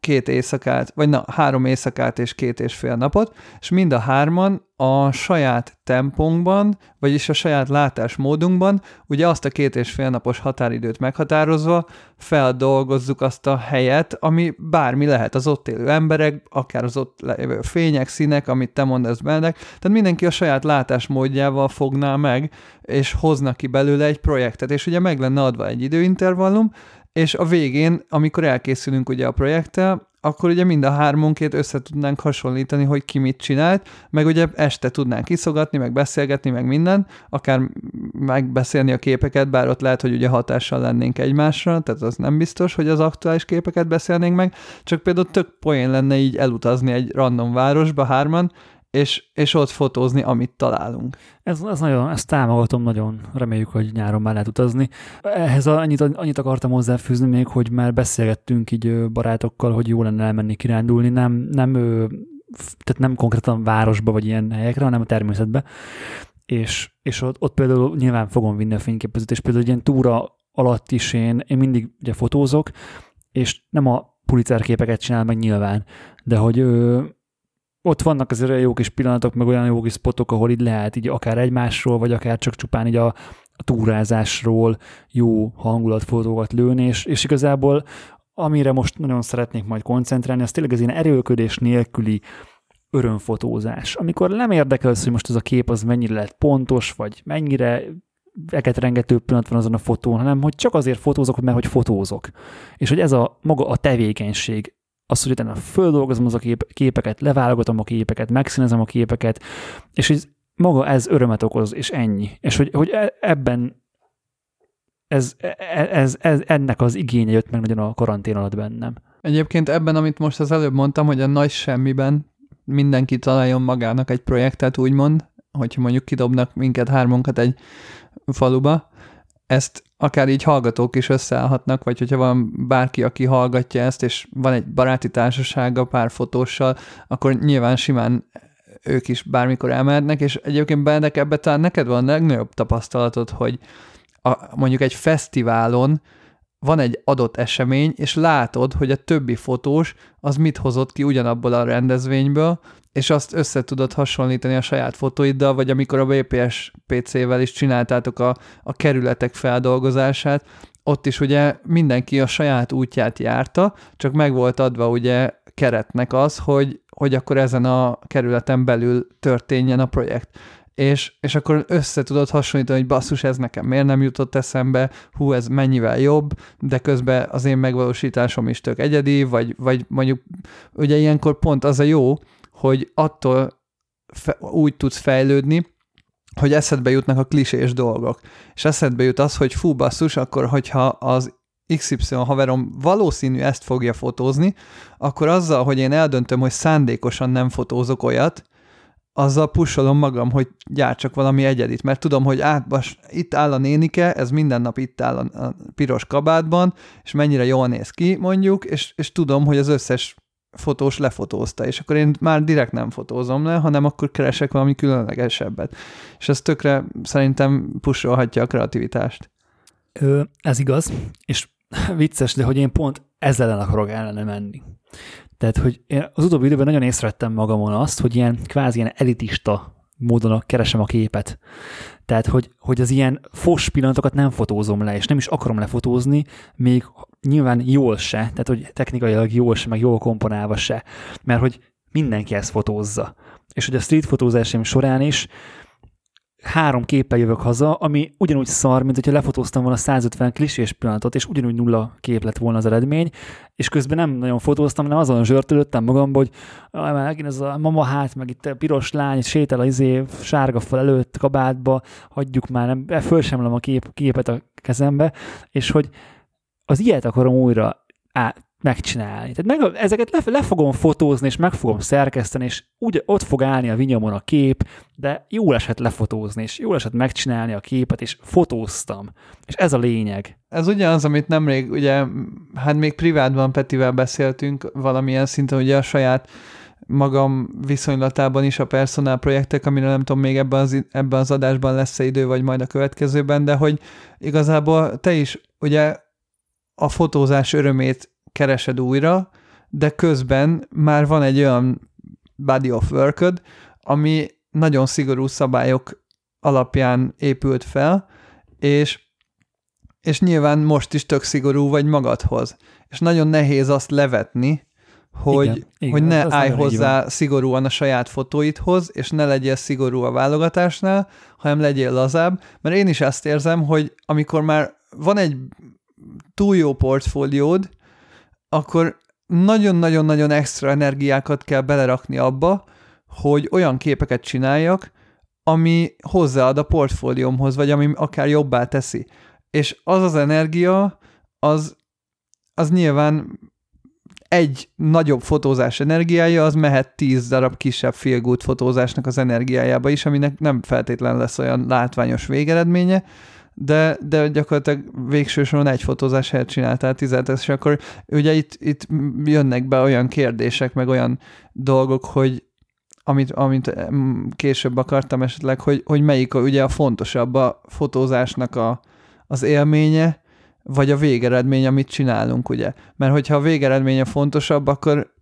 két éjszakát, vagy na, három éjszakát és két és fél napot, és mind a hárman a saját tempónkban, vagyis a saját látásmódunkban, ugye azt a két és fél napos határidőt meghatározva feldolgozzuk azt a helyet, ami bármi lehet az ott élő emberek, akár az ott lévő fények, színek, amit te mondasz bennek, tehát mindenki a saját látásmódjával fogná meg, és hozna ki belőle egy projektet, és ugye meg lenne adva egy időintervallum, és a végén, amikor elkészülünk ugye a projekttel, akkor ugye mind a hármunkét össze tudnánk hasonlítani, hogy ki mit csinált, meg ugye este tudnánk iszogatni, meg beszélgetni, meg minden, akár megbeszélni a képeket, bár ott lehet, hogy ugye hatással lennénk egymásra, tehát az nem biztos, hogy az aktuális képeket beszélnénk meg, csak például tök poén lenne így elutazni egy random városba hárman, és, és ott fotózni, amit találunk. Ez, ez nagyon, ezt támogatom nagyon, reméljük, hogy nyáron már lehet utazni. Ehhez annyit, annyit akartam hozzáfűzni még, hogy már beszélgettünk így barátokkal, hogy jó lenne elmenni kirándulni, nem, nem, tehát nem konkrétan városba vagy ilyen helyekre, hanem a természetbe. És, és ott, ott például nyilván fogom vinni a fényképezőt, és például egy ilyen túra alatt is én, én mindig ugye fotózok, és nem a Pulitzer képeket csinál meg nyilván, de hogy ott vannak azért olyan jó kis pillanatok, meg olyan jó kis spotok, ahol így lehet így akár egymásról, vagy akár csak csupán így a, a túrázásról jó hangulatfotókat lőni, és, és igazából amire most nagyon szeretnék majd koncentrálni, az tényleg az ilyen erőködés nélküli örömfotózás. Amikor nem érdekel az, hogy most ez a kép az mennyire lett pontos, vagy mennyire rengető pillanat van azon a fotón, hanem hogy csak azért fotózok, mert hogy fotózok. És hogy ez a maga a tevékenység, az, hogy utána földolgozom az a kép, képeket, leválogatom a képeket, megszínezem a képeket, és ez, maga ez örömet okoz, és ennyi. És hogy, hogy e, ebben ez, ez, ez, ez, ennek az igénye jött meg nagyon a karantén alatt bennem. Egyébként ebben, amit most az előbb mondtam, hogy a nagy semmiben mindenki találjon magának egy projektet, úgymond, hogyha mondjuk kidobnak minket hármunkat egy faluba, ezt akár így hallgatók is összeállhatnak, vagy hogyha van bárki, aki hallgatja ezt, és van egy baráti társasága pár fotóssal, akkor nyilván simán ők is bármikor elmehetnek, és egyébként Benedek ebbe talán neked van legnagyobb tapasztalatod, hogy a, mondjuk egy fesztiválon van egy adott esemény, és látod, hogy a többi fotós az mit hozott ki ugyanabból a rendezvényből, és azt össze tudod hasonlítani a saját fotóiddal, vagy amikor a BPS PC-vel is csináltátok a, a kerületek feldolgozását, ott is ugye mindenki a saját útját járta, csak meg volt adva ugye keretnek az, hogy, hogy akkor ezen a kerületen belül történjen a projekt. És, és akkor össze tudod hasonlítani, hogy basszus, ez nekem miért nem jutott eszembe, hú, ez mennyivel jobb, de közben az én megvalósításom is tök egyedi, vagy, vagy mondjuk ugye ilyenkor pont az a jó, hogy attól fe, úgy tudsz fejlődni, hogy eszedbe jutnak a klisés dolgok. És eszedbe jut az, hogy fú, basszus, akkor hogyha az XY haverom valószínű ezt fogja fotózni, akkor azzal, hogy én eldöntöm, hogy szándékosan nem fotózok olyat, azzal pusolom magam, hogy gyártsak valami egyedit, mert tudom, hogy át, bas, itt áll a nénike, ez minden nap itt áll a, a piros kabátban, és mennyire jól néz ki, mondjuk, és, és tudom, hogy az összes fotós lefotózta, és akkor én már direkt nem fotózom le, hanem akkor keresek valami különlegesebbet. És ez tökre szerintem pusolhatja a kreativitást. Ö, ez igaz, és vicces, de hogy én pont ezzel ellen akarok ellene menni. Tehát, hogy én az utóbbi időben nagyon észrevettem magamon azt, hogy ilyen kvázi ilyen elitista módon keresem a képet. Tehát, hogy, hogy az ilyen fos pillanatokat nem fotózom le, és nem is akarom lefotózni, még nyilván jól se, tehát hogy technikailag jól se, meg jól komponálva se, mert hogy mindenki ezt fotózza. És hogy a street fotózásaim során is három képpel jövök haza, ami ugyanúgy szar, mint hogyha lefotóztam volna 150 klisés pillanatot, és ugyanúgy nulla kép lett volna az eredmény, és közben nem nagyon fotóztam, hanem azon zsörtölöttem magamba, hogy megint ez a mama hát, meg itt a piros lány, sétál az izé sárga fel előtt kabátba, hagyjuk már, nem, föl sem a kép, képet a kezembe, és hogy az ilyet akarom újra á, megcsinálni. Tehát meg, ezeket le, le fogom fotózni, és meg fogom szerkeszteni, és úgy ott fog állni a vinyomon a kép, de jó esett lefotózni, és jó esett megcsinálni a képet, és fotóztam. És ez a lényeg. Ez ugyanaz, amit nemrég, ugye, hát még privátban Petivel beszéltünk valamilyen szinten, ugye a saját magam viszonylatában is a personál projektek, amire nem tudom, még ebben az, ebben az adásban lesz-e idő, vagy majd a következőben, de hogy igazából te is ugye a fotózás örömét keresed újra, de közben már van egy olyan body of work ami nagyon szigorú szabályok alapján épült fel, és, és nyilván most is tök szigorú vagy magadhoz. És nagyon nehéz azt levetni, hogy, igen, igen, hogy ne állj hozzá szigorúan a saját fotóidhoz, és ne legyél szigorú a válogatásnál, hanem legyél lazább, mert én is ezt érzem, hogy amikor már van egy túl jó portfóliód, akkor nagyon-nagyon-nagyon extra energiákat kell belerakni abba, hogy olyan képeket csináljak, ami hozzáad a portfóliómhoz, vagy ami akár jobbá teszi. És az az energia, az, az nyilván egy nagyobb fotózás energiája, az mehet tíz darab kisebb good fotózásnak az energiájába is, aminek nem feltétlen lesz olyan látványos végeredménye, de, de gyakorlatilag végső soron egy fotózás helyet csináltál tizet, és akkor ugye itt, itt jönnek be olyan kérdések, meg olyan dolgok, hogy amit, amit később akartam esetleg, hogy, hogy melyik a, ugye a fontosabb a fotózásnak a, az élménye, vagy a végeredmény, amit csinálunk, ugye. Mert hogyha a végeredménye fontosabb, akkor,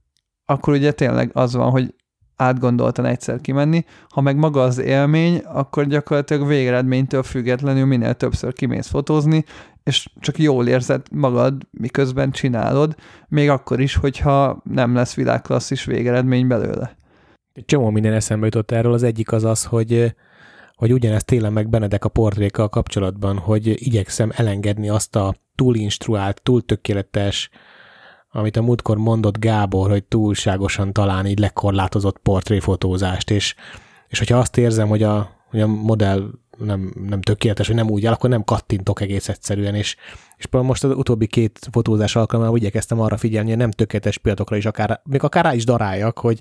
akkor ugye tényleg az van, hogy átgondoltan egyszer kimenni, ha meg maga az élmény, akkor gyakorlatilag végeredménytől függetlenül minél többször kimész fotózni, és csak jól érzed magad, miközben csinálod, még akkor is, hogyha nem lesz világklasszis végeredmény belőle. Csomó minden eszembe jutott erről, az egyik az az, hogy hogy ugyanezt télen meg Benedek a portrékkal kapcsolatban, hogy igyekszem elengedni azt a túlinstruált, túl tökéletes, amit a múltkor mondott Gábor, hogy túlságosan talán így lekorlátozott portréfotózást, és, és hogyha azt érzem, hogy a, hogy a modell nem, nem tökéletes, hogy nem úgy áll, akkor nem kattintok egész egyszerűen, és, és most az utóbbi két fotózás alkalmával igyekeztem arra figyelni, hogy nem tökéletes pillanatokra is akár, még akár rá is daráljak, hogy,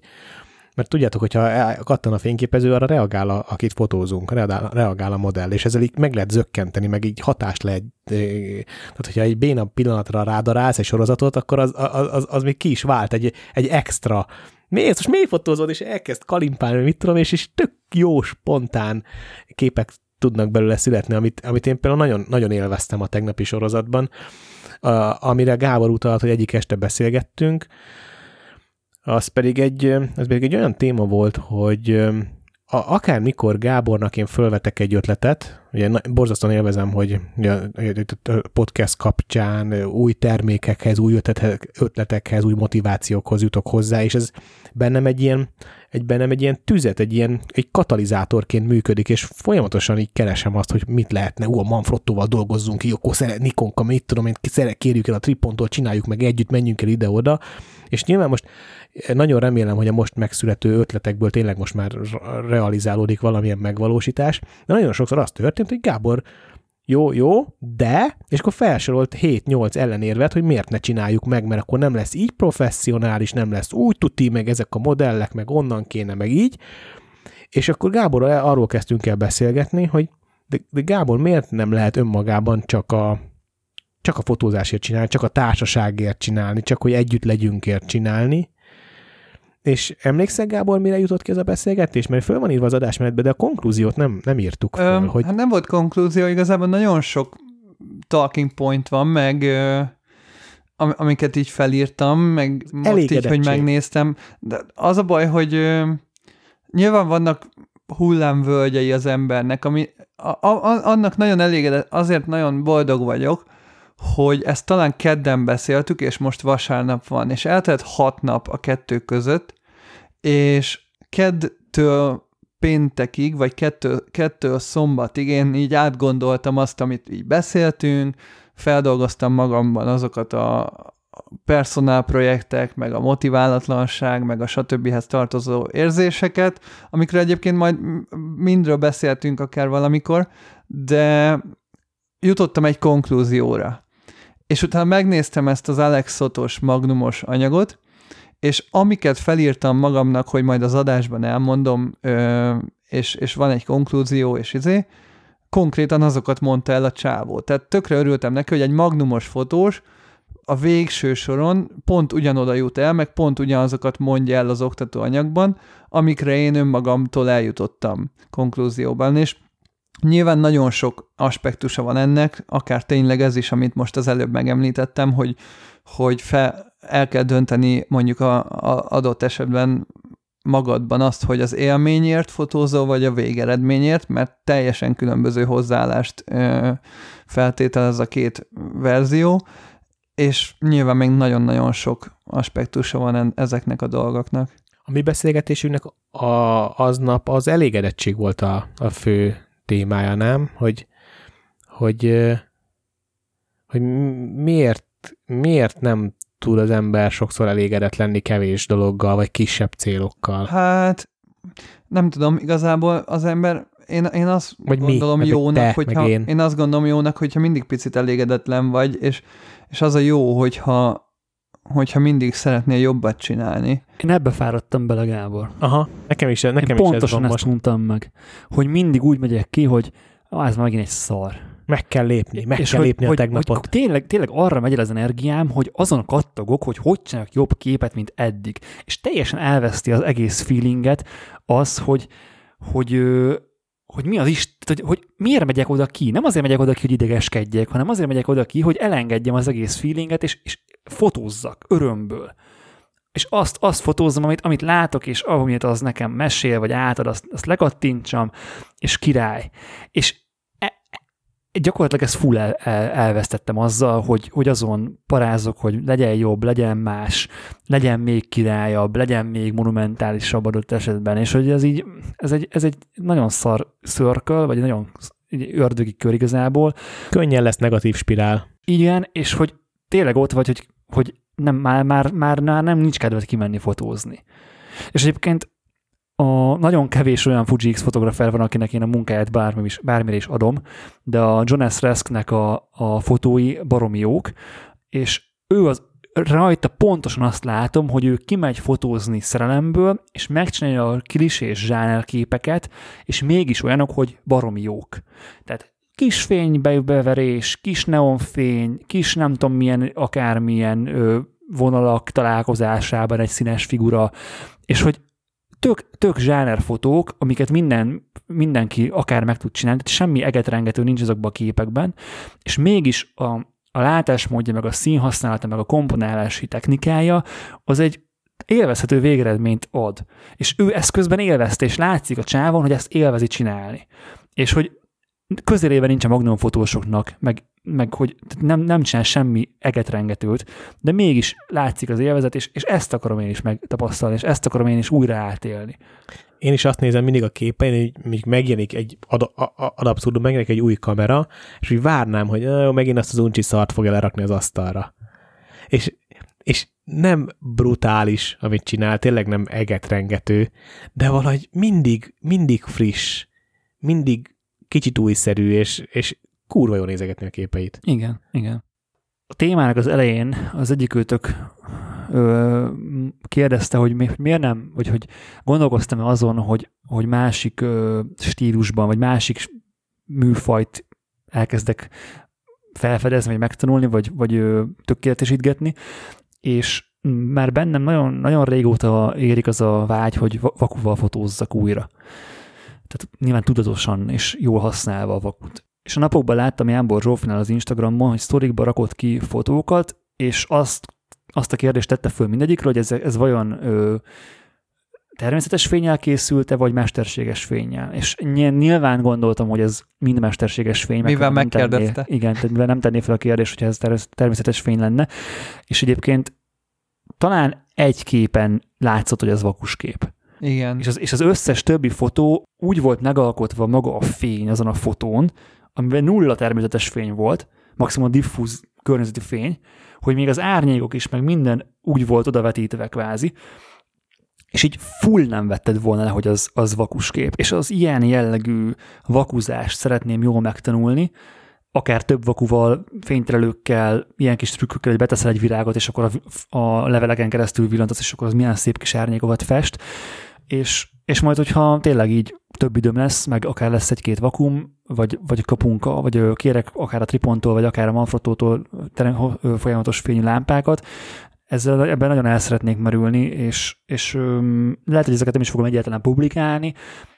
mert tudjátok, hogyha kattan a fényképező, arra reagál, a, akit fotózunk, reagál, a modell, és ezzel így meg lehet zökkenteni, meg így hatást lehet, tehát hogyha egy béna pillanatra rádarálsz egy sorozatot, akkor az, az, az, az még ki is vált egy, egy extra. Miért, most miért fotózod, és elkezd kalimpálni, mit tudom, és, és tök jó, spontán képek tudnak belőle születni, amit, amit én például nagyon, nagyon élveztem a tegnapi sorozatban, a, amire Gábor utalt, hogy egyik este beszélgettünk, az pedig egy, az pedig egy olyan téma volt, hogy a, akármikor Gábornak én fölvetek egy ötletet, ugye borzasztóan élvezem, hogy a podcast kapcsán új termékekhez, új ötletekhez, új motivációkhoz jutok hozzá, és ez bennem egy ilyen, egy bennem egy ilyen tüzet, egy ilyen egy katalizátorként működik, és folyamatosan így keresem azt, hogy mit lehetne, ú, a Manfrottóval dolgozzunk ki, akkor szeret Nikonka, mit tudom én, kérjük el a Triponttól, csináljuk meg együtt, menjünk el ide-oda, és nyilván most nagyon remélem, hogy a most megszülető ötletekből tényleg most már realizálódik valamilyen megvalósítás, de nagyon sokszor az történt, hogy Gábor jó, jó, de, és akkor felsorolt 7-8 ellenérvet, hogy miért ne csináljuk meg, mert akkor nem lesz így professzionális, nem lesz úgy tuti, meg ezek a modellek, meg onnan kéne, meg így. És akkor Gábor arról kezdtünk el beszélgetni, hogy de, de Gábor miért nem lehet önmagában csak a, csak a fotózásért csinálni, csak a társaságért csinálni, csak hogy együtt legyünkért csinálni, és emlékszel, Gábor, mire jutott ki ez a beszélgetés? Mert föl van írva az adásmenetbe, de a konklúziót nem, nem írtuk föl. Öm, hogy... Hát nem volt konklúzió, igazából nagyon sok talking point van, meg ö, am, amiket így felírtam, meg most így, hogy megnéztem. De az a baj, hogy ö, nyilván vannak hullámvölgyei az embernek, ami a, a, annak nagyon elégedett, azért nagyon boldog vagyok, hogy ezt talán kedden beszéltük, és most vasárnap van, és eltelt hat nap a kettő között, és kettől péntekig, vagy kettő, kettő szombatig én így átgondoltam azt, amit így beszéltünk, feldolgoztam magamban azokat a personál projektek, meg a motiválatlanság, meg a stb. tartozó érzéseket, amikről egyébként majd mindről beszéltünk akár valamikor, de jutottam egy konklúzióra. És utána megnéztem ezt az Alex Szotos magnumos anyagot, és amiket felírtam magamnak, hogy majd az adásban elmondom, és, és van egy konklúzió, és izé, konkrétan azokat mondta el a csávó. Tehát tökre örültem neki, hogy egy magnumos fotós a végső soron pont ugyanoda jut el, meg pont ugyanazokat mondja el az oktatóanyagban, amikre én önmagamtól eljutottam konklúzióban, és Nyilván nagyon sok aspektusa van ennek, akár tényleg ez is, amit most az előbb megemlítettem, hogy, hogy fel, el kell dönteni mondjuk a, a adott esetben magadban azt, hogy az élményért fotózol, vagy a végeredményért, mert teljesen különböző hozzáállást ö, feltételez a két verzió, és nyilván még nagyon-nagyon sok aspektusa van ezeknek a dolgoknak. A mi beszélgetésünknek a, aznap az elégedettség volt a, a fő témája, nem? Hogy, hogy, hogy miért, miért nem tud az ember sokszor elégedett lenni kevés dologgal, vagy kisebb célokkal? Hát, nem tudom, igazából az ember, én, én azt vagy gondolom mi? jónak, te, hogyha, én. én azt gondolom jónak, hogyha mindig picit elégedetlen vagy, és, és az a jó, hogyha hogyha mindig szeretnél jobbat csinálni. Én ebbe fáradtam bele, Gábor. Aha, nekem is, nekem Én is ez pontosan van ezt most. mondtam meg, hogy mindig úgy megyek ki, hogy ah, ez megint egy szar. Meg kell lépni, meg És kell hogy, lépni hogy, a tegnapot. Hogy tényleg, tényleg arra megy el az energiám, hogy azon kattogok, hogy hogy csinálok jobb képet, mint eddig. És teljesen elveszti az egész feelinget az, hogy, hogy, hogy mi az is, hogy, hogy miért megyek oda ki? Nem azért megyek oda ki, hogy idegeskedjek, hanem azért megyek oda ki, hogy elengedjem az egész feelinget, és, és fotózzak örömből. És azt, azt fotózzam, amit, amit látok, és amit az nekem mesél, vagy átad, azt, azt lekattintsam, és király. És gyakorlatilag ezt full el, el, elvesztettem azzal, hogy, hogy azon parázok, hogy legyen jobb, legyen más, legyen még királyabb, legyen még monumentálisabb adott esetben, és hogy ez így, ez egy, ez egy nagyon szar szörköl, vagy egy nagyon egy ördögi kör igazából, Könnyen lesz negatív spirál. igen, és hogy tényleg ott vagy, hogy, hogy nem, már, már, már, már nem nincs kedved kimenni fotózni. És egyébként a nagyon kevés olyan Fuji X fotografer van, akinek én a munkáját bármi is, bármire is adom, de a Jonas Resknek a, a fotói baromi jók, és ő az rajta pontosan azt látom, hogy ő kimegy fotózni szerelemből, és megcsinálja a klisés zsánerképeket, és mégis olyanok, hogy baromi jók. Tehát kis fénybeverés, kis neonfény, kis nem tudom milyen, akármilyen ö, vonalak találkozásában egy színes figura, és hogy tök, tök zsánerfotók, amiket minden, mindenki akár meg tud csinálni, tehát semmi egetrengető nincs azokban a képekben, és mégis a, a látásmódja, meg a színhasználata, meg a komponálási technikája, az egy élvezhető végeredményt ad. És ő ezt közben élvezte, és látszik a csávon, hogy ezt élvezi csinálni. És hogy közelébe nincs a Magnum fotósoknak, meg, meg hogy nem, nem csinál semmi egetrengetőt, de mégis látszik az élvezet, és, és ezt akarom én is megtapasztalni, és ezt akarom én is újra átélni. Én is azt nézem mindig a képein, hogy még megjelenik egy ad, ad abszurdum, megjelenik egy új kamera, és úgy várnám, hogy jó, megint azt az uncsi szart fogja lerakni az asztalra. És, és nem brutális, amit csinál, tényleg nem egetrengető, de valahogy mindig, mindig friss, mindig kicsit újszerű, és, és kurva jól nézegetni a képeit. Igen, igen. A témának az elején az egyikőtök ö, kérdezte, hogy mi, miért nem, vagy hogy gondolkoztam azon, hogy, hogy másik ö, stílusban, vagy másik műfajt elkezdek felfedezni, vagy megtanulni, vagy, vagy ö, tökéletesítgetni, és már bennem nagyon, nagyon régóta érik az a vágy, hogy va- vakuval fotózzak újra. Tehát nyilván tudatosan és jól használva a vakut. És a napokban láttam Jánbor Zsófinál az Instagramon, hogy sztorikba rakott ki fotókat, és azt, azt a kérdést tette föl mindegyikről, hogy ez, ez vajon ö, természetes fényel készült-e, vagy mesterséges fényel. És ny- nyilván gondoltam, hogy ez mind mesterséges fény. Mivel tenné- megkérdezte. Igen, tehát mivel nem tenné fel a kérdést, hogyha ez ter- természetes fény lenne. És egyébként talán egy képen látszott, hogy ez vakuskép. Igen. És az, és az összes többi fotó úgy volt megalkotva maga a fény azon a fotón, amiben nulla természetes fény volt, maximum diffúz környezeti fény, hogy még az árnyékok is, meg minden úgy volt odavetítve kvázi, és így full nem vetted volna le, hogy az, az vakuskép. És az ilyen jellegű vakuzást szeretném jól megtanulni, akár több vakuval, fényterelőkkel, ilyen kis trükkökkel, hogy beteszel egy virágot, és akkor a, a leveleken keresztül villantasz, és akkor az milyen szép kis árnyékokat fest, és, és majd, hogyha tényleg így több időm lesz, meg akár lesz egy-két vakum, vagy, vagy kapunk, vagy kérek akár a Tripontól, vagy akár a Manfrottótól folyamatos fényű lámpákat, ezzel ebben nagyon el szeretnék merülni, és, és lehet, hogy ezeket nem is fogom egyáltalán publikálni,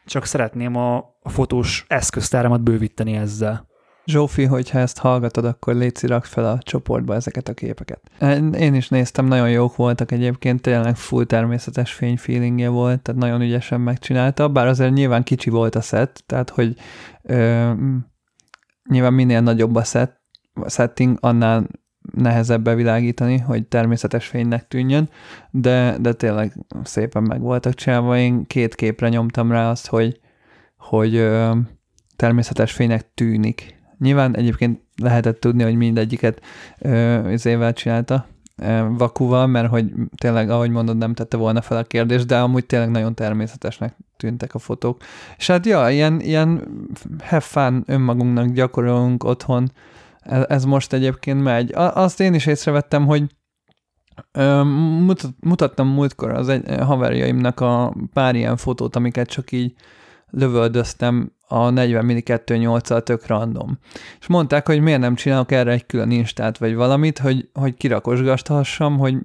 csak szeretném a, a fotós eszköztáramat bővíteni ezzel. Zsófi, hogyha ezt hallgatod, akkor légy rakd fel a csoportba ezeket a képeket. Én is néztem, nagyon jók voltak egyébként, tényleg full természetes fény feelingje volt, tehát nagyon ügyesen megcsinálta, bár azért nyilván kicsi volt a set, tehát hogy ö, nyilván minél nagyobb a set, a setting, annál nehezebb bevilágítani, hogy természetes fénynek tűnjön, de, de tényleg szépen meg voltak csinálva. Én két képre nyomtam rá azt, hogy, hogy ö, természetes fénynek tűnik. Nyilván egyébként lehetett tudni, hogy mindegyiket izével csinálta, vakuval, mert hogy tényleg, ahogy mondod, nem tette volna fel a kérdést, de amúgy tényleg nagyon természetesnek tűntek a fotók. És hát ja, ilyen, ilyen fun önmagunknak gyakorolunk otthon, ez, ez most egyébként megy. Azt én is észrevettem, hogy mutat, mutattam múltkor az egy haverjaimnak a pár ilyen fotót, amiket csak így lövöldöztem a 40 mm 2.8-al tök random. És mondták, hogy miért nem csinálok erre egy külön instát, vagy valamit, hogy, hogy kirakosgathassam, hogy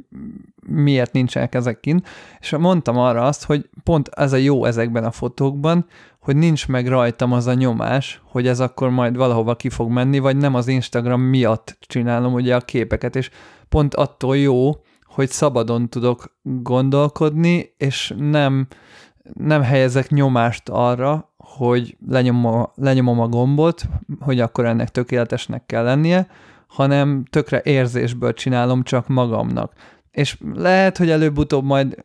miért nincsenek ezek kint. És mondtam arra azt, hogy pont ez a jó ezekben a fotókban, hogy nincs meg rajtam az a nyomás, hogy ez akkor majd valahova ki fog menni, vagy nem az Instagram miatt csinálom ugye a képeket, és pont attól jó, hogy szabadon tudok gondolkodni, és nem, nem helyezek nyomást arra, hogy lenyomom, lenyomom a gombot, hogy akkor ennek tökéletesnek kell lennie, hanem tökre érzésből csinálom csak magamnak és lehet, hogy előbb-utóbb majd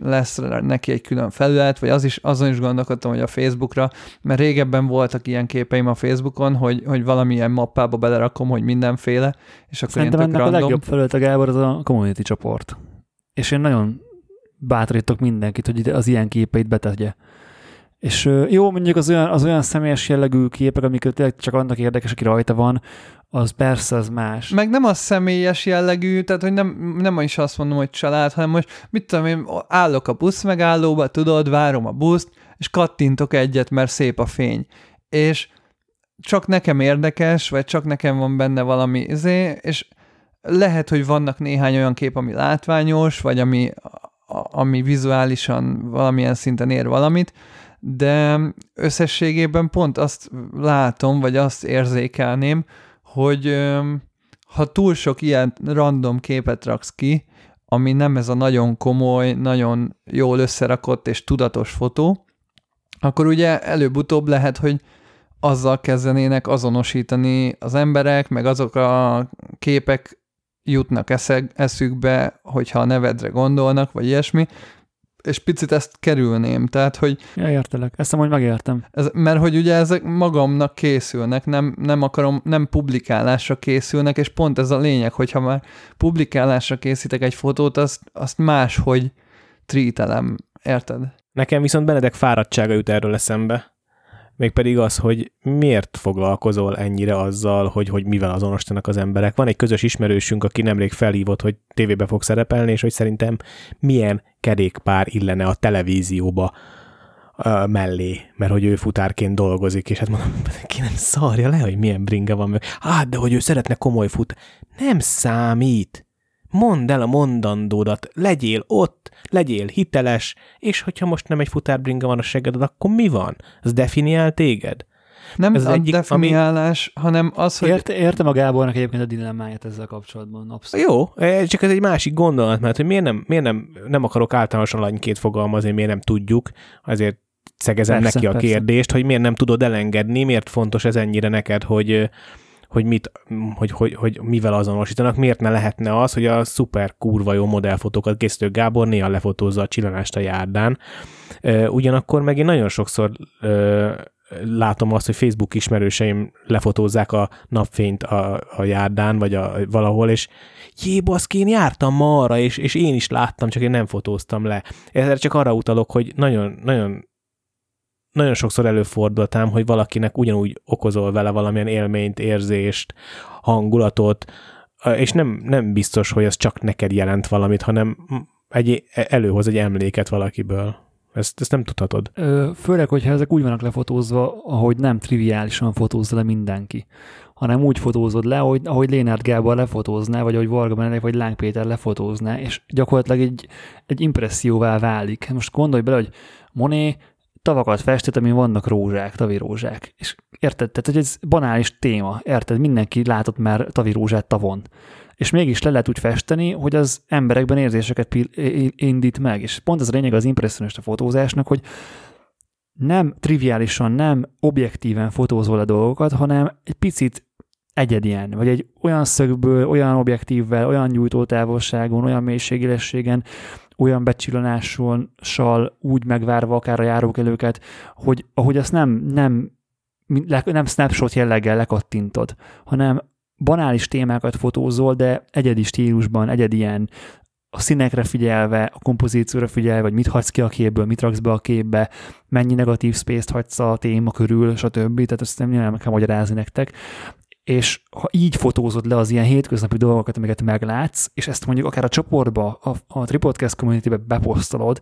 lesz neki egy külön felület, vagy az is, azon is gondolkodtam, hogy a Facebookra, mert régebben voltak ilyen képeim a Facebookon, hogy, hogy valamilyen mappába belerakom, hogy mindenféle, és akkor Szerintem ennek random. a legjobb felület a Gábor az a community csoport. És én nagyon bátorítok mindenkit, hogy az ilyen képeit betegye. És jó, mondjuk az olyan, az olyan személyes jellegű képek, amik tényleg csak annak érdekes, aki rajta van, az persze, az más. Meg nem az személyes jellegű, tehát hogy nem, nem is azt mondom, hogy család, hanem most mit tudom én, állok a busz megállóba, tudod, várom a buszt, és kattintok egyet, mert szép a fény. És csak nekem érdekes, vagy csak nekem van benne valami izé, és lehet, hogy vannak néhány olyan kép, ami látványos, vagy ami, ami vizuálisan valamilyen szinten ér valamit, de összességében pont azt látom, vagy azt érzékelném, hogy ha túl sok ilyen random képet raksz ki, ami nem ez a nagyon komoly, nagyon jól összerakott és tudatos fotó, akkor ugye előbb-utóbb lehet, hogy azzal kezdenének azonosítani az emberek, meg azok a képek jutnak eszeg, eszükbe, hogyha a nevedre gondolnak, vagy ilyesmi, és picit ezt kerülném, tehát, hogy... Ja, értelek. Ezt hogy megértem. Ez, mert hogy ugye ezek magamnak készülnek, nem, nem akarom, nem publikálásra készülnek, és pont ez a lényeg, hogyha már publikálásra készítek egy fotót, azt, azt máshogy trítelem, érted? Nekem viszont Benedek fáradtsága jut erről eszembe, mégpedig az, hogy miért foglalkozol ennyire azzal, hogy, hogy mivel azonosítanak az emberek. Van egy közös ismerősünk, aki nemrég felhívott, hogy tévébe fog szerepelni, és hogy szerintem milyen kerékpár illene a televízióba uh, mellé, mert hogy ő futárként dolgozik, és hát mondom, ki nem szarja le, hogy milyen bringa van. Hát, de hogy ő szeretne komoly fut. Nem számít. Mondd el a mondandódat, legyél ott, legyél hiteles, és hogyha most nem egy futárbringa van a segeded, akkor mi van? Ez definiál téged? Nem Ez a egyik, definiálás, ami... hanem az, hogy... Ért, értem a Gábornak egyébként a dilemmáját ezzel kapcsolatban. Abszolút. Jó, e, csak ez egy másik gondolat, mert hogy miért nem, miért nem, nem akarok általánosan lanykét fogalmazni, miért nem tudjuk, azért szegezem persze, neki a persze. kérdést, hogy miért nem tudod elengedni, miért fontos ez ennyire neked, hogy hogy, mit, hogy, hogy, hogy mivel azonosítanak, miért ne lehetne az, hogy a szuper kurva jó modellfotókat készítő Gábor néha lefotózza a csillanást a járdán. Ugyanakkor meg én nagyon sokszor látom azt, hogy Facebook ismerőseim lefotózzák a napfényt a, a járdán, vagy a, valahol, és jé, baszki, én jártam ma arra, és, és én is láttam, csak én nem fotóztam le. Ezzel csak arra utalok, hogy nagyon, nagyon nagyon sokszor előfordultám, hogy valakinek ugyanúgy okozol vele valamilyen élményt, érzést, hangulatot, és nem, nem biztos, hogy ez csak neked jelent valamit, hanem egy, előhoz egy emléket valakiből. Ezt, ezt nem tudhatod. Ö, főleg, hogyha ezek úgy vannak lefotózva, ahogy nem triviálisan fotózza le mindenki, hanem úgy fotózod le, ahogy, ahogy Lénárd Gábor lefotózná, vagy ahogy Varga Benedek, vagy Láng Péter lefotózná, és gyakorlatilag egy, egy impresszióvá válik. Most gondolj bele, hogy Moné tavakat festett, amin vannak rózsák, tavi rózsák. És érted? Tehát, hogy ez banális téma. Érted? Mindenki látott már tavi rózsát tavon. És mégis le lehet úgy festeni, hogy az emberekben érzéseket indít meg. És pont ez a lényeg az impressionista fotózásnak, hogy nem triviálisan, nem objektíven fotózol a dolgokat, hanem egy picit egyedien, vagy egy olyan szögből, olyan objektívvel, olyan nyújtótávolságon, olyan mélységélességen olyan becsillanással úgy megvárva akár a járókelőket, hogy ahogy azt nem, nem, nem snapshot jelleggel lekattintod, hanem banális témákat fotózol, de egyedi stílusban, egyedien, a színekre figyelve, a kompozícióra figyelve, vagy mit hagysz ki a képből, mit raksz be a képbe, mennyi negatív space-t hagysz a téma körül, stb. Tehát ezt nem nyilván kell magyarázni nektek. És ha így fotózod le az ilyen hétköznapi dolgokat, amiket meglátsz, és ezt mondjuk akár a csoportba, a, a Tripodcast community-be beposztolod,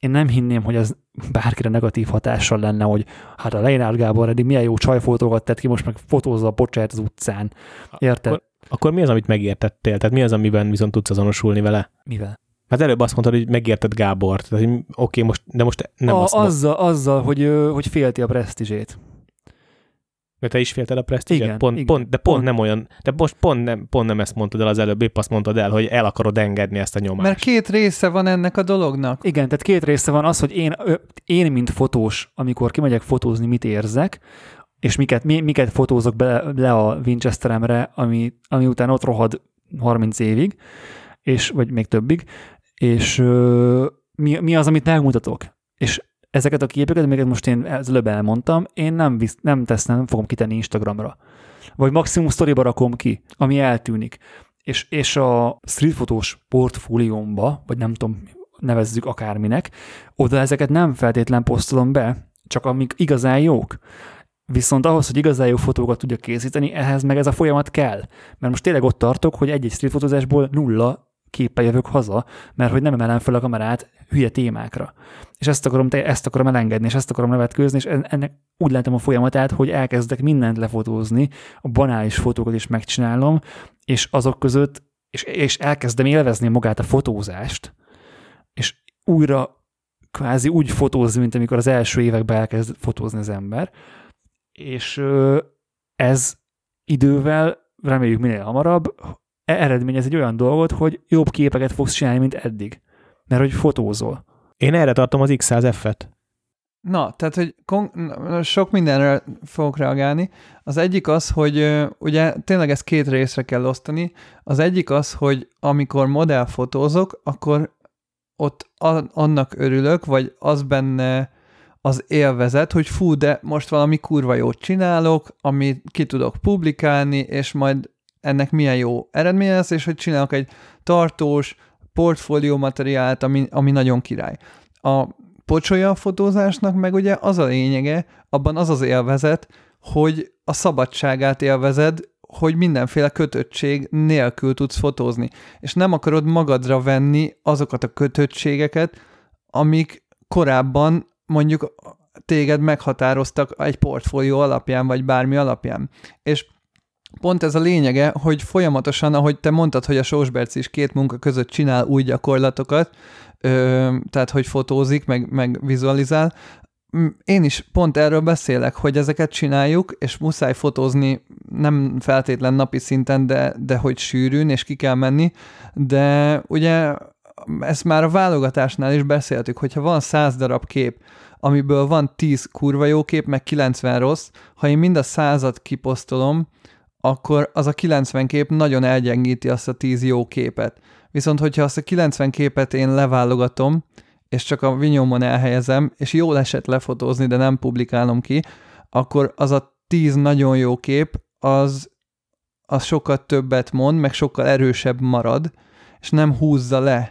én nem hinném, hogy ez bárkire negatív hatással lenne, hogy hát a Leinár Gábor eddig milyen jó csajfotókat tett ki, most meg fotózza a bocsát az utcán. Érted? Akkor, akkor mi az, amit megértettél? Tehát mi az, amiben viszont tudsz azonosulni vele? Mivel? Hát előbb azt mondtad, hogy megérted Gábort, tehát, hogy oké, okay, most, de most nem a, azt azzal, azzal, hogy, hogy félti a presztízsét. Mert te is félted a presztízset? Igen, pont, igen. pont, de pont, Pont. nem olyan, de most pont nem, pont nem ezt mondtad el az előbb, épp azt mondtad el, hogy el akarod engedni ezt a nyomást. Mert két része van ennek a dolognak. Igen, tehát két része van az, hogy én, én mint fotós, amikor kimegyek fotózni, mit érzek, és miket, mi, miket fotózok be, le a Winchesteremre, ami, ami után ott rohad 30 évig, és, vagy még többig, és ö, mi, mi az, amit megmutatok. És ezeket a képeket, amiket most én előbb elmondtam, én nem, visz, nem teszem, nem fogom kitenni Instagramra. Vagy maximum sztoriba rakom ki, ami eltűnik. És, és a streetfotós portfóliómba, vagy nem tudom, nevezzük akárminek, oda ezeket nem feltétlen posztolom be, csak amik igazán jók. Viszont ahhoz, hogy igazán jó fotókat tudjak készíteni, ehhez meg ez a folyamat kell. Mert most tényleg ott tartok, hogy egy-egy streetfotózásból nulla képpel jövök haza, mert hogy nem emelem fel a kamerát hülye témákra. És ezt akarom, ezt akarom elengedni, és ezt akarom levetkőzni, és en- ennek úgy látom a folyamatát, hogy elkezdek mindent lefotózni, a banális fotókat is megcsinálom, és azok között, és, és elkezdem élvezni magát a fotózást, és újra kvázi úgy fotózni, mint amikor az első években elkezd fotózni az ember, és ez idővel, reméljük minél hamarabb, e- eredményez egy olyan dolgot, hogy jobb képeket fogsz csinálni, mint eddig. Mert hogy fotózol. Én erre tartom az X100F-et. Na, tehát, hogy kon- sok mindenre fogok reagálni. Az egyik az, hogy ugye tényleg ezt két részre kell osztani. Az egyik az, hogy amikor modellfotózok, akkor ott a- annak örülök, vagy az benne az élvezet, hogy fú, de most valami kurva jót csinálok, amit ki tudok publikálni, és majd ennek milyen jó eredménye lesz, és hogy csinálok egy tartós portfólió materiált, ami, ami nagyon király. A pocsolya fotózásnak meg ugye az a lényege, abban az az élvezet, hogy a szabadságát élvezed, hogy mindenféle kötöttség nélkül tudsz fotózni. És nem akarod magadra venni azokat a kötöttségeket, amik korábban mondjuk téged meghatároztak egy portfólió alapján, vagy bármi alapján. És pont ez a lényege, hogy folyamatosan, ahogy te mondtad, hogy a Sósberc is két munka között csinál új gyakorlatokat, ö, tehát hogy fotózik, meg, meg vizualizál, én is pont erről beszélek, hogy ezeket csináljuk, és muszáj fotózni nem feltétlen napi szinten, de, de hogy sűrűn, és ki kell menni, de ugye ezt már a válogatásnál is beszéltük, hogyha van száz darab kép, amiből van 10 kurva jó kép, meg 90 rossz, ha én mind a százat kiposztolom, akkor az a 90 kép nagyon elgyengíti azt a 10 jó képet. Viszont, hogyha azt a 90 képet én leválogatom, és csak a vinyomon elhelyezem, és jól esett lefotózni, de nem publikálom ki, akkor az a 10 nagyon jó kép, az, az sokkal többet mond, meg sokkal erősebb marad, és nem húzza le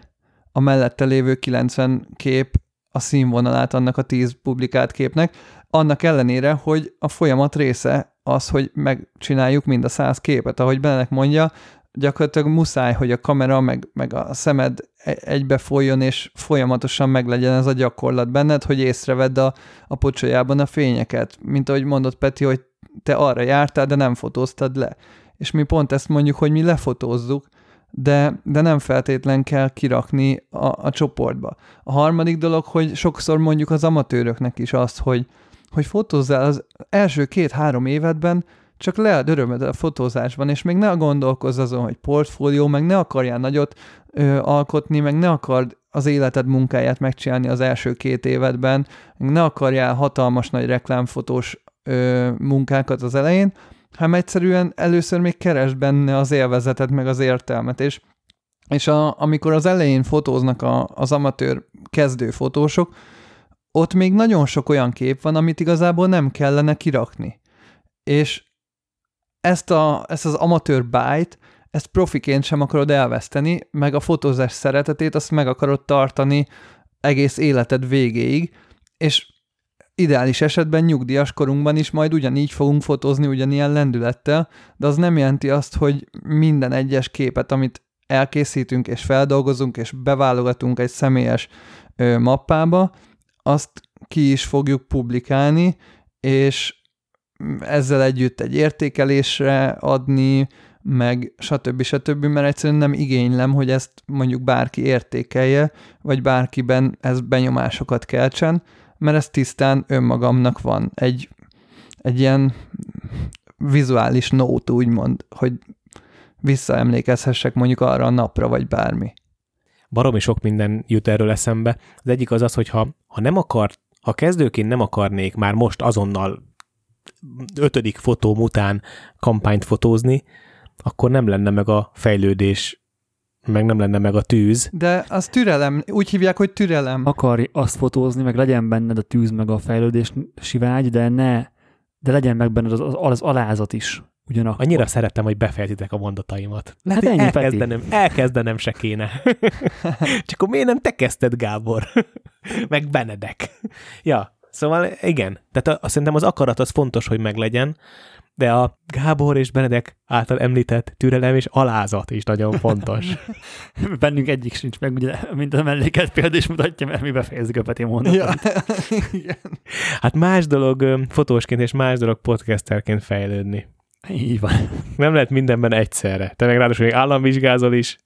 a mellette lévő 90 kép a színvonalát annak a 10 publikált képnek, annak ellenére, hogy a folyamat része az, hogy megcsináljuk mind a 100 képet. Ahogy Benek mondja, gyakorlatilag muszáj, hogy a kamera meg, meg a szemed e- egybe folyjon, és folyamatosan meglegyen ez a gyakorlat benned, hogy észrevedd a, a pocsolyában a fényeket. Mint ahogy mondott Peti, hogy te arra jártál, de nem fotóztad le. És mi pont ezt mondjuk, hogy mi lefotózzuk, de, de nem feltétlen kell kirakni a, a csoportba. A harmadik dolog, hogy sokszor mondjuk az amatőröknek is azt, hogy, hogy fotózzál az első két-három évedben, csak lead örömet a fotózásban, és még ne gondolkozz azon, hogy portfólió, meg ne akarjál nagyot ö, alkotni, meg ne akard az életed munkáját megcsinálni az első két évedben, ne akarjál hatalmas nagy reklámfotós ö, munkákat az elején, hanem egyszerűen először még keresd benne az élvezetet, meg az értelmet, és, és a, amikor az elején fotóznak a, az amatőr kezdő fotósok, ott még nagyon sok olyan kép van, amit igazából nem kellene kirakni. És ezt, a, ezt az amatőr bájt, ezt profiként sem akarod elveszteni, meg a fotózás szeretetét azt meg akarod tartani egész életed végéig, és ideális esetben nyugdíjas korunkban is majd ugyanígy fogunk fotózni, ugyanilyen lendülettel, de az nem jelenti azt, hogy minden egyes képet, amit elkészítünk és feldolgozunk és beválogatunk egy személyes ö, mappába, azt ki is fogjuk publikálni, és ezzel együtt egy értékelésre adni, meg stb. stb., mert egyszerűen nem igénylem, hogy ezt mondjuk bárki értékelje, vagy bárkiben ez benyomásokat keltsen, mert ez tisztán önmagamnak van. Egy, egy ilyen vizuális nót, úgymond, hogy visszaemlékezhessek mondjuk arra a napra, vagy bármi. Baromi sok minden jut erről eszembe. Az egyik az az, hogy ha, ha nem akar, ha kezdőként nem akarnék már most azonnal ötödik fotóm után kampányt fotózni, akkor nem lenne meg a fejlődés, meg nem lenne meg a tűz. De az türelem, úgy hívják, hogy türelem. Akarj azt fotózni, meg legyen benned a tűz, meg a fejlődési vágy, de ne, de legyen meg benned az, az, az alázat is. Ugyanakkor. Annyira szerettem, hogy befejezitek a mondataimat. Lehet, Hát ennyi, Peti. elkezdenem, elkezdenem se kéne. Csak akkor miért nem te kezdted, Gábor? meg Benedek. ja, szóval igen. Tehát a, szerintem az akarat az fontos, hogy meglegyen, de a Gábor és Benedek által említett türelem és alázat is nagyon fontos. Bennünk egyik sincs meg, ugye, mint a melléket példa is mutatja, mert mi befejezzük a Peti mondatot. Ja, igen. Hát más dolog fotósként és más dolog podcasterként fejlődni. Így van. Nem lehet mindenben egyszerre. Te meg ráadásul még államvizsgázol is,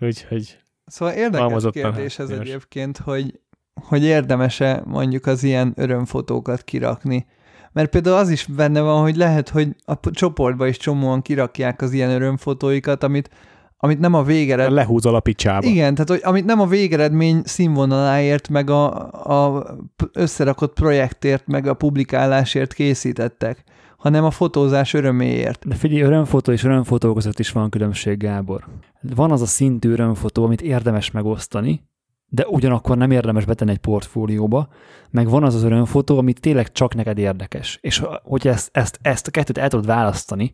úgyhogy Szóval érdekes kérdés ez egyébként, hogy, hogy érdemese mondjuk az ilyen örömfotókat kirakni. Mert például az is benne van, hogy lehet, hogy a csoportba is csomóan kirakják az ilyen örömfotóikat, amit, amit nem a végered... lehúzol a picsába. Igen, tehát hogy amit nem a végeredmény színvonaláért, meg a, a összerakott projektért, meg a publikálásért készítettek, hanem a fotózás öröméért. De figyelj, örömfotó és örömfotó között is van különbség, Gábor. Van az a szintű örömfotó, amit érdemes megosztani, de ugyanakkor nem érdemes betenni egy portfólióba, meg van az az örömfotó, amit tényleg csak neked érdekes. És hogyha ezt, ezt, ezt a kettőt el tudod választani,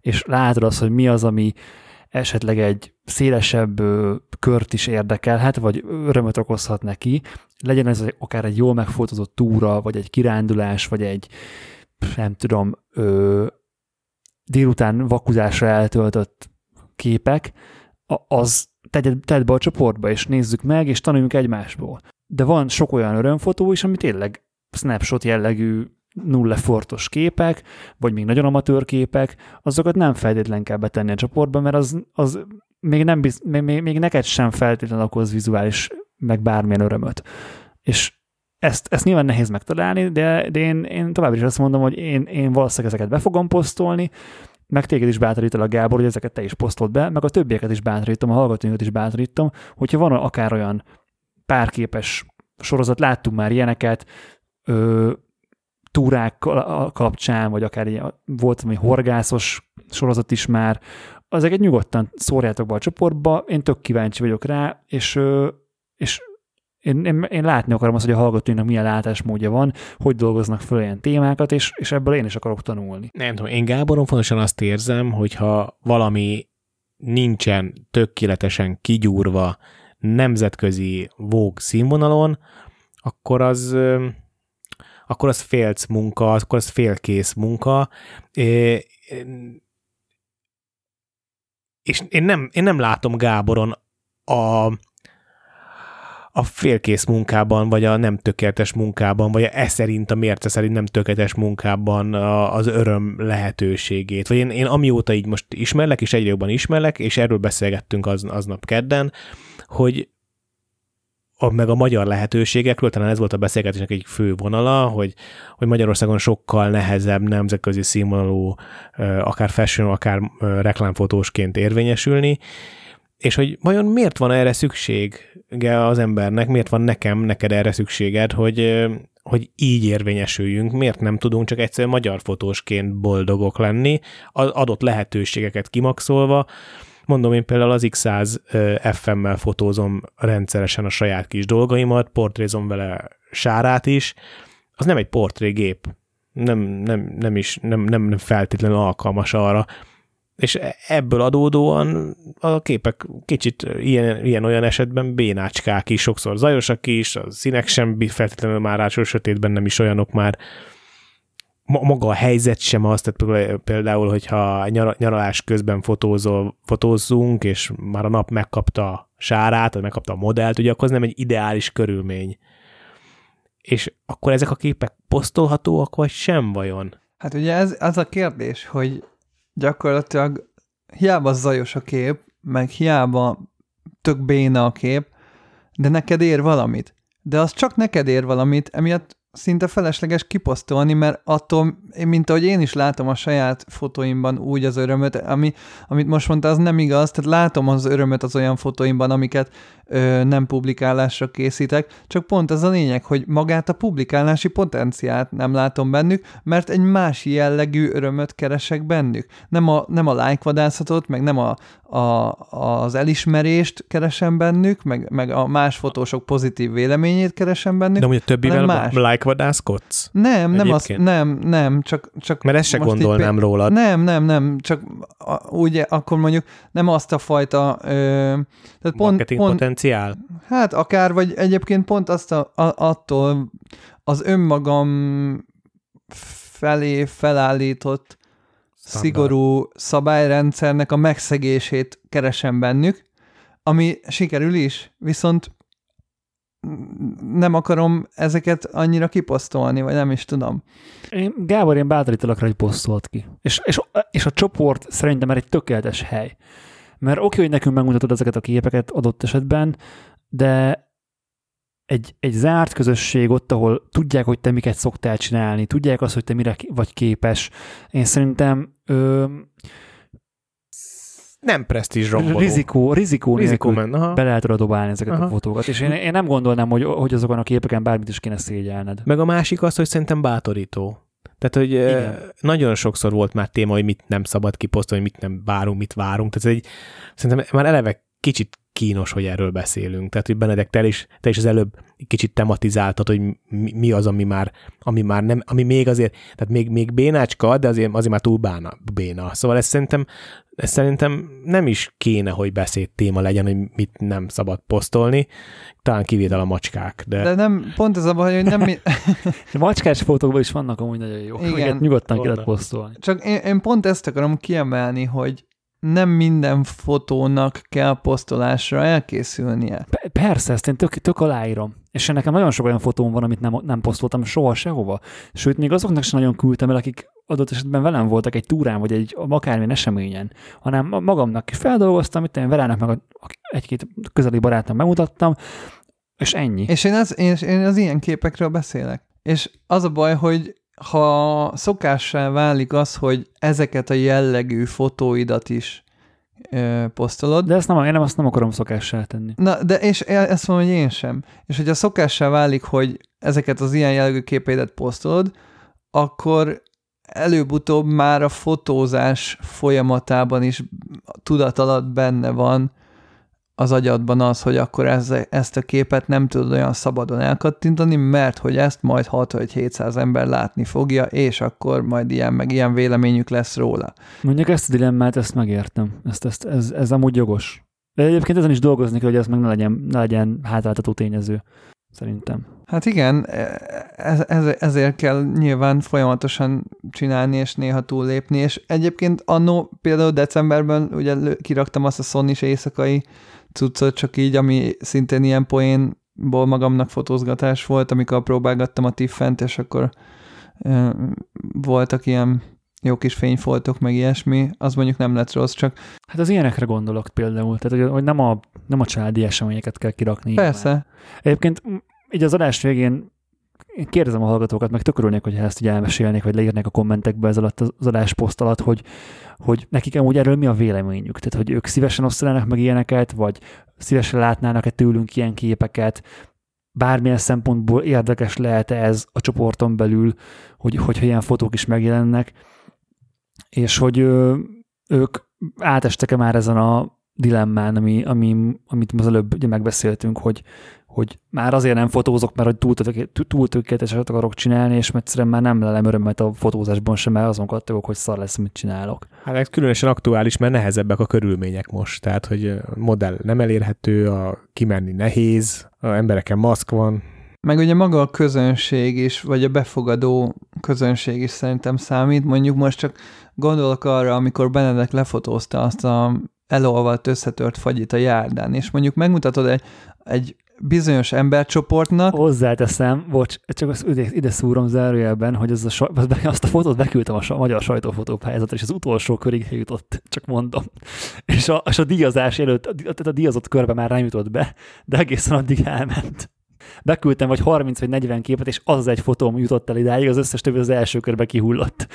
és látod azt, hogy mi az, ami esetleg egy szélesebb kört is érdekelhet, vagy örömöt okozhat neki, legyen ez akár egy jól megfotózott túra, vagy egy kirándulás, vagy egy nem tudom, ö, délután vakuzásra eltöltött képek, az tegyed, tedd be a csoportba, és nézzük meg, és tanuljunk egymásból. De van sok olyan örömfotó is, ami tényleg snapshot jellegű null effortos képek, vagy még nagyon amatőr képek, azokat nem feltétlen kell betenni a csoportba, mert az, az még, nem biz, még, még, még neked sem feltétlenül okoz vizuális, meg bármilyen örömöt. És ezt, ezt nyilván nehéz megtalálni, de, de én, én továbbra is azt mondom, hogy én, én valószínűleg ezeket be fogom posztolni, meg téged is bátorítalak, Gábor, hogy ezeket te is posztold be, meg a többieket is bátorítom, a hallgatóinkat is bátorítom, hogyha van akár olyan párképes sorozat, láttunk már ilyeneket, ö, túrák ka- kapcsán, vagy akár ilyen, volt valami horgászos sorozat is már, ezeket nyugodtan szórjátok be a csoportba, én tök kíváncsi vagyok rá, és, és én, én, én látni akarom azt, hogy a hallgatóinak milyen látásmódja van, hogy dolgoznak fel ilyen témákat, és, és ebből én is akarok tanulni. Nem tudom, én Gáboron fontosan azt érzem, hogyha valami nincsen tökéletesen kigyúrva nemzetközi vóg színvonalon, akkor az akkor az félc munka, akkor az félkész munka, és én nem, én nem látom Gáboron a, a félkész munkában, vagy a nem tökéletes munkában, vagy a e szerint, a mérce szerint nem tökéletes munkában az öröm lehetőségét. Vagy én, én amióta így most ismerlek, és egyre jobban ismerlek, és erről beszélgettünk az, aznap kedden, hogy a, meg a magyar lehetőségekről, talán ez volt a beszélgetésnek egy fő vonala, hogy, hogy Magyarországon sokkal nehezebb nemzetközi színvonalú, akár fashion, akár reklámfotósként érvényesülni, és hogy vajon miért van erre szüksége az embernek, miért van nekem, neked erre szükséged, hogy, hogy így érvényesüljünk, miért nem tudunk csak egyszerűen magyar fotósként boldogok lenni, az adott lehetőségeket kimaxolva, Mondom, én például az X100 FM-mel fotózom rendszeresen a saját kis dolgaimat, portrézom vele sárát is. Az nem egy portrégép. Nem, nem, nem is, nem, nem, nem feltétlenül alkalmas arra. És e- ebből adódóan a képek kicsit ilyen, ilyen olyan esetben bénácskák is, sokszor zajosak is, a színek sem feltétlenül már rácsol sötétben nem is olyanok már, maga a helyzet sem az, tehát például, hogyha nyaralás közben fotózol, fotózzunk, és már a nap megkapta a sárát, vagy megkapta a modellt, ugye akkor az nem egy ideális körülmény. És akkor ezek a képek posztolhatóak, vagy sem vajon? Hát ugye ez az a kérdés, hogy gyakorlatilag hiába zajos a kép, meg hiába tök béna a kép, de neked ér valamit. De az csak neked ér valamit, emiatt szinte felesleges kiposztolni, mert attól, mint ahogy én is látom a saját fotóimban úgy az örömöt, ami, amit most mondta, az nem igaz, tehát látom az örömöt az olyan fotóimban, amiket ö, nem publikálásra készítek, csak pont ez a lényeg, hogy magát a publikálási potenciált nem látom bennük, mert egy más jellegű örömöt keresek bennük. Nem a, nem a like vadászatot, meg nem a, a, az elismerést keresem bennük, meg, meg a más fotósok pozitív véleményét keresem bennük. De ugye többivel más. like vadászkodsz? Nem, nem, az, nem, nem, csak, csak... Mert ezt se gondolnám így, rólad. Nem, nem, nem, csak ugye akkor mondjuk nem azt a fajta... Ö, tehát pont, pont, potenciál? Hát akár, vagy egyébként pont azt a, a, attól az önmagam felé felállított Standard. szigorú szabályrendszernek a megszegését keresem bennük, ami sikerül is, viszont nem akarom ezeket annyira kiposztolni, vagy nem is tudom. Én, Gábor, én bátorítalak rá, hogy posztolt ki. És, és, és a csoport szerintem már egy tökéletes hely. Mert oké, hogy nekünk megmutatod ezeket a képeket adott esetben, de egy, egy zárt közösség ott, ahol tudják, hogy te miket szoktál csinálni, tudják azt, hogy te mire vagy képes. Én szerintem ö, nem presztízs romboló. Rizikó, rizikó, rizikó men, aha. be lehet dobálni ezeket aha. a fotókat, és én, én nem gondolnám, hogy, hogy azokon a képeken bármit is kéne szégyelned. Meg a másik az, hogy szerintem bátorító. Tehát, hogy Igen. nagyon sokszor volt már téma, hogy mit nem szabad kiposztolni, mit nem várunk, mit várunk. Tehát egy, szerintem már eleve kicsit kínos, hogy erről beszélünk. Tehát, hogy Benedek, te is, te is az előbb kicsit tematizáltad, hogy mi, mi az, ami már, ami már nem, ami még azért, tehát még, még bénácska, de azért, azért már túl bána, béna. Szóval ez szerintem, ez szerintem nem is kéne, hogy beszéd téma legyen, hogy mit nem szabad posztolni, talán kivétel a macskák. De, de nem, pont ez a baj, hogy nem... Mi... macskás fotókból is vannak amúgy nagyon jó. Igen. nyugodtan kellett posztolni. Csak én, én pont ezt akarom kiemelni, hogy nem minden fotónak kell posztolásra elkészülnie. Persze, ezt én tök, tök aláírom. És nekem nagyon sok olyan fotóm van, amit nem, nem posztoltam soha sehova. Sőt, még azoknak sem nagyon küldtem el, akik adott esetben velem voltak egy túrán, vagy egy akármilyen eseményen, hanem magamnak feldolgoztam, itt én Verának meg egy-két közeli barátom bemutattam, és ennyi. És én az, én, én az ilyen képekről beszélek. És az a baj, hogy ha szokássá válik az, hogy ezeket a jellegű fotóidat is ö, posztolod. De ezt nem, én nem, azt nem akarom szokássá tenni. Na, de és ezt mondom, hogy én sem. És hogyha szokássá válik, hogy ezeket az ilyen jellegű képeidet posztolod, akkor előbb-utóbb már a fotózás folyamatában is tudat alatt benne van, az agyadban az, hogy akkor ez, ezt a képet nem tudod olyan szabadon elkattintani, mert hogy ezt majd 6 vagy 700 ember látni fogja, és akkor majd ilyen meg ilyen véleményük lesz róla. Mondjuk ezt a dilemmát, ezt megértem. Ezt, ezt, ez, ez amúgy jogos. De egyébként ezen is dolgozni kell, hogy ez meg ne legyen, ne legyen hátráltató tényező, szerintem. Hát igen, ez, ez, ezért kell nyilván folyamatosan csinálni, és néha túllépni, és egyébként annó például decemberben ugye kiraktam azt a sony éjszakai cuccot, csak így, ami szintén ilyen poénból magamnak fotózgatás volt, amikor próbálgattam a tiffent, és akkor e, voltak ilyen jó kis fényfoltok, meg ilyesmi, az mondjuk nem lett rossz, csak... Hát az ilyenekre gondolok például, tehát hogy nem a, nem a családi eseményeket kell kirakni. Persze. Egyébként így az adás végén én kérdezem a hallgatókat, meg tökörülnék, hogy ezt így elmesélnék, vagy leírnék a kommentekbe ez alatt az adásposzt alatt, hogy, hogy nekik amúgy erről mi a véleményük. Tehát, hogy ők szívesen osztanának meg ilyeneket, vagy szívesen látnának-e tőlünk ilyen képeket, bármilyen szempontból érdekes lehet ez a csoporton belül, hogy, hogyha ilyen fotók is megjelennek, és hogy ők átestek-e már ezen a dilemmán, ami, ami, amit az előbb ugye megbeszéltünk, hogy, hogy már azért nem fotózok, mert hogy túl, túl tökéleteset akarok csinálni, és egyszerűen már nem lelem örömmet a fotózásban sem, mert azon kattogok, hogy szar lesz, mit csinálok. Hát ez különösen aktuális, mert nehezebbek a körülmények most. Tehát, hogy a modell nem elérhető, a kimenni nehéz, a embereken maszk van, meg ugye maga a közönség is, vagy a befogadó közönség is szerintem számít. Mondjuk most csak gondolok arra, amikor Benedek lefotózta azt a elolvadt, összetört fagyit a járdán, és mondjuk megmutatod egy, egy bizonyos embercsoportnak. Hozzáteszem, bocs, csak azt ide, ide szúrom zárójelben, hogy az a, az, azt a fotót beküldtem a magyar sajtófotópályázatra, és az utolsó körig jutott, csak mondom. És a, és a díjazás előtt, tehát a díjazott körbe már nem jutott be, de egészen addig elment beküldtem vagy 30 vagy 40 képet, és az az egy fotóm jutott el idáig, az összes többi az első körbe kihullott.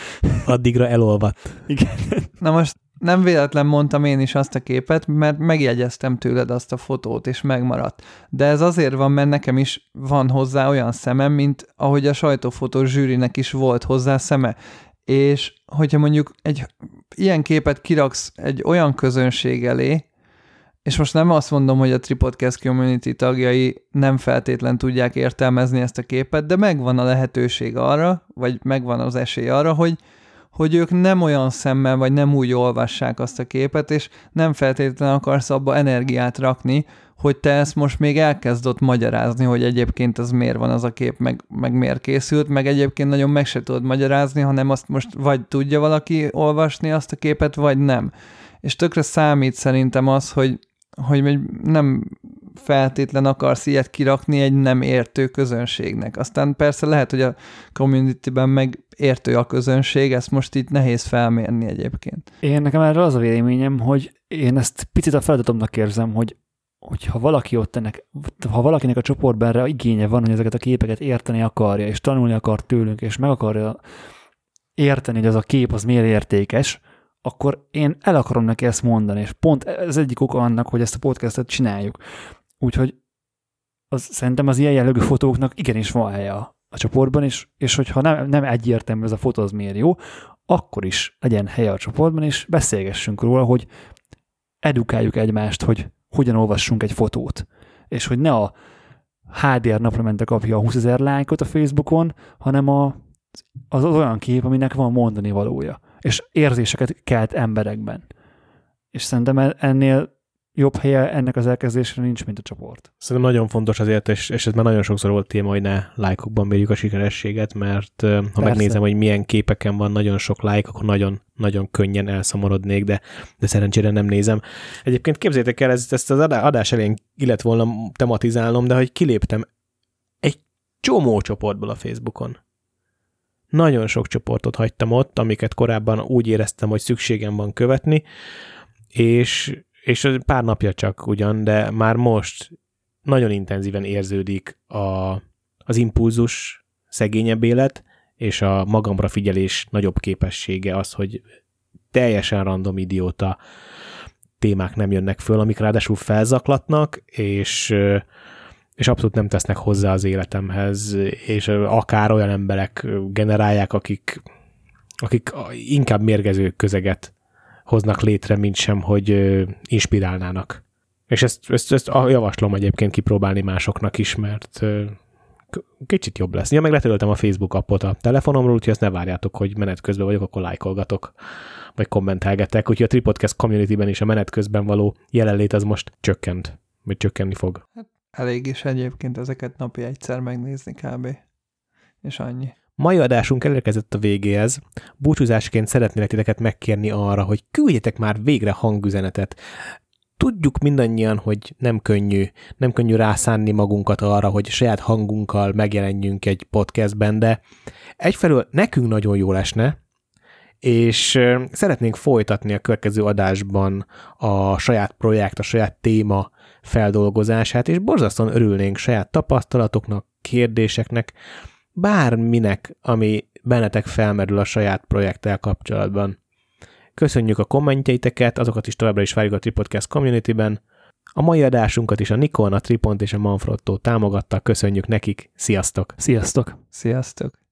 Addigra elolvadt. Igen. Na most nem véletlen mondtam én is azt a képet, mert megjegyeztem tőled azt a fotót, és megmaradt. De ez azért van, mert nekem is van hozzá olyan szemem, mint ahogy a sajtófotós zsűrinek is volt hozzá szeme. És hogyha mondjuk egy ilyen képet kiraksz egy olyan közönség elé, és most nem azt mondom, hogy a Tripodcast community tagjai nem feltétlen tudják értelmezni ezt a képet, de megvan a lehetőség arra, vagy megvan az esély arra, hogy, hogy ők nem olyan szemmel, vagy nem úgy olvassák azt a képet, és nem feltétlenül akarsz abba energiát rakni, hogy te ezt most még elkezdott magyarázni, hogy egyébként az miért van az a kép, meg, meg miért készült, meg egyébként nagyon meg se tudod magyarázni, hanem azt most vagy tudja valaki olvasni azt a képet, vagy nem. És tökre számít szerintem az, hogy hogy nem feltétlen akarsz ilyet kirakni egy nem értő közönségnek. Aztán persze lehet, hogy a community-ben meg értő a közönség, ezt most itt nehéz felmérni egyébként. Én nekem erre az a véleményem, hogy én ezt picit a feladatomnak érzem, hogy hogyha valaki ott ennek, ha valakinek a csoportban erre igénye van, hogy ezeket a képeket érteni akarja, és tanulni akar tőlünk, és meg akarja érteni, hogy az a kép az miért értékes, akkor én el akarom neki ezt mondani, és pont ez egyik oka annak, hogy ezt a podcastet csináljuk. Úgyhogy az, szerintem az ilyen jellegű fotóknak igenis van helye a, a csoportban, és, és hogyha nem, nem egyértelmű ez a fotó, az miért jó, akkor is legyen helye a csoportban, és beszélgessünk róla, hogy edukáljuk egymást, hogy hogyan olvassunk egy fotót, és hogy ne a HDR naplamente kapja a 20 ezer lájkot a Facebookon, hanem a, az, az olyan kép, aminek van mondani valója és érzéseket kelt emberekben. És szerintem ennél jobb helye ennek az elkezdésre nincs, mint a csoport. Szerintem nagyon fontos azért, és, és ez már nagyon sokszor volt téma, hogy ne lájkokban mérjük a sikerességet, mert ha Persze. megnézem, hogy milyen képeken van nagyon sok lájk, akkor nagyon, nagyon könnyen elszomorodnék, de, de szerencsére nem nézem. Egyébként képzétek el, ezt, ezt az adás elején illet volna tematizálnom, de hogy kiléptem egy csomó csoportból a Facebookon nagyon sok csoportot hagytam ott, amiket korábban úgy éreztem, hogy szükségem van követni, és, és pár napja csak ugyan, de már most nagyon intenzíven érződik a, az impulzus szegényebb élet, és a magamra figyelés nagyobb képessége az, hogy teljesen random idióta témák nem jönnek föl, amik ráadásul felzaklatnak, és és abszolút nem tesznek hozzá az életemhez, és akár olyan emberek generálják, akik, akik inkább mérgező közeget hoznak létre, mint sem, hogy inspirálnának. És ezt, ezt, ezt javaslom egyébként kipróbálni másoknak is, mert kicsit jobb lesz. Ja, meg letöröltem a Facebook appot a telefonomról, úgyhogy ezt ne várjátok, hogy menet közben vagyok, akkor lájkolgatok, vagy kommentelgetek. Úgyhogy a Tripodcast community-ben is a menet közben való jelenlét az most csökkent, vagy csökkenni fog. Hát Elég is egyébként ezeket napi egyszer megnézni kb. És annyi. Mai adásunk elérkezett a végéhez. Búcsúzásként szeretnélek titeket megkérni arra, hogy küldjetek már végre hangüzenetet. Tudjuk mindannyian, hogy nem könnyű, nem könnyű rászánni magunkat arra, hogy saját hangunkkal megjelenjünk egy podcastben, de egyfelől nekünk nagyon jó lesne, és szeretnénk folytatni a következő adásban a saját projekt, a saját téma feldolgozását, és borzasztóan örülnénk saját tapasztalatoknak, kérdéseknek, bárminek, ami bennetek felmerül a saját projekttel kapcsolatban. Köszönjük a kommentjeiteket, azokat is továbbra is várjuk a Tripodcast community-ben. A mai adásunkat is a Nikon, a Tripont és a Manfrotto támogatta, köszönjük nekik, sziasztok! Sziasztok! Sziasztok!